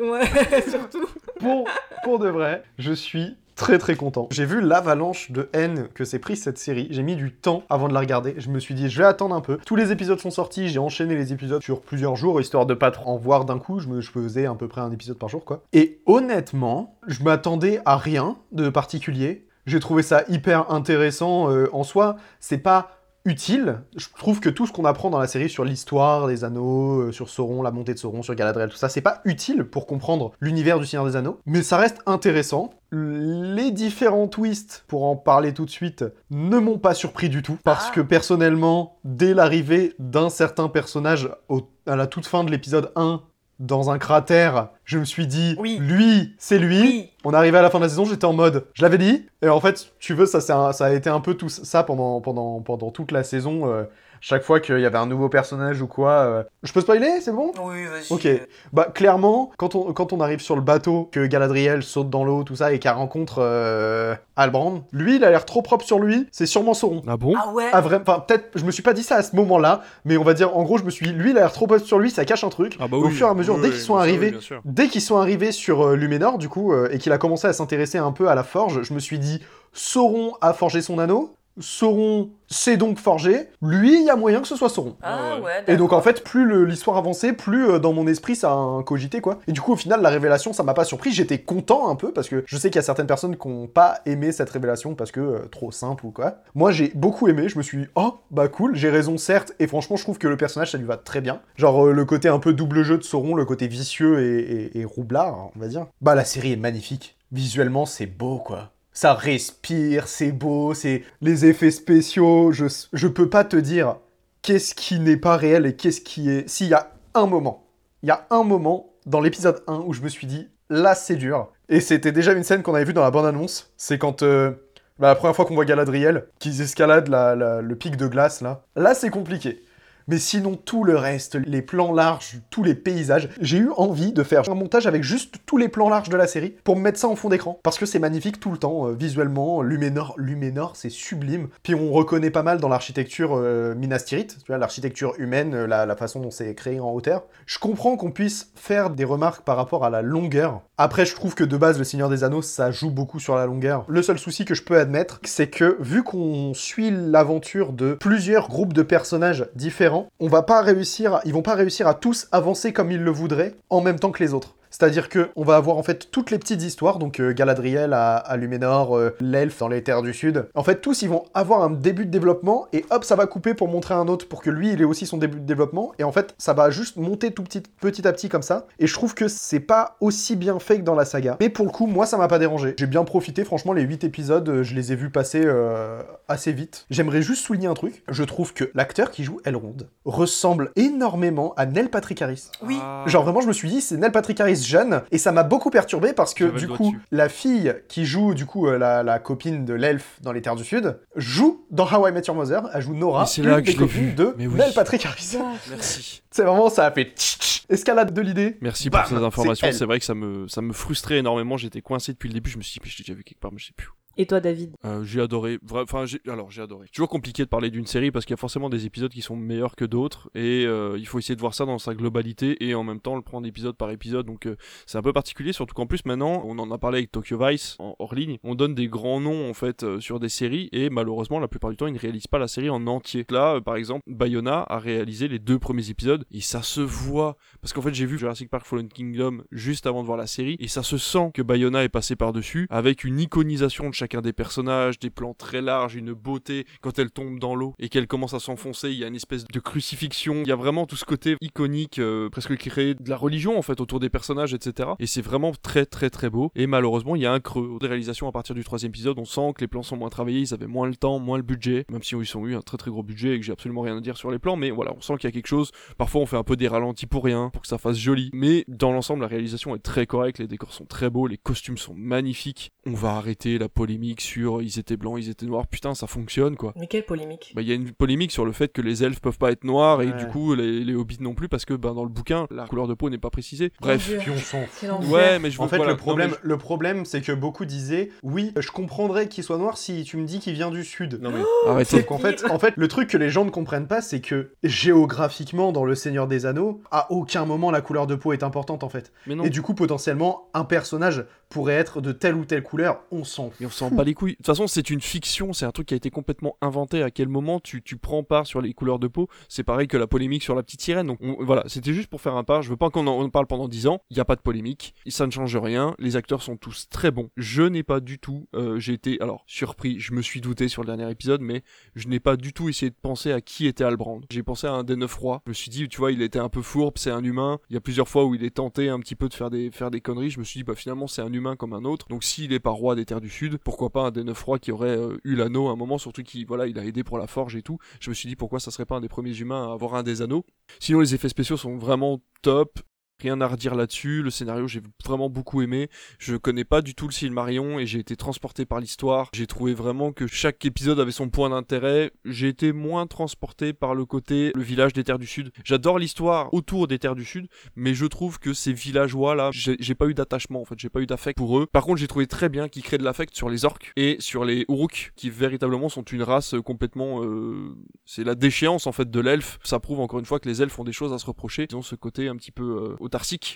Ouais, <laughs> surtout. pour, pour de vrai, je suis très très content. J'ai vu l'avalanche de haine que s'est prise cette série. J'ai mis du temps avant de la regarder. Je me suis dit, je vais attendre un peu. Tous les épisodes sont sortis. J'ai enchaîné les épisodes sur plusieurs jours, histoire de pas en voir d'un coup. Je, me, je faisais à peu près un épisode par jour, quoi. Et honnêtement, je m'attendais à rien de particulier. J'ai trouvé ça hyper intéressant euh, en soi. C'est pas utile. Je trouve que tout ce qu'on apprend dans la série sur l'histoire des anneaux, euh, sur Sauron, la montée de Sauron, sur Galadriel, tout ça, c'est pas utile pour comprendre l'univers du Seigneur des Anneaux, mais ça reste intéressant. Les différents twists, pour en parler tout de suite, ne m'ont pas surpris du tout, parce que personnellement, dès l'arrivée d'un certain personnage au- à la toute fin de l'épisode 1, dans un cratère, je me suis dit, lui, c'est lui. On arrivait à la fin de la saison, j'étais en mode, je l'avais dit. Et en fait, tu veux, ça, un- ça a été un peu tout ça pendant, pendant, pendant toute la saison. euh, chaque fois qu'il y avait un nouveau personnage ou quoi. euh, Je peux spoiler, c'est bon? Oui, vas-y. Ok. Bah, clairement, quand on, quand on arrive sur le bateau, que Galadriel saute dans l'eau, tout ça, et qu'elle rencontre euh, Albrand, lui, il a l'air trop propre sur lui, c'est sûrement Sauron. Ah bon? Ah ouais? Ah, vraiment Enfin, peut-être, je me suis pas dit ça à ce moment-là, mais on va dire, en gros, je me suis dit, lui, il a l'air trop propre sur lui, ça cache un truc. Ah bah Au oui. fur et à mesure, Oui, dès oui, qu'ils sont arrivés, oui. Dès qu'ils sont arrivés sur euh, Luménor, du coup, euh, et qu'il a commencé à s'intéresser un peu à la forge, je me suis dit, Sauron a forgé son anneau, Sauron s'est donc forgé, lui, il y a moyen que ce soit Sauron. Ah ouais, Et donc en fait, plus l'histoire avançait, plus euh, dans mon esprit ça a un cogité quoi. Et du coup au final la révélation ça m'a pas surpris, j'étais content un peu parce que je sais qu'il y a certaines personnes qui ont pas aimé cette révélation parce que euh, trop simple ou quoi. Moi j'ai beaucoup aimé, je me suis dit oh bah cool, j'ai raison certes et franchement je trouve que le personnage ça lui va très bien. Genre euh, le côté un peu double jeu de Sauron, le côté vicieux et, et- et roublard on va dire. Bah la série est magnifique, visuellement c'est beau quoi. Ça respire, c'est beau, c'est les effets spéciaux, je, je peux pas te dire qu'est-ce qui n'est pas réel et qu'est-ce qui est... S'il y a un moment, il y a un moment dans l'épisode 1 où je me suis dit, là c'est dur. Et c'était déjà une scène qu'on avait vue dans la bande-annonce, c'est quand... euh, bah, la première fois qu'on voit Galadriel, qu'ils escaladent la- la- le pic de glace là. Là c'est compliqué. Mais sinon, tout le reste, les plans larges, tous les paysages, j'ai eu envie de faire un montage avec juste tous les plans larges de la série pour me mettre ça en fond d'écran. Parce que c'est magnifique tout le temps, euh, visuellement, Luménor, Luménor, c'est sublime. Puis on reconnaît pas mal dans l'architecture euh, tu vois, l'architecture humaine, euh, la, la façon dont c'est créé en hauteur. Je comprends qu'on puisse faire des remarques par rapport à la longueur. Après, je trouve que de base, Le Seigneur des Anneaux, ça joue beaucoup sur la longueur. Le seul souci que je peux admettre, c'est que vu qu'on suit l'aventure de plusieurs groupes de personnages différents, on va pas réussir, ils vont pas réussir à tous avancer comme ils le voudraient en même temps que les autres. C'est-à-dire que on va avoir en fait toutes les petites histoires, donc euh, Galadriel à, à Luménor, euh, l'elfe dans les terres du sud. En fait, tous ils vont avoir un début de développement et hop, ça va couper pour montrer un autre pour que lui il ait aussi son début de développement. Et en fait, ça va juste monter tout petit, petit à petit comme ça. Et je trouve que c'est pas aussi bien fait que dans la saga. Mais pour le coup, moi ça m'a pas dérangé. J'ai bien profité, franchement, les 8 épisodes, euh, je les ai vus passer euh, assez vite. J'aimerais juste souligner un truc. Je trouve que l'acteur qui joue Elrond ressemble énormément à Neil Patrick Harris. Oui. Genre vraiment, je me suis dit, c'est Neil Patrick Harris jeune, et ça m'a beaucoup perturbé parce que du coup, dessus. la fille qui joue du coup euh, la, la copine de l'elfe dans les Terres du Sud joue dans How I Met Your Mother. Elle joue Nora, c'est une là que des je l'ai copines vu. de Mais oui. Neil Patrick Harris. Merci. C'est vraiment ça a fait tch, tch, escalade de l'idée. Merci Bam, pour ces informations. c'est vrai que ça me, ça me frustrait énormément. J'étais coincé depuis le début. Je me suis dit, mais je l'ai déjà vu quelque part, mais je sais plus où. Et toi, David? Euh, j'ai adoré. Enfin, alors j'ai adoré. Toujours compliqué de parler d'une série parce qu'il y a forcément des épisodes qui sont meilleurs que d'autres et euh, il faut essayer de voir ça dans sa globalité et en même temps le prendre épisode par épisode. Donc euh, c'est un peu particulier, surtout qu'en plus maintenant, on en a parlé avec Tokyo Vice en hors ligne, on donne des grands noms en fait sur des séries et malheureusement la plupart du temps ils ne réalisent pas la série en entier. Là, par exemple, Bayona a réalisé les deux premiers épisodes et ça se voit parce qu'en fait j'ai vu Jurassic Park Fallen Kingdom juste avant de voir la série et ça se sent que Bayona est passé par dessus avec une iconisation de chacun des personnages, des plans très larges, une beauté quand elle tombe dans l'eau et qu'elle commence à s'enfoncer, il y a une espèce de crucifixion, il y a vraiment tout ce côté iconique, euh, presque créé de la religion en fait autour des personnages, etc. Et c'est vraiment très très très beau. Et malheureusement, il y a un creux de réalisation à partir du troisième épisode. On sent que les plans sont moins travaillés, ils avaient moins le temps, moins le budget, même si ils ont eu un très très gros budget et que j'ai absolument rien à dire sur les plans. Mais voilà, on sent qu'il y a quelque chose. Parfois, on fait un peu des ralentis pour rien, pour que ça fasse joli. Mais dans l'ensemble, la réalisation est très correcte, les décors sont très beaux, les costumes sont magnifiques. On va arrêter la polémique sur ils étaient blancs, ils étaient noirs. Putain, ça fonctionne quoi. Mais quelle polémique Bah, il y a une polémique sur le fait que les elfes peuvent pas être noirs et du coup les, les hobbits non plus parce que bah, dans le bouquin la couleur de peau n'est pas précisée. Bref. Dieu. Puis on s'en. Ouais, mais je En fait, voilà. le problème, Non, le problème, c'est que beaucoup disaient, oui, je comprendrais qu'il soit noir si tu me dis qu'il vient du sud. Non mais <gasps> arrêtez. Qu'en fait, en fait, le truc que les gens ne comprennent pas, c'est que géographiquement, dans Le Seigneur des Anneaux, à aucun moment la couleur de peau est importante en fait. Mais non. Et du coup, potentiellement, un personnage pourrait être de telle ou telle couleur, on s'en fout. Et on s'en bat les couilles. De toute façon, c'est une fiction, c'est un truc qui a été complètement inventé. À quel moment tu, tu prends part sur les couleurs de peau? C'est pareil que la polémique sur la petite sirène. Donc on- voilà, c'était juste pour faire un part. Je veux pas qu'on en on parle pendant 10 ans. Il n'y a pas de polémique. Ça ne change rien. Les acteurs sont tous très bons. Je n'ai pas du tout. euh, J'ai été alors surpris. Je me suis douté sur le dernier épisode, mais je n'ai pas du tout essayé de penser à qui était Albrand. J'ai pensé à un des neuf rois. Je me suis dit, tu vois, il était un peu fourbe, c'est un humain. Il y a plusieurs fois où il est tenté un petit peu de faire des, faire des conneries. Je me suis dit, bah finalement, c'est un humain comme un autre. Donc s'il est pas roi des terres du sud, pourquoi pas un des neuf rois qui aurait euh, eu l'anneau à un moment, surtout qui, voilà, il a aidé pour la forge et tout. Je me suis dit, pourquoi ça serait pas un des premiers humains à avoir un des anneaux. Sinon, les effets spéciaux sont vraiment top. Rien à redire là-dessus. Le scénario, j'ai vraiment beaucoup aimé. Je connais pas du tout le Silmarion et j'ai été transporté par l'histoire. J'ai trouvé vraiment que chaque épisode avait son point d'intérêt. J'ai été moins transporté par le côté le village des Terres du Sud. J'adore l'histoire autour des Terres du Sud, mais je trouve que ces villageois là, j'ai pas eu d'attachement en fait, j'ai pas eu d'affect pour eux. Par contre, j'ai trouvé très bien qu'ils créent de l'affect sur les orques et sur les Uruk, qui véritablement sont une race complètement. Euh, c'est la déchéance en fait de l'elfe. Ça prouve encore une fois que les elfes ont des choses à se reprocher. Ils ont ce côté un petit peu euh,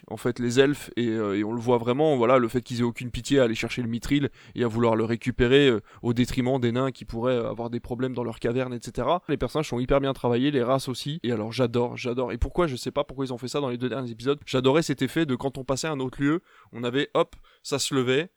en fait, les elfes, et, euh, et, on le voit vraiment. Voilà, le fait qu'ils aient aucune pitié à aller chercher le mithril et à vouloir le récupérer au détriment des nains qui pourraient avoir des problèmes dans leur caverne, etc. Les personnages sont hyper bien travaillés, les races aussi. Et alors j'adore, j'adore. Et pourquoi Je sais pas pourquoi ils ont fait ça dans les deux derniers épisodes. J'adorais cet effet de quand on passait à un autre lieu, on avait hop, ça se levait,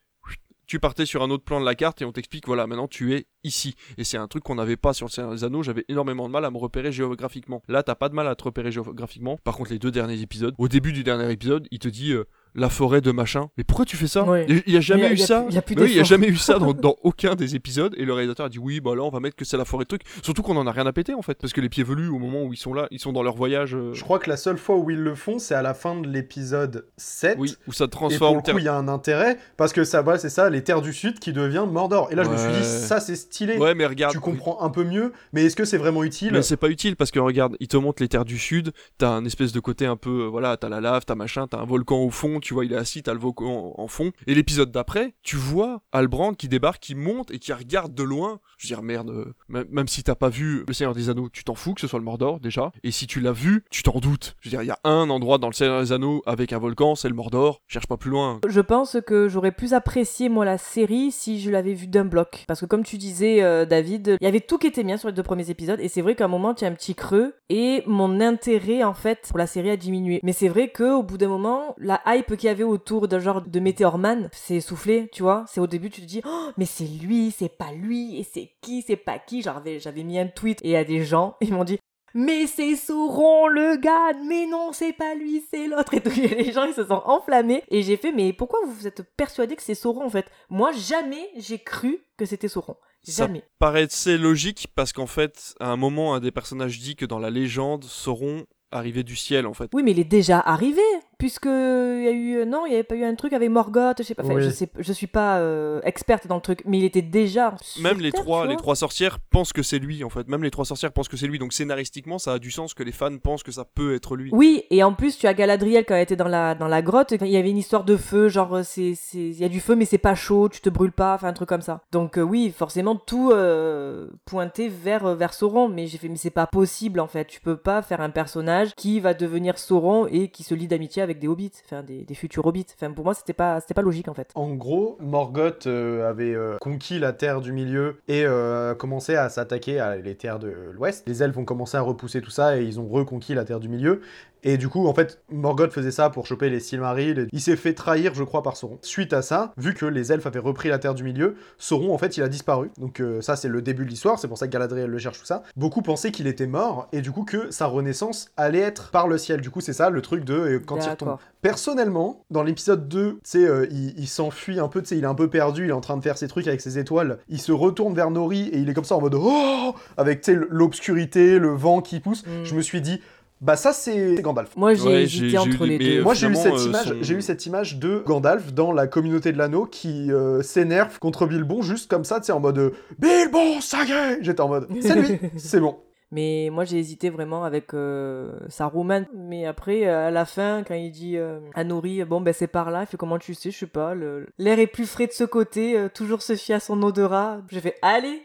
tu partais sur un autre plan de la carte et on t'explique voilà maintenant tu es ici. Et c'est un truc qu'on n'avait pas sur les anneaux j'avais énormément de mal à me repérer géographiquement. Là t'as pas de mal à te repérer géographiquement. Par contre les deux derniers épisodes au début du dernier épisode il te dit euh, la forêt de machin. Mais pourquoi tu fais ça Il y, a jamais eu ça. Il y, a jamais eu ça <laughs> dans, aucun des épisodes. Et le réalisateur a dit oui, bah là on va mettre que c'est la forêt de trucs. Surtout qu'on en a rien à péter en fait, parce que les pieds velus au moment où ils sont là, ils sont dans leur voyage. euh, Je crois que la seule fois où ils le font, c'est à la fin de l'épisode 7. Oui, où ça Et pour transforme. le coup, il y a un intérêt parce que ça, voilà, c'est ça, les terres du sud qui devient Mordor. Et là, je me suis dit, ça, c'est stylé. Ouais, mais regarde. Tu comprends un peu mieux, mais est-ce que c'est vraiment utile? Mais c'est pas utile parce que regarde, il te montre les terres du sud, t'as un espèce de côté un peu, euh, voilà, t'as la lave, t'as machin, t'as un volcan au fond, tu vois, il est assis, t'as le volcan en fond. Et l'épisode d'après, tu vois Albrand qui débarque, qui monte et qui regarde de loin. Je veux dire, merde, euh, même, si t'as pas vu Le Seigneur des Anneaux, tu t'en fous que ce soit le Mordor déjà. Et si tu l'as vu, tu t'en doutes. Je veux dire, il y a un endroit dans Le Seigneur des Anneaux avec un volcan, c'est le Mordor. Cherche pas plus loin. Je pense que j'aurais plus apprécié moi la série si je l'avais vue d'un bloc. Parce que comme tu disais, euh, David, il y avait tout qui était bien sur les deux premiers épisodes. Et c'est vrai qu'à un moment, tu as un petit creux. Et mon intérêt, en fait, pour la série a diminué. Mais c'est vrai qu'au bout d'un moment, la hype qu'il y avait autour d'un genre de Meteor Man s'est essoufflée, tu vois. C'est au début, tu te dis, oh, mais c'est lui, c'est pas lui, et c'est qui, c'est pas qui. J'avais- mis un tweet et il y a des gens, ils m'ont dit, mais c'est Sauron le gars, mais non, c'est pas lui, c'est l'autre. <laughs> Et. Et les gens, ils se sont enflammés. Et j'ai fait, mais pourquoi vous êtes persuadé que c'est Sauron en fait? Moi, jamais j'ai cru que c'était Sauron. Ça Jamais. paraissait logique parce qu'en fait, à un moment, un des personnages dit que dans la légende, Sauron arrivait du ciel en fait. Oui, mais il est déjà arrivé, puisque il y a eu non, il y avait pas eu un truc avec Morgoth, je sais pas. Oui. je sais, je suis pas euh, experte dans le truc, mais il était déjà. sur Même les Terre, trois, les trois sorcières pensent que c'est lui en fait. Même les trois sorcières pensent que c'est lui. Donc scénaristiquement, ça a du sens que les fans pensent que ça peut être lui. Oui, et en plus, tu as Galadriel qui a été dans la, dans la grotte. Il y avait une histoire de feu, genre, euh, c'est, c'est, il y a du feu, mais c'est pas chaud, tu te brûles pas, enfin, un truc comme ça. Donc, euh, oui, forcément, tout euh, pointé vers, euh, vers Sauron. Mais j'ai fait, mais c'est pas possible, en fait. Tu peux pas faire un personnage qui va devenir Sauron et qui se lie d'amitié avec des hobbits, enfin, des, des futurs hobbits. Enfin, pour moi, c'était pas, c'était pas logique, en fait. En gros, Morgoth euh, avait euh, conquis la terre du milieu et euh, commencé à s'attaquer à les terres de l'ouest. Les elfes ont commencé à repousser tout ça et ils ont reconquis la terre du milieu. Et du coup, en fait, Morgoth faisait ça pour choper les Silmarils. Il s'est fait trahir, je crois, par Sauron. Suite à ça, vu que les elfes avaient repris la terre du milieu, Sauron, en fait, il a disparu. Donc euh, ça, c'est le début de l'histoire. C'est pour ça que Galadriel le cherche tout ça. Beaucoup pensaient qu'il était mort et du coup que sa renaissance allait être par le ciel. Du coup, c'est ça le truc de euh, quand il retombe. Personnellement, dans l'épisode 2, tu sais, euh, il, il s'enfuit un peu, tu sais, il est un peu perdu, il est en train de faire ses trucs avec ses étoiles. Il se retourne vers Nori et il est comme ça en mode oh avec tu sais l'obscurité, le vent qui pousse. Je me suis dit bah ça c'est Gandalf. Moi, j'ai Ouais, hésité entre les deux. Moi j'ai eu cette euh, image, son- j'ai eu cette image de Gandalf dans la communauté de l'anneau qui euh, s'énerve contre Bilbon juste comme ça, tu sais en mode euh, Bilbon, ça y est J'étais en mode <laughs> c'est lui, c'est bon. Mais moi j'ai hésité vraiment avec euh, Saruman. Mais après, à la fin, quand il dit euh, à Nori, bon ben c'est par là, il fait comment tu sais, je sais pas, le- l'air est plus frais de ce côté, euh, toujours se fier à son odorat. J'ai fait, allez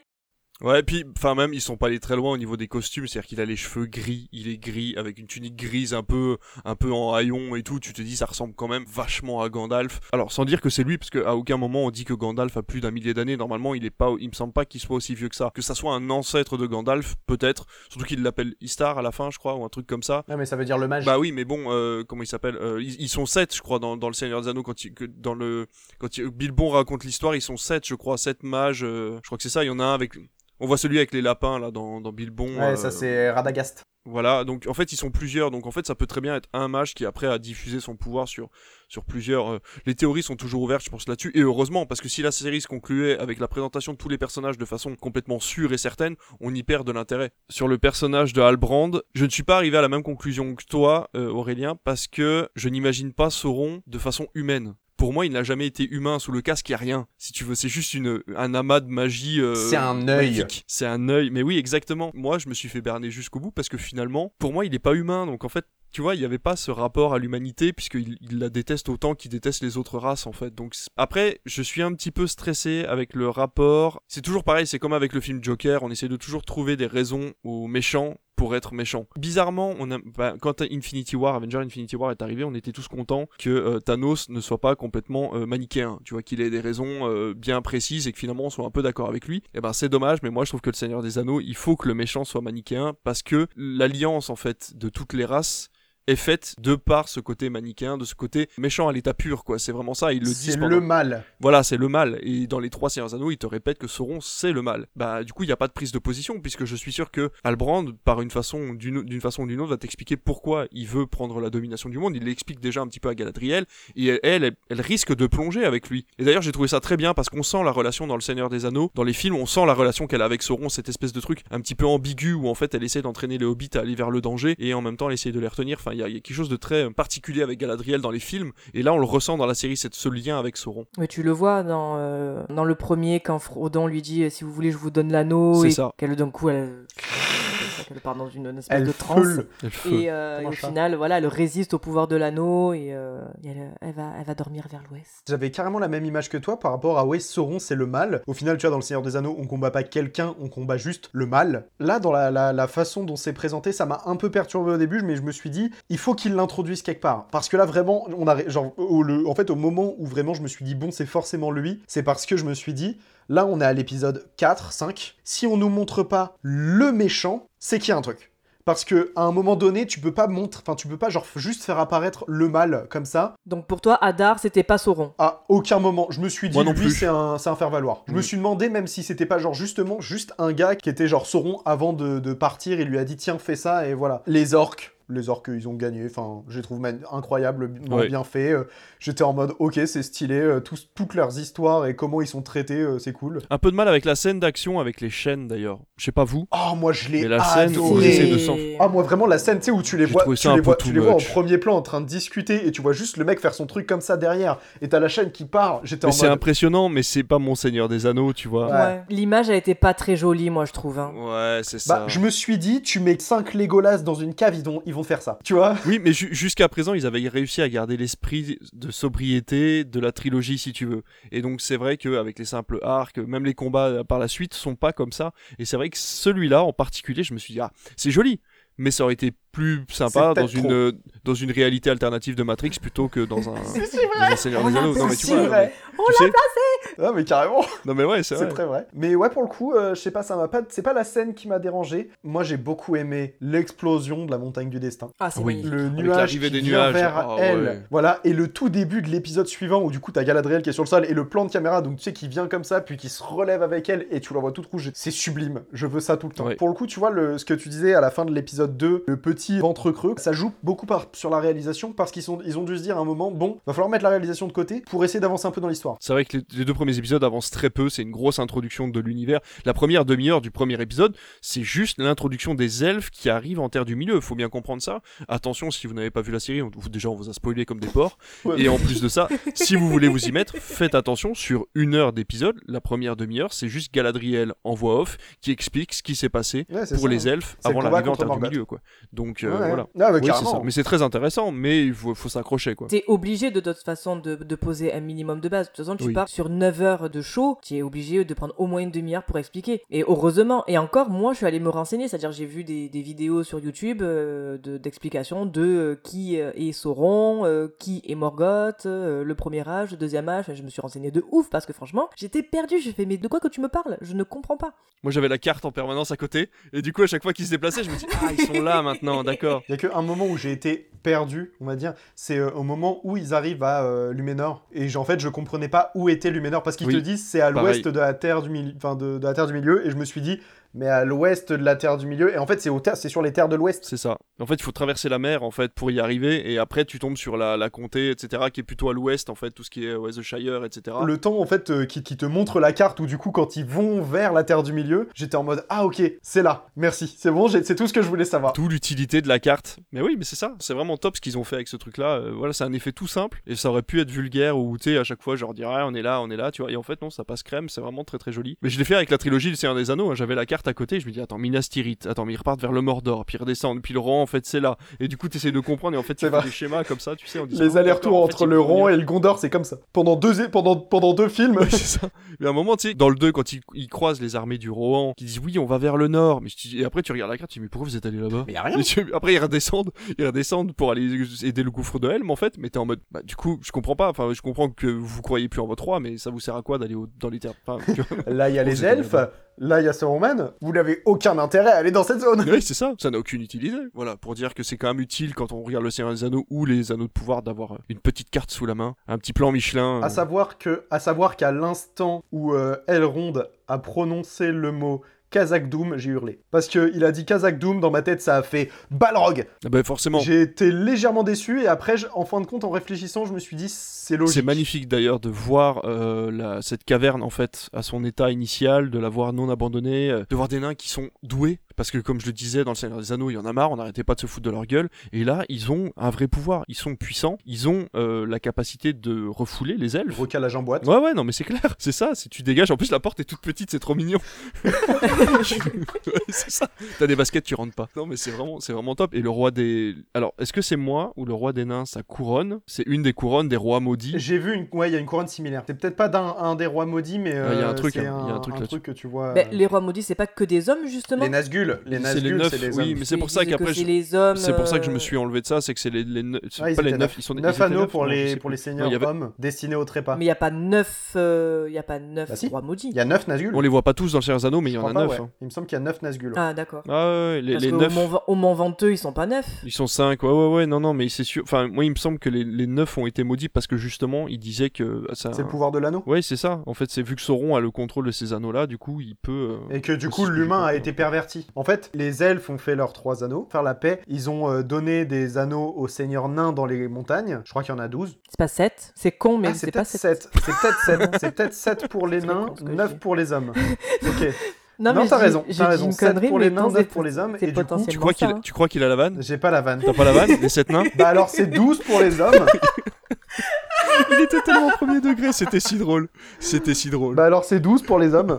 Ouais, puis, enfin, même, ils sont pas allés très loin au niveau des costumes, c'est-à-dire qu'il a les cheveux gris, il est gris, avec une tunique grise un peu, un peu en haillon et tout, tu te dis, ça ressemble quand même vachement à Gandalf. Alors, sans dire que c'est lui, parce qu'à aucun moment on dit que Gandalf a plus d'un millier d'années, normalement, il est pas, il me semble pas qu'il soit aussi vieux que ça. Que ça soit un ancêtre de Gandalf, peut-être, surtout qu'il l'appelle Istar à la fin, je crois, ou un truc comme ça. Non mais ça veut dire le mage. Bah oui, mais bon, euh, comment il s'appelle Euh, ils, ils sont sept, je crois, dans, dans le Seigneur des Anneaux quand il, que dans le quand il- Bilbon raconte l'histoire, ils sont sept, je crois, sept mages. euh, je crois que c'est ça. Il y en a un avec. On voit celui avec les lapins là dans, dans Bilbon. Ouais, euh, ça c'est Radagast. Voilà, donc en fait ils sont plusieurs, donc en fait ça peut très bien être un mage qui après a diffusé son pouvoir sur, sur plusieurs... euh, Les théories sont toujours ouvertes je pense là-dessus, et heureusement, parce que si la série se concluait avec la présentation de tous les personnages de façon complètement sûre et certaine, on y perd de l'intérêt. Sur le personnage de Halbrand, je ne suis pas arrivé à la même conclusion que toi euh, Aurélien, parce que je n'imagine pas Sauron de façon humaine. Pour moi, il n'a jamais été humain sous le casque, il n'y a rien. Si tu veux, c'est juste une, un amas de magie. euh, C'est un œil. C'est un œil. Mais oui, exactement. Moi, je me suis fait berner jusqu'au bout parce que finalement, pour moi, il n'est pas humain. Donc en fait, tu vois, il n'y avait pas ce rapport à l'humanité puisqu'il il la déteste autant qu'il déteste les autres races en fait. Donc après, je suis un petit peu stressé avec le rapport. C'est toujours pareil, c'est comme avec le film Joker, on essaie de toujours trouver des raisons aux méchants pour être méchant. Bizarrement, on a, bah, quand Infinity War, Avenger Infinity War est arrivé, on était tous contents que euh, Thanos ne soit pas complètement euh, manichéen, tu vois, qu'il ait des raisons euh, bien précises et que finalement on soit un peu d'accord avec lui. Et ben c'est dommage, mais moi je trouve que le Seigneur des Anneaux, il faut que le méchant soit manichéen parce que l'alliance en fait de toutes les races est faite de par ce côté manichéen, de ce côté méchant à l'état pur, quoi. C'est vraiment ça, ils le disent. C'est pendant- le mal. Voilà, c'est le mal. Et dans les trois Seigneurs Anneaux, ils te répètent que Sauron, c'est le mal. Bah, du coup, il n'y a pas de prise de position, puisque je suis sûr que Albrand, par une façon, d'une d'une façon ou d'une autre, va t'expliquer pourquoi il veut prendre la domination du monde. Il l'explique déjà un petit peu à Galadriel, et elle, elle, elle risque de plonger avec lui. Et d'ailleurs, j'ai trouvé ça très bien, parce qu'on sent la relation dans Le Seigneur des Anneaux. Dans les films, on sent la relation qu'elle a avec Sauron, cette espèce de truc un petit peu ambigu, où en fait, elle essaie d'entraîner les hobbits à aller vers le danger, et en même temps, elle essaie de les retenir. Enfin, il y, a quelque chose de très particulier avec Galadriel dans les films, et là, on le ressent dans la série, cette, ce lien avec Sauron. Mais tu le vois dans, euh, dans le premier, quand Frodon lui dit euh, si vous voulez, je vous donne l'anneau. C'est et ça. qu'elle, d'un coup, elle. Qu'elle part dans une, une espèce Elle de transe. Et, euh, et au final, voilà, elle résiste au pouvoir de l'anneau et, euh, et elle, elle va, elle va dormir vers l'ouest. J'avais carrément la même image que toi par rapport à ouais, Sauron c'est le mal. Au final, tu vois, dans le Seigneur des Anneaux, on combat pas quelqu'un, on combat juste le mal. Là, dans la, la- la façon dont c'est présenté, ça m'a un peu perturbé au début, mais je me suis dit, il faut qu'il l'introduise quelque part. Parce que là, vraiment, on a, genre, au, le- en fait, au moment où vraiment je me suis dit, bon, c'est forcément lui, c'est parce que je me suis dit, là, on est à l'épisode 4, 5. Si on nous montre pas le méchant, c'est qu'il y a un truc. Parce que à un moment donné, tu peux pas montrer, enfin tu peux pas genre juste faire apparaître le mal comme ça Donc pour toi, Hadar, c'était pas Sauron. à aucun moment, je me suis dit, Moi non lui, c'est un, c'est un faire-valoir. Je me Mm. suis demandé, même si c'était pas genre justement juste un gars qui était genre Sauron avant de, de partir, il lui a dit, tiens, fais ça, et voilà. Les orques. Les orques, ils ont gagné. Enfin, je les trouve incroyables, Ouais. bien fait. Euh, J'étais en mode, ok, c'est stylé. euh, tous- toutes leurs histoires et comment ils sont traités, euh, c'est cool. Un peu de mal avec la scène d'action avec les chaînes d'ailleurs. Je sais pas vous. Oh, moi, je l'ai Mais la scène où adoré. de s'en- Ah, moi, vraiment, la scène, tu sais, où tu les vois, tu les peu vois, tu les vois en much. premier plan en train de discuter et tu vois juste le mec faire son truc comme ça derrière. Et t'as la chaîne qui part. J'étais en Mais c'est mode. impressionnant, mais c'est pas mon Seigneur des Anneaux, tu vois. Ouais. L'image a été pas très jolie, moi, je trouve. hein. Ouais, c'est Bah, ça. je me suis dit, tu mets 5 Legolas dans une cave, ils vont, ils faire ça. Tu vois? Oui, mais ju- jusqu'à présent, ils avaient réussi à garder l'esprit de sobriété de la trilogie, si tu veux. Et donc, c'est vrai qu'avec les simples arcs, même les combats euh, par la suite sont pas comme ça. Et c'est vrai que celui-là, en particulier, je me suis dit, ah, c'est joli. Mais ça aurait été plus sympa dans une, euh, dans une réalité alternative de Matrix plutôt que dans un, <laughs> dans un Seigneur On des l'a Anneaux. Non, mais tu C'est vois, vrai. On tu l'a placé Non, mais carrément. Non, mais ouais, c'est C'est vrai. très vrai. Mais ouais, pour le coup, euh, je sais pas, ça m'a pas. C'est pas la scène qui m'a dérangé. Moi, j'ai beaucoup aimé l'explosion de la montagne du destin. Ah, c'est Oui. magnifique. Le nuage qui des vient nuages. vers Ah, elle. ouais. Voilà, et le tout début de l'épisode suivant où du coup t'as Galadriel qui est sur le sol et le plan de caméra, donc tu sais, qui vient comme ça, puis qui se relève avec elle et tu la vois toute rouge. C'est sublime. Je veux ça tout le temps. Ouais. Pour le coup, tu vois, le, ce que tu disais à la fin de l'épisode 2, le petit ventre creux, ça joue beaucoup par, sur la réalisation parce qu'ils sont, ils ont dû se dire à un moment, bon, va falloir mettre la réalisation de côté pour essayer d'avancer un peu dans l'histoire. C'est vrai que les, les deux premiers épisodes avancent très peu, c'est une grosse introduction de l'univers. La première demi-heure du premier épisode, c'est juste l'introduction des elfes qui arrivent en Terre du Milieu, faut bien comprendre ça. Attention, si vous n'avez pas vu la série, on- vous- déjà on vous a spoilé comme des porcs. Ouais. Et en plus de ça, <laughs> si vous voulez vous y mettre, faites attention, sur une heure d'épisode, la première demi-heure, c'est juste Galadriel en voix off qui explique ce qui s'est passé Ouais, pour ça, les elfes avant l'arrivée en Terre du. Milieu, quoi. Donc euh, Ouais, ouais. voilà. Ah, mais Oui, c'est carrément. ça. Mais c'est très intéressant, mais il faut, faut s'accrocher, quoi. T'es obligé de toute façon de, de poser un minimum de base. De toute façon, tu Oui. pars sur 9 heures de show, tu es obligé de prendre au moins une demi-heure pour expliquer. Et heureusement, et encore, moi je suis allé me renseigner, c'est-à-dire j'ai vu des, des vidéos sur YouTube euh, de- d'explications de, euh, qui euh, est Sauron, euh, qui est Morgoth, euh, le premier âge, le deuxième âge. Je me suis renseigné de ouf parce que franchement, j'étais perdu. Je fais, mais de quoi que tu me parles? Je ne comprends pas. Moi j'avais la carte en permanence à côté, et du coup à chaque fois qu'ils se déplaçaient, je me dis, ah, ils sont là <laughs> maintenant, d'accord. Il y a qu'un moment où j'ai été perdu, on va dire, c'est euh, au moment où ils arrivent à euh, Luménor. Et en fait, je comprenais pas où était Luménor parce qu'ils Oui, te disent c'est à l'ouest de la terre du milieu, enfin de, de la terre du milieu. Et je me suis dit mais à l'ouest de la Terre du Milieu. Et en fait, c'est au c'est sur les terres de l'ouest. C'est ça. En fait, il faut traverser la mer en fait pour y arriver, et après tu tombes sur la, la comté, etc., qui est plutôt à l'ouest en fait, tout ce qui est West Shire, etc. Le temps en fait euh, qui, qui te montre la carte où du coup quand ils vont vers la Terre du Milieu, j'étais en mode ah ok c'est là, merci, c'est bon, c'est tout ce que je voulais savoir. Tout l'utilité de la carte. Mais oui, mais c'est ça, c'est vraiment top ce qu'ils ont fait avec ce truc-là. Euh, voilà, c'est un effet tout simple et ça aurait pu être vulgaire ou tu sais à chaque fois leur dirais Ah, on est là, on est là, tu vois. Et en fait non, ça passe crème, c'est vraiment très très joli. Mais je l'ai fait avec la trilogie Le Seigneur des Anneaux. hein. J'avais la carte à côté, je me dis attends Minas Tirith, attends mais ils repartent vers le Mordor, puis ils redescendent, puis le rang en fait c'est là. Et du coup t'essayes de comprendre et en fait tu fais des schémas comme ça, tu sais. En disant, Les allers-retours d'accord, en fait, entre ils le rond et le Gondor, c'est comme ça. Pendant deux, pendant, pendant deux films. c'est ça. Mais à un moment, tu sais, dans le 2, quand ils, ils croisent les armées du Rohan, qui disent oui, on va vers le nord. Mais et après, tu regardes la carte, tu dis mais pourquoi vous êtes allés là-bas? Mais y a rien. Tu- Après, ils redescendent, ils redescendent pour aller aider le gouffre de Helm, en fait. Mais t'es en mode, bah, du coup, je comprends pas. Enfin, je comprends que vous croyez plus en votre roi, mais ça vous sert à quoi d'aller au- dans les terres? Enfin, tu. Là, il y a les elfes. Là, il y a Saruman. Vous n'avez aucun intérêt à aller dans cette zone. Oui, c'est ça. Ça n'a aucune utilité. Voilà, pour dire que c'est quand même utile quand on regarde le Seigneur des Anneaux ou les Anneaux de pouvoir d'avoir euh, une petite carte sous la main, un petit plan Michelin. À euh, savoir que, à savoir qu'à l'instant où euh, Elrond a prononcé le mot Kazakh Doom, j'ai hurlé. Parce que il a dit Kazakh Doom, dans ma tête, ça a fait Balrog. ah bah, forcément. J'ai été légèrement déçu et après, en fin de compte, en réfléchissant, je me suis dit c'est logique. C'est magnifique d'ailleurs de voir euh, la- cette caverne en fait à son état initial, de la voir non abandonnée, euh, de voir des nains qui sont doués. Parce que comme je le disais dans le Seigneur des Anneaux, il y en a marre, on n'arrêtait pas de se foutre de leur gueule. Et là, ils ont un vrai pouvoir, ils sont puissants, ils ont euh, la capacité de refouler les elfes. Recalage en boîte. Ouais ouais non mais c'est clair, <laughs> c'est ça, si tu dégages, en plus la porte est toute petite, c'est trop mignon. <laughs> Ouais, c'est ça. T'as des baskets, tu rentres pas. Non mais c'est vraiment, c'est vraiment top. Et le roi des, alors est-ce que c'est moi ou le roi des nains sa couronne? C'est une des couronnes des rois maudits. J'ai vu une, ouais, il y a une couronne similaire. C'est peut-être pas d'un un des rois maudits, mais il y a un euh, truc, hein, il y a un truc là-dessus. que tu vois. Ben, euh, les rois maudits, c'est pas que des hommes, justement Les Nazgûl, les C'est Nazgûl, c'est les oui, mais c'est pour ça qu'après, c'est je- les hommes, c'est pour ça que je euh, me suis enlevé de ça, c'est que c'est les, les Ah, pas les étaient neufs, neuf. ils sont Neuf ils étaient anneaux neufs, pour les pour les seigneurs il y avait- hommes destinés au trépas. Mais il n'y a pas neuf, euh, y a pas neuf Bah si. rois maudits. Il y a neuf Nazgûl. On les voit pas tous dans le Seigneur des Anneaux, mais il y en a crois pas, neuf. ouais. hein. Il me semble qu'il y a neuf Nazgûl. ouais. Ah, d'accord. Ah ouais, ouais, les, Parce les qu'au neuf. Mont, au Mont Venteux, ils sont pas neufs. Ils sont 5, ouais, ouais, ouais, non, non, mais c'est sûr. Enfin, moi, il me semble que les, les 9 ont été maudits parce que justement, ils disaient que ça. C'est le pouvoir de l'anneau. Ouais, c'est ça. En fait, c'est vu que Sauron a le contrôle de ces anneaux-là, du coup, il peut. euh, Et que du coup, l'humain a été perverti. En fait, les elfes ont fait leurs trois anneaux, faire la paix. Ils ont euh, donné des anneaux aux seigneurs nains dans les montagnes. Je crois qu'il y en a 12. C'est pas 7. C'est con, mais Ah, c'est pas peut-être 7. 7. C'est peut-être 7. <laughs> C'est peut-être 7 pour les nains, con, ce que je 9 dis. pour les hommes. <laughs> Ok. Non, Non, mais t'as raison, t'as raison. une 7 connerie, pour les nains, non, 9 c'est- pour les hommes. Et du coup, potentiellement Tu crois qu'il ça, hein. tu crois qu'il a la vanne? J'ai pas la vanne. T'as pas la vanne Les 7 nains? Bah alors, c'est 12 pour les hommes. <laughs> Il était tellement premier degré, c'était si drôle. C'était si drôle. Bah alors, c'est 12 pour les hommes.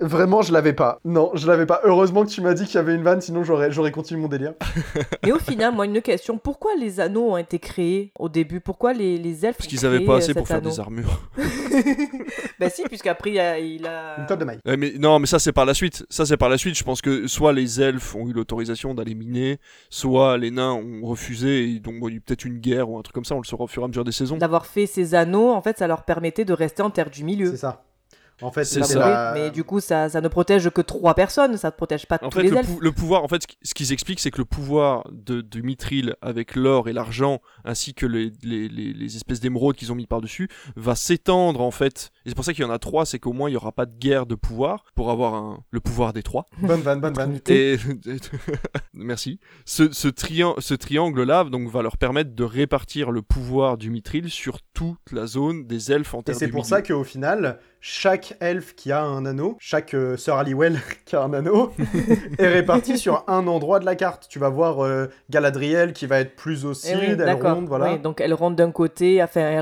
Vraiment, je l'avais pas. Non, je l'avais pas. Heureusement que tu m'as dit qu'il y avait une vanne, sinon j'aurais, j'aurais continué mon délire. <laughs> Mais au final, moi, une question. Pourquoi les anneaux ont été créés au début? Pourquoi les, les elfes Parce qu'ils avaient créé, pas euh, assez pour faire anneau? des armures. <laughs> <laughs> Bah si, puisqu'après, il a... Il a... Une top de maille. Ouais, mais non, mais ça c'est par la suite. Ça c'est par la suite. Je pense que soit les elfes ont eu l'autorisation d'aller miner, soit les nains ont refusé et donc bon, il y a eu peut-être une guerre ou un truc comme ça. On le saura au fur et à mesure des saisons. D'avoir fait ces anneaux, en fait, ça leur permettait de rester en terre du milieu. C'est ça. En fait, C'est c'est ça. la- Mais du coup, ça, ça ne protège que trois personnes, ça ne protège pas En tous fait, les le, elfes. pou- le pouvoir, en fait, ce qui- ce qu'ils expliquent, c'est que le pouvoir de, de Mithril avec l'or et l'argent, ainsi que les, les, les- les espèces d'émeraudes qu'ils ont mis par-dessus, va s'étendre, en fait. Et c'est pour ça qu'il y en a trois, c'est qu'au moins, il n'y aura pas de guerre de pouvoir, pour avoir un, le pouvoir des trois. <laughs> Bonne vanne, bonne vanne. Et <laughs> merci. Ce, ce, trian- ce triangle-là, donc, va leur permettre de répartir le pouvoir du Mithril sur toute la zone des elfes en Et terre c'est du pour milieu. ça qu'au final, chaque elfe qui a un anneau, chaque euh, sœur Halliwell <laughs> qui a un anneau, est réparti sur un endroit de la carte. Tu vas voir euh, Galadriel qui va être plus au Eh sud, oui, d'accord. Elrond, voilà. Oui, donc Elrond d'un côté, enfin à,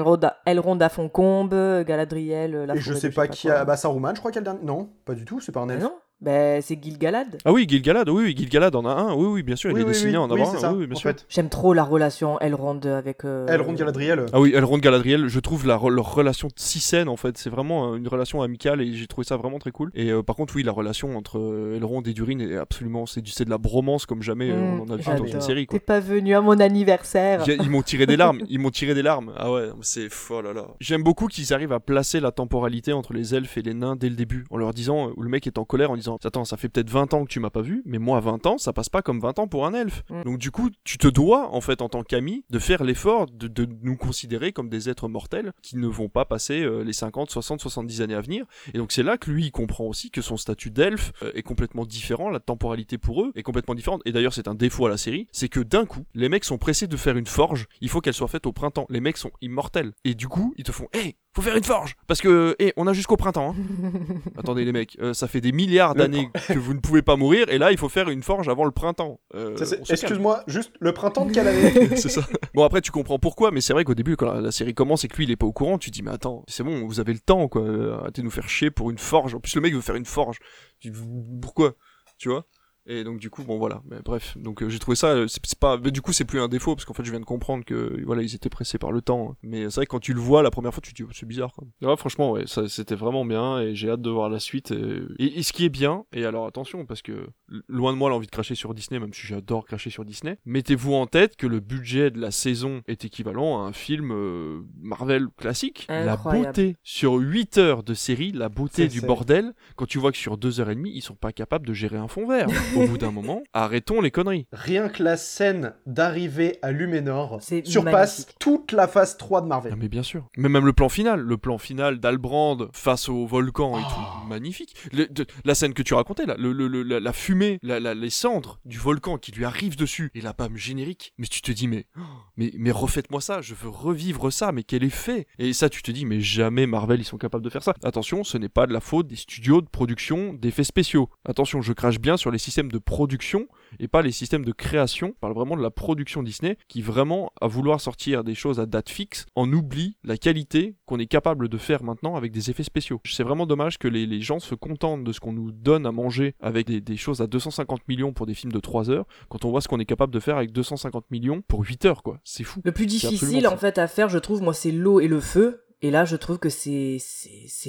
Elrond à Foncombe, Galadriel, la Et je sais pas qui a. Bah, Saruman, je crois qu'elle dernier. Non, pas du tout, c'est pas un Ah elfe. non Ben, c'est Gil-galad. Ah oui, Gil-galad, oui, oui, Gil-galad en a un, oui, oui, bien sûr, il est oui, dessiné oui, en oui, avoir c'est un, ça, oui, oui, bien en sûr. fait. J'aime trop la relation Elrond avec. euh, Elrond Galadriel. Ah oui, Elrond Galadriel, je trouve la, leur relation si saine en fait, c'est vraiment euh, une relation amicale et j'ai trouvé ça vraiment très cool. Et euh, par contre, oui, la relation entre Elrond et Durin est absolument, c'est du- c'est de la bromance comme jamais Mmh, on en a vu dans une série. T'es pas venu à mon anniversaire. Ils m'ont tiré des larmes, <laughs> ils m'ont tiré des larmes. Ah ouais, c'est fou, oh là là. J'aime beaucoup qu'ils arrivent à placer la temporalité entre les elfes et les nains dès le début, en leur disant, où le mec est en colère en disant Attends, ça fait peut-être 20 ans que tu m'as pas vu, mais moi, 20 ans, ça passe pas comme 20 ans pour un elfe. Mm. Donc, du coup, tu te dois, en fait, en tant qu'ami, de faire l'effort de, de nous considérer comme des êtres mortels qui ne vont pas passer euh, les 50, 60, 70 années à venir. Et donc, c'est là que lui, il comprend aussi que son statut d'elfe euh, est complètement différent, la temporalité pour eux est complètement différente. Et d'ailleurs, c'est un défaut à la série, c'est que d'un coup, les mecs sont pressés de faire une forge, il faut qu'elle soit faite au printemps. Les mecs sont immortels. Et du coup, ils te font Hé, faut faire une forge Parce que, hé, on a jusqu'au printemps. hein. <laughs> Attendez, les mecs, euh, ça fait des milliards D'années que vous ne pouvez pas mourir, et là, il faut faire une forge avant le printemps. Euh. Excuse-moi, juste le printemps de quelle année <laughs> c'est ça. Bon après tu comprends pourquoi, mais c'est vrai qu'au début quand la, la série commence et que lui il est pas au courant, tu te dis mais attends, c'est bon, vous avez le temps quoi, euh, arrêtez de nous faire chier pour une forge. En plus le mec veut faire une forge. Tu dis, pourquoi? Tu vois? Et donc du coup bon voilà. Mais bref donc euh, j'ai trouvé ça euh, c'est pas mais du coup c'est plus un défaut parce qu'en fait je viens de comprendre que voilà ils étaient pressés par le temps. Mais c'est vrai quand tu le vois la première fois tu te dis oh, c'est bizarre quoi. Ouais, franchement ouais ça c'était vraiment bien et j'ai hâte de voir la suite et, et- et ce qui est bien et alors attention parce que loin de moi l'envie de cracher sur Disney même si j'adore cracher sur Disney mettez-vous en tête que le budget de la saison est équivalent à un film euh, Marvel classique la beauté sur 8 heures de série la beauté du bordel quand tu vois que sur 2 heures et demie ils sont pas capables de gérer un fond vert <laughs> au bout d'un moment arrêtons les conneries Rien que la scène d'arrivée à Luménor surpasse magnifique. toute la phase 3 de Marvel. Ah mais bien sûr. Mais même le plan final, le plan final d'Albrand face au volcan et tout, magnifique. Le- de- la scène que tu racontais là, le, le- le- la, la fumée, les cendres du volcan qui lui arrivent dessus et la bam générique. Mais tu te dis mais <gasps> mais mais refaites-moi ça, je veux revivre ça, mais quel effet? Et ça tu te dis mais jamais Marvel ils sont capables de faire ça. Attention, ce n'est pas de la faute des studios de production d'effets spéciaux. Attention, je crache bien sur les systèmes de production et pas les systèmes de création. Je parle vraiment de la production Disney qui vraiment, à vouloir sortir des choses à date fixe, en oublie la qualité qu'on est capable de faire maintenant avec des effets spéciaux. C'est vraiment dommage que les, les gens se contentent de ce qu'on nous donne à manger avec des, des choses à 250 millions pour des films de 3 heures, quand on voit ce qu'on est capable de faire avec 250 millions pour 8 heures, quoi. C'est fou. Le plus difficile en fait à faire, je trouve, moi, c'est l'eau et le feu. Et là, je trouve que c'est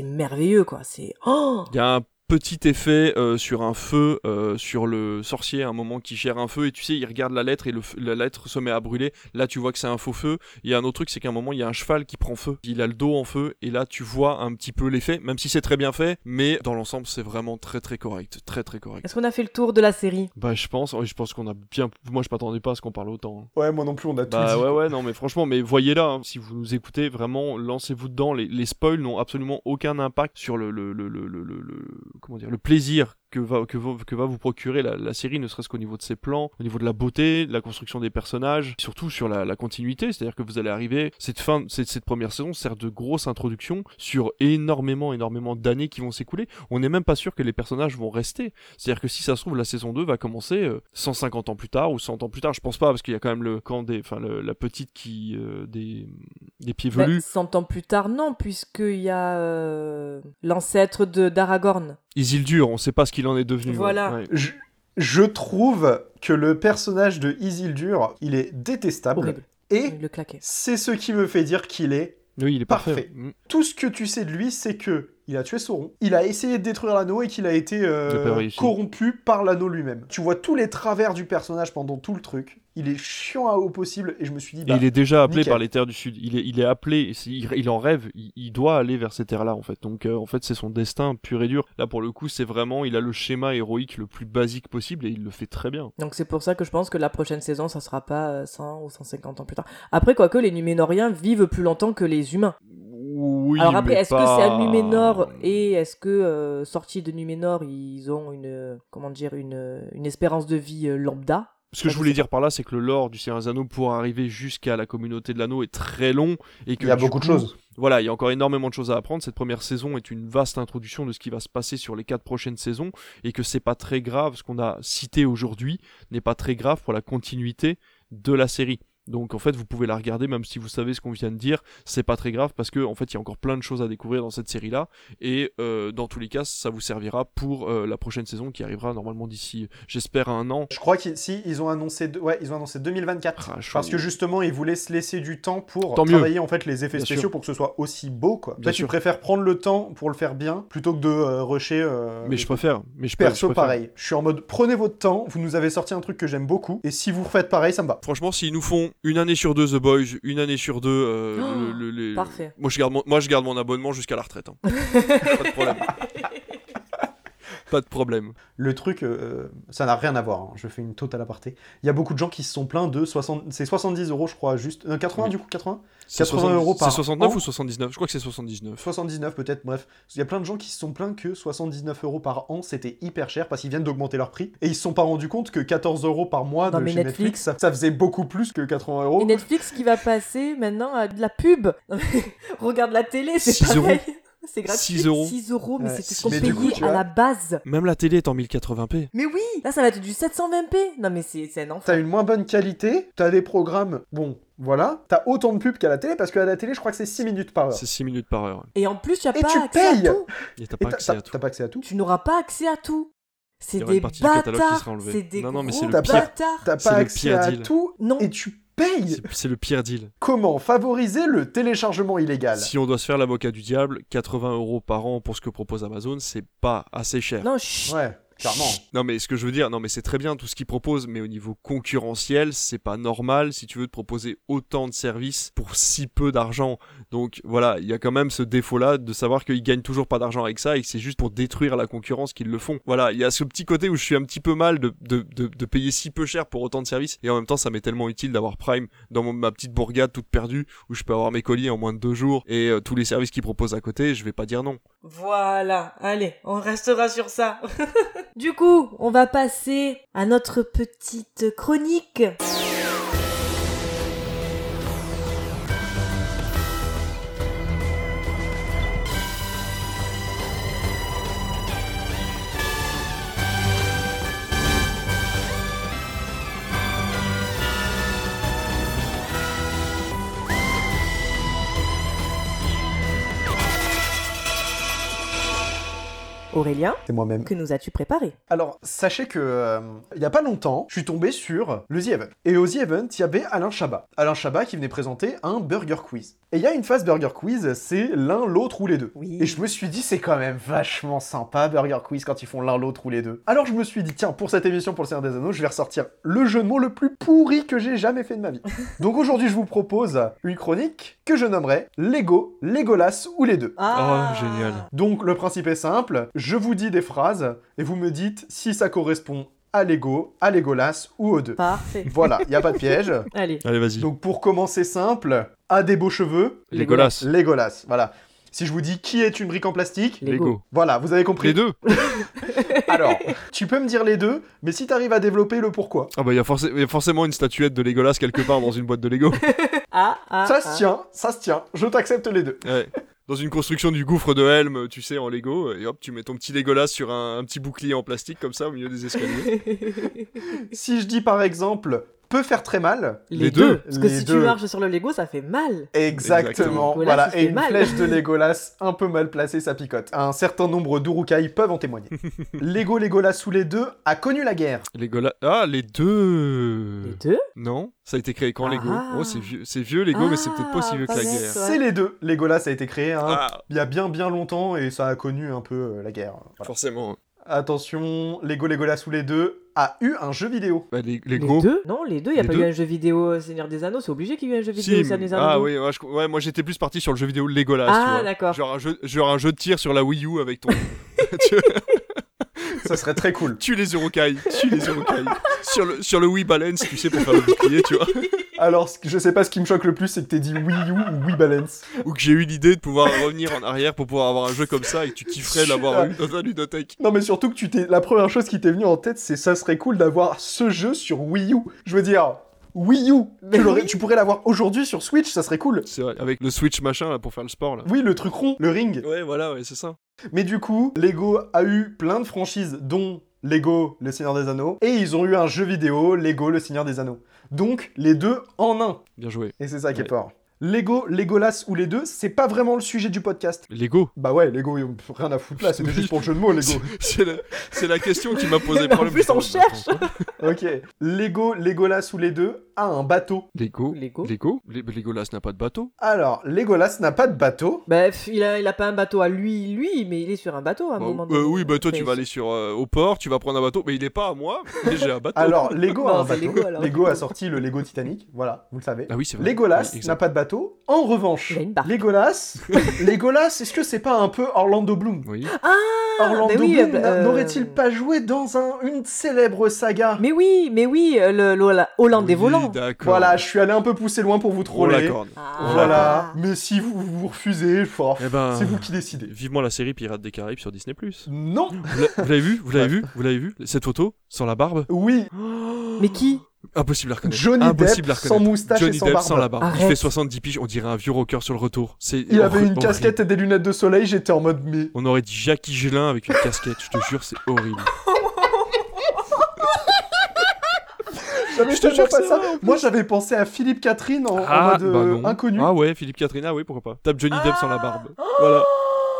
merveilleux, quoi. C'est oh Il y a un petit effet euh, sur un feu, euh, sur le sorcier à un moment qui gère un feu et tu sais, il regarde la lettre et le la lettre se met à brûler. Là, tu vois que c'est un faux feu. Il y a un autre truc, c'est qu'à un moment, il y a un cheval qui prend feu. Il a le dos en feu et là, tu vois un petit peu l'effet, même si c'est très bien fait, mais dans l'ensemble, c'est vraiment très très correct. Très très correct. Est-ce qu'on a fait le tour de la série? Bah, je pense, oui, je pense qu'on a bien. Moi, je m'attendais pas à ce qu'on parle autant. hein. Ouais, moi non plus, on a tout Bah dit. ouais ouais non mais franchement mais voyez-la hein, si vous nous écoutez vraiment lancez-vous dedans les, les spoils n'ont absolument aucun impact sur le, le, le, le, le- le- le- comment dire le plaisir que va, que va, que va vous procurer la, la série ne serait-ce qu'au niveau de ses plans au niveau de la beauté de la construction des personnages surtout sur la, la continuité. C'est-à-dire que vous allez arriver cette fin cette, cette première saison sert de grosse introduction sur énormément énormément d'années qui vont s'écouler. On n'est même pas sûr que les personnages vont rester. C'est-à-dire que si ça se trouve la saison 2 va commencer euh, 150 ans plus tard ou 100 ans plus tard. Je pense pas parce qu'il y a quand même le camp des enfin le- la petite qui euh, des des pieds Ben, velus. 100 ans plus tard, non, puisqu'il y a euh, l'ancêtre de d'Aragorn. Isildur on sait pas ce qu'il en est devenu. Voilà. Ouais. Je, je trouve que le personnage de Isildur, il est détestable. Horrible. Et c'est ce qui me fait dire qu'il est oui il est parfait. parfait Mm. Tout ce que tu sais de lui, c'est que il a tué Sauron, il a essayé de détruire l'anneau et qu'il a été euh, corrompu par l'anneau lui-même. Tu vois tous les travers du personnage pendant tout le truc. Il est chiant à haut possible et je me suis dit. Et bah, il est déjà appelé nickel. par les terres du sud. Il est, il est appelé, il, il en rêve, il, il doit aller vers ces terres-là en fait. Donc euh, en fait c'est son destin pur et dur. Là pour le coup c'est vraiment, il a le schéma héroïque le plus basique possible et il le fait très bien. Donc c'est pour ça que je pense que la prochaine saison, ça sera pas euh, 100 ou 150 ans plus tard. Après, quoique les Numénoriens vivent plus longtemps que les humains. Oui, Alors après, est-ce pas- que c'est à Numénor et est-ce que euh, sortis de Numénor, ils ont une euh, comment dire une, euh, une espérance de vie euh, lambda? Ce que je voulais dire par là, c'est que le lore du Seigneur des Anneaux pour arriver jusqu'à la communauté de l'anneau est très long et que Il y a beaucoup de choses. Voilà, il y a encore énormément de choses à apprendre. Cette première saison est une vaste introduction de ce qui va se passer sur les quatre prochaines saisons et que c'est pas très grave. Ce qu'on a cité aujourd'hui n'est pas très grave pour la continuité de la série. Donc en fait, vous pouvez la regarder même si vous savez ce qu'on vient de dire, c'est pas très grave parce que en fait, il y a encore plein de choses à découvrir dans cette série-là et euh, dans tous les cas, ça vous servira pour euh, la prochaine saison qui arrivera normalement d'ici, j'espère, un an. Je crois qu'ils si, ils ont annoncé de- ouais, ils ont annoncé 2024 Ah, parce que justement ils voulaient se laisser du temps pour Tant mieux. travailler en fait les effets Bien spéciaux sûr. pour que ce soit aussi beau quoi. Toi tu préfères prendre le temps pour le faire bien plutôt que de euh, rusher euh, Mais je préfère. Mais je perso je préfère. pareil. Je suis en mode prenez votre temps, vous nous avez sorti un truc que j'aime beaucoup et si vous refaites pareil ça me va. Franchement, s'ils nous font une année sur deux The Boys, une année sur deux, euh, Oh, <gasps> le- le- les- parfait. Moi, je garde mon, moi, je garde mon abonnement jusqu'à la retraite. hein. <laughs> pas de problème. <laughs> Pas de problème. Le truc, euh, ça n'a rien à voir. hein. Je fais une totale aparté. Il y a beaucoup de gens qui se sont plaints de 60... C'est 70 euros, je crois, juste. euh, 80 Oui. du coup, 80 C'est 80 60 euros par C'est 69 an. ou 79 Je crois que c'est 79. 79 peut-être, bref. Il y a plein de gens qui se sont plaints que 79 euros par an c'était hyper cher parce qu'ils viennent d'augmenter leur prix et ils se sont pas rendus compte que 14 euros par mois Non, de chez Netflix, Netflix- ça, ça faisait beaucoup plus que 80 euros. Et Netflix qui va passer maintenant à de la pub. <laughs> Regarde la télé, c'est 6 pareil. euros. C'est gratuit. 6 euros. 6 euros, mais Ouais. c'était ce qu'on Mais du coup, payait tu à vois- la base. Même la télé est en 1080p. Mais oui Là, ça va être du 720p. Non, mais c'est c'est un enfer. T'as une moins bonne qualité, t'as des programmes, bon, voilà. T'as autant de pubs qu'à la télé parce qu'à la télé, je crois que c'est 6 minutes par heure. C'est 6 minutes par heure. Et en plus, tu n'as Et pas tu accès payes à tout. Et t'as Et pas t'as- accès à t'as tout. t'as pas accès à tout. Tu n'auras pas accès à tout. C'est Il y aura une des partie du catalogue qui bâtards. sera enlevée. C'est des Non, non, mais gros c'est le T'as pire. pas, bâtards. t'as C'est pas le accès pire à deal. tout Non. et tu C'est- C'est le pire deal. Comment favoriser le téléchargement illégal? Si on doit se faire l'avocat du diable, 80 euros par an pour ce que propose Amazon, c'est pas assez cher. Non, chut. Ouais, clairement. Non mais ce que je veux dire, non mais c'est très bien tout ce qu'ils proposent, mais au niveau concurrentiel, c'est pas normal si tu veux te proposer autant de services pour si peu d'argent. Donc voilà, il y a quand même ce défaut-là de savoir qu'ils gagnent toujours pas d'argent avec ça et que c'est juste pour détruire la concurrence qu'ils le font. Voilà, il y a ce petit côté où je suis un petit peu mal de, de, de, de payer si peu cher pour autant de services et en même temps ça m'est tellement utile d'avoir Prime dans ma petite bourgade toute perdue où je peux avoir mes colis en moins de deux jours et euh, tous les services qu'ils proposent à côté, je vais pas dire non. Voilà, allez, on restera sur ça. <laughs> du coup, on va passer à notre petite chronique. Aurélien, C'est moi-même. que nous as-tu préparé? Alors, sachez que euh, il y a pas longtemps, je suis tombé sur le The Event. Et au The Event, il y avait Alain Chabat. Alain Chabat qui venait présenter un burger quiz. Et il y a une phase burger quiz, c'est l'un, l'autre ou les deux. Oui. Et je me suis dit, c'est quand même vachement sympa burger quiz quand ils font l'un, l'autre ou les deux. Alors je me suis dit, tiens, pour cette émission pour le Seigneur des Anneaux, je vais ressortir le jeu de mots le plus pourri que j'ai jamais fait de ma vie. <laughs> Donc aujourd'hui, je vous propose une chronique que je nommerai Lego, Legolas ou les deux. Ah. Oh, génial. Donc le principe est simple, je vous dis des phrases et vous me dites si ça correspond à Lego, à Legolas ou aux deux. Parfait. Voilà, il n'y a pas de piège. <laughs> Allez. Allez, vas-y. Donc pour commencer simple, a des beaux cheveux, Legolas. Legolas, voilà. Si je vous dis qui est une brique en plastique, Lego. voilà, vous avez compris. Les deux <laughs> Alors, tu peux me dire les deux, mais si t'arrives à développer le pourquoi. Ah bah il y, a forcé- il y a forcément une statuette de Legolas quelque part dans une boîte de Lego. Ah, ah, ça ah. se tient, ça se tient, je t'accepte les deux. Ouais. Dans une construction du gouffre de Helm, tu sais, en Lego, et hop, tu mets ton petit Legolas sur un, un petit bouclier en plastique comme ça au milieu des escaliers. <laughs> Si je dis par exemple peut faire très mal, Les, Les deux. deux. Parce que Les si deux. tu marches sur le Lego, ça fait mal. Exactement, voilà, et une mal. flèche de <laughs> Legolas un peu mal placée, ça picote. Un certain nombre d'Urukai peuvent en témoigner. <laughs> Lego Legolas sous les deux a connu la guerre. Legolas. Ah, les deux Les deux Non Ça a été créé quand Lego Ah. Oh, c'est vieux, c'est vieux Lego, mais c'est peut-être pas aussi vieux que la guerre. ouais. C'est les deux. Legolas a été créé hein, Ah, il y a bien bien longtemps et ça a connu un peu euh, la guerre. Voilà. forcément. Attention, Lego Legolas sous les deux a eu un jeu vidéo. Bah, les, Les deux Non, les deux. Il n'y a Les pas deux eu un jeu vidéo euh, Seigneur des Anneaux. C'est obligé qu'il y ait eu un jeu vidéo Si, Seigneur des Anneaux. ah oui, ouais, je- ouais, moi j'étais plus parti sur le jeu vidéo Legolas. Ah, d'accord. Genre un, jeu, genre un jeu de tir sur la Wii U avec ton. <laughs> <laughs> Ça serait très cool. tue les Urukai, tue les Urukai. sur, le, sur le Wii Balance, tu sais, pour faire le bouclier, tu vois. Alors, je sais pas ce qui me choque le plus, c'est que t'aies dit Wii U ou Wii Balance. Ou que j'ai eu l'idée de pouvoir revenir en arrière pour pouvoir avoir un jeu comme ça et que tu kifferais l'avoir eu dans ta ludothèque. Non mais surtout que tu t'es la première chose qui t'est venue en tête c'est ça serait cool d'avoir ce jeu sur Wii U. Je veux dire Wii U, Mais tu, oui. tu pourrais l'avoir aujourd'hui sur Switch, ça serait cool. C'est vrai, avec le Switch machin là pour faire le sport là. Oui, le truc rond, le ring. Ouais, voilà, ouais, c'est ça. Mais du coup, Lego a eu plein de franchises dont Lego Le Seigneur des Anneaux et ils ont eu un jeu vidéo Lego Le Seigneur des Anneaux. Donc les deux en un. Bien joué. Et c'est ça qui est fort. Lego, Legolas ou les deux, c'est pas vraiment le sujet du podcast. Lego. Bah ouais, Lego, rien à foutre là, c'était juste pour le jeu de mots, Lego. <laughs> C'est la, c'est la question qui m'a posé Mais <laughs> en problème. plus, on cherche. ok. Lego, Legolas ou les deux a un bateau. Lego. Lego. Lego. Le- Legolas n'a pas de bateau. Alors, Legolas n'a pas de bateau. Bref, il a, il a pas un bateau à lui, lui, mais il est sur un bateau à un Bah, moment euh, donné. oui, bah toi tu vas aller sur euh, au port, tu vas prendre un bateau, mais il est pas à moi, mais j'ai un bateau. Alors, Lego a Non, un c'est bateau. Lego, alors. Lego a sorti le Lego Titanic, voilà, vous le savez. ah oui, c'est vrai. Legolas Oui, n'a pas de bateau, bateau. En revanche. Legolas, Legolas, <laughs> est-ce que c'est pas un peu Orlando Bloom? Oui. Ah Orlando oui, Bloom euh, n'aurait-il pas joué dans un- une célèbre saga? Mais oui, mais oui, euh, le, le- Hollande des volants. D'accord. Voilà, je suis allé un peu pousser loin pour vous troller. Ah. Voilà, mais si vous vous refusez, fort, Eh ben, c'est vous qui décidez. Vivement la série Pirates des Caraïbes sur Disney+. Non vous l'avez vu? Vous l'avez vu? Vous l'avez vu? Cette photo Sans la barbe? Oui, Mais qui? Impossible à reconnaître. Johnny Impossible Depp à reconnaître. sans moustache Johnny et sans Depp barbe. sans la barbe. Il Arrête. fait 70 piges, on dirait un vieux rocker sur le retour. C'est il avait une horrible. casquette et des lunettes de soleil, j'étais en mode mais... On aurait dit Jackie Gelin avec une casquette, je te jure, c'est horrible. J'avais Je te tellement jure pas c'est ça. vrai, en Moi j'avais pensé à Philippe Catherine en, en mode bah euh, non. inconnu. Ah ouais, Philippe Catherine, ah oui, pourquoi pas. Tape Johnny Depp sans la barbe. Voilà.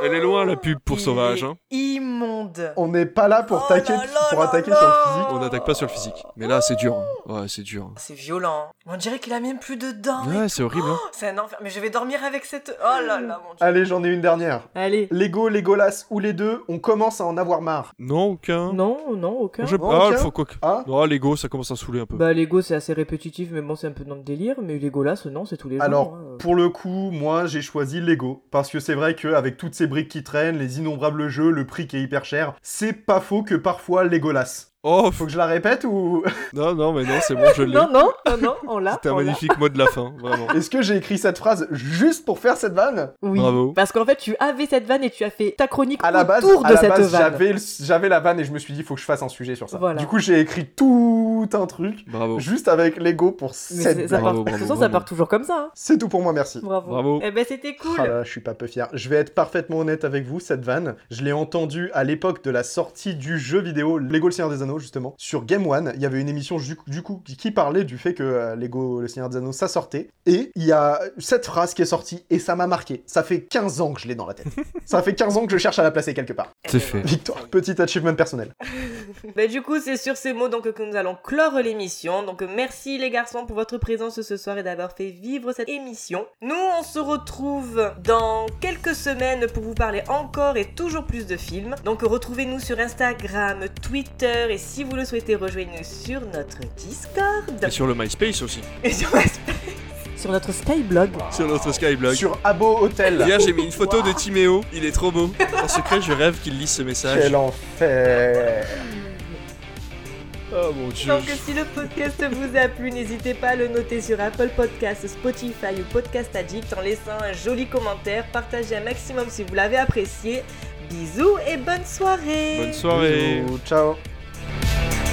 Elle est loin la pub pour Il Sauvage. est Hein. Immonde. On n'est pas là pour, Oh taquer, là là pour là attaquer là. sur le physique. On n'attaque pas sur le physique. Mais là, c'est dur. hein. Ouais, c'est dur. C'est violent. On dirait qu'il a même plus de dents. Ouais, c'est horrible. Hein. C'est un enfer. Mais je vais dormir avec cette. Oh là là, mon dieu. Allez, j'en ai une dernière. Allez. Lego, Legolas ou les deux, on commence à en avoir marre. Non, aucun. Non, non, aucun. Je... Non, Ah, aucun il faut quoi que- Ah Non, Lego, ça commence à saouler un peu. Bah Lego c'est assez répétitif mais bon c'est un peu dans le délire mais Legolas non c'est tous les jours. Alors, hein. pour le coup, moi j'ai choisi Lego. Parce que c'est vrai qu'avec toutes ces briques qui traînent, les innombrables jeux, le prix qui est hyper cher, c'est pas faux que parfois Legolas. Oh, Faut que je la répète ou? <laughs> non, non, mais non, c'est bon, je <laughs> l'ai. Non non non non on l'a. C'était un magnifique mot de la fin, vraiment. Est-ce que j'ai écrit cette phrase juste pour faire cette vanne? Oui. Bravo. Parce qu'en fait tu avais cette vanne et tu as fait ta chronique À la base, autour à de la cette base, vanne. j'avais, j'avais la vanne et je me suis dit, faut que je fasse un sujet sur ça. Voilà. Du coup, j'ai écrit tout un truc Bravo. juste avec Lego pour Mais cette part, Bravo, de toute façon ça part toujours comme ça. hein. C'est tout pour moi, merci. Bravo. Bravo. Eh ben c'était cool. Ah là, je suis pas peu fier. Je vais être parfaitement honnête avec vous, cette vanne, je l'ai entendue à l'époque de la sortie du jeu vidéo Lego le Seigneur des Anneaux, justement. Sur Game One, il y avait une émission du, coup qui, qui parlait du fait que euh, Lego le Seigneur des Anneaux, ça sortait. Et il y a cette phrase qui est sortie et ça m'a marqué. Ça fait 15 ans que je l'ai dans la tête. <laughs> ça fait 15 ans que je cherche à la placer quelque part. C'est fait. Victoire, petit achievement personnel. <laughs> Bah, du coup, c'est sur ces mots donc que nous allons clore l'émission. Donc merci les garçons pour votre présence ce soir et d'avoir fait vivre cette émission. Nous, on se retrouve dans quelques semaines pour vous parler encore et toujours plus de films. Donc retrouvez-nous sur Instagram, Twitter et si vous le souhaitez, rejoignez-nous sur notre Discord. Et sur le MySpace aussi. Et sur MySpace. Sur notre Skyblog. Sur notre Skyblog. Sur Abo Hotel. Hier, j'ai mis une photo de Timéo. Il est trop beau. En secret, je rêve qu'il lise ce message. Quel enfer. Oh mon dieu. Donc si le podcast vous a plu, n'hésitez pas à le noter sur Apple Podcasts, Spotify ou Podcast Addict en laissant un joli commentaire. Partagez un maximum si vous l'avez apprécié. Bisous et bonne soirée Bonne soirée. Bisous, ciao. Thank you.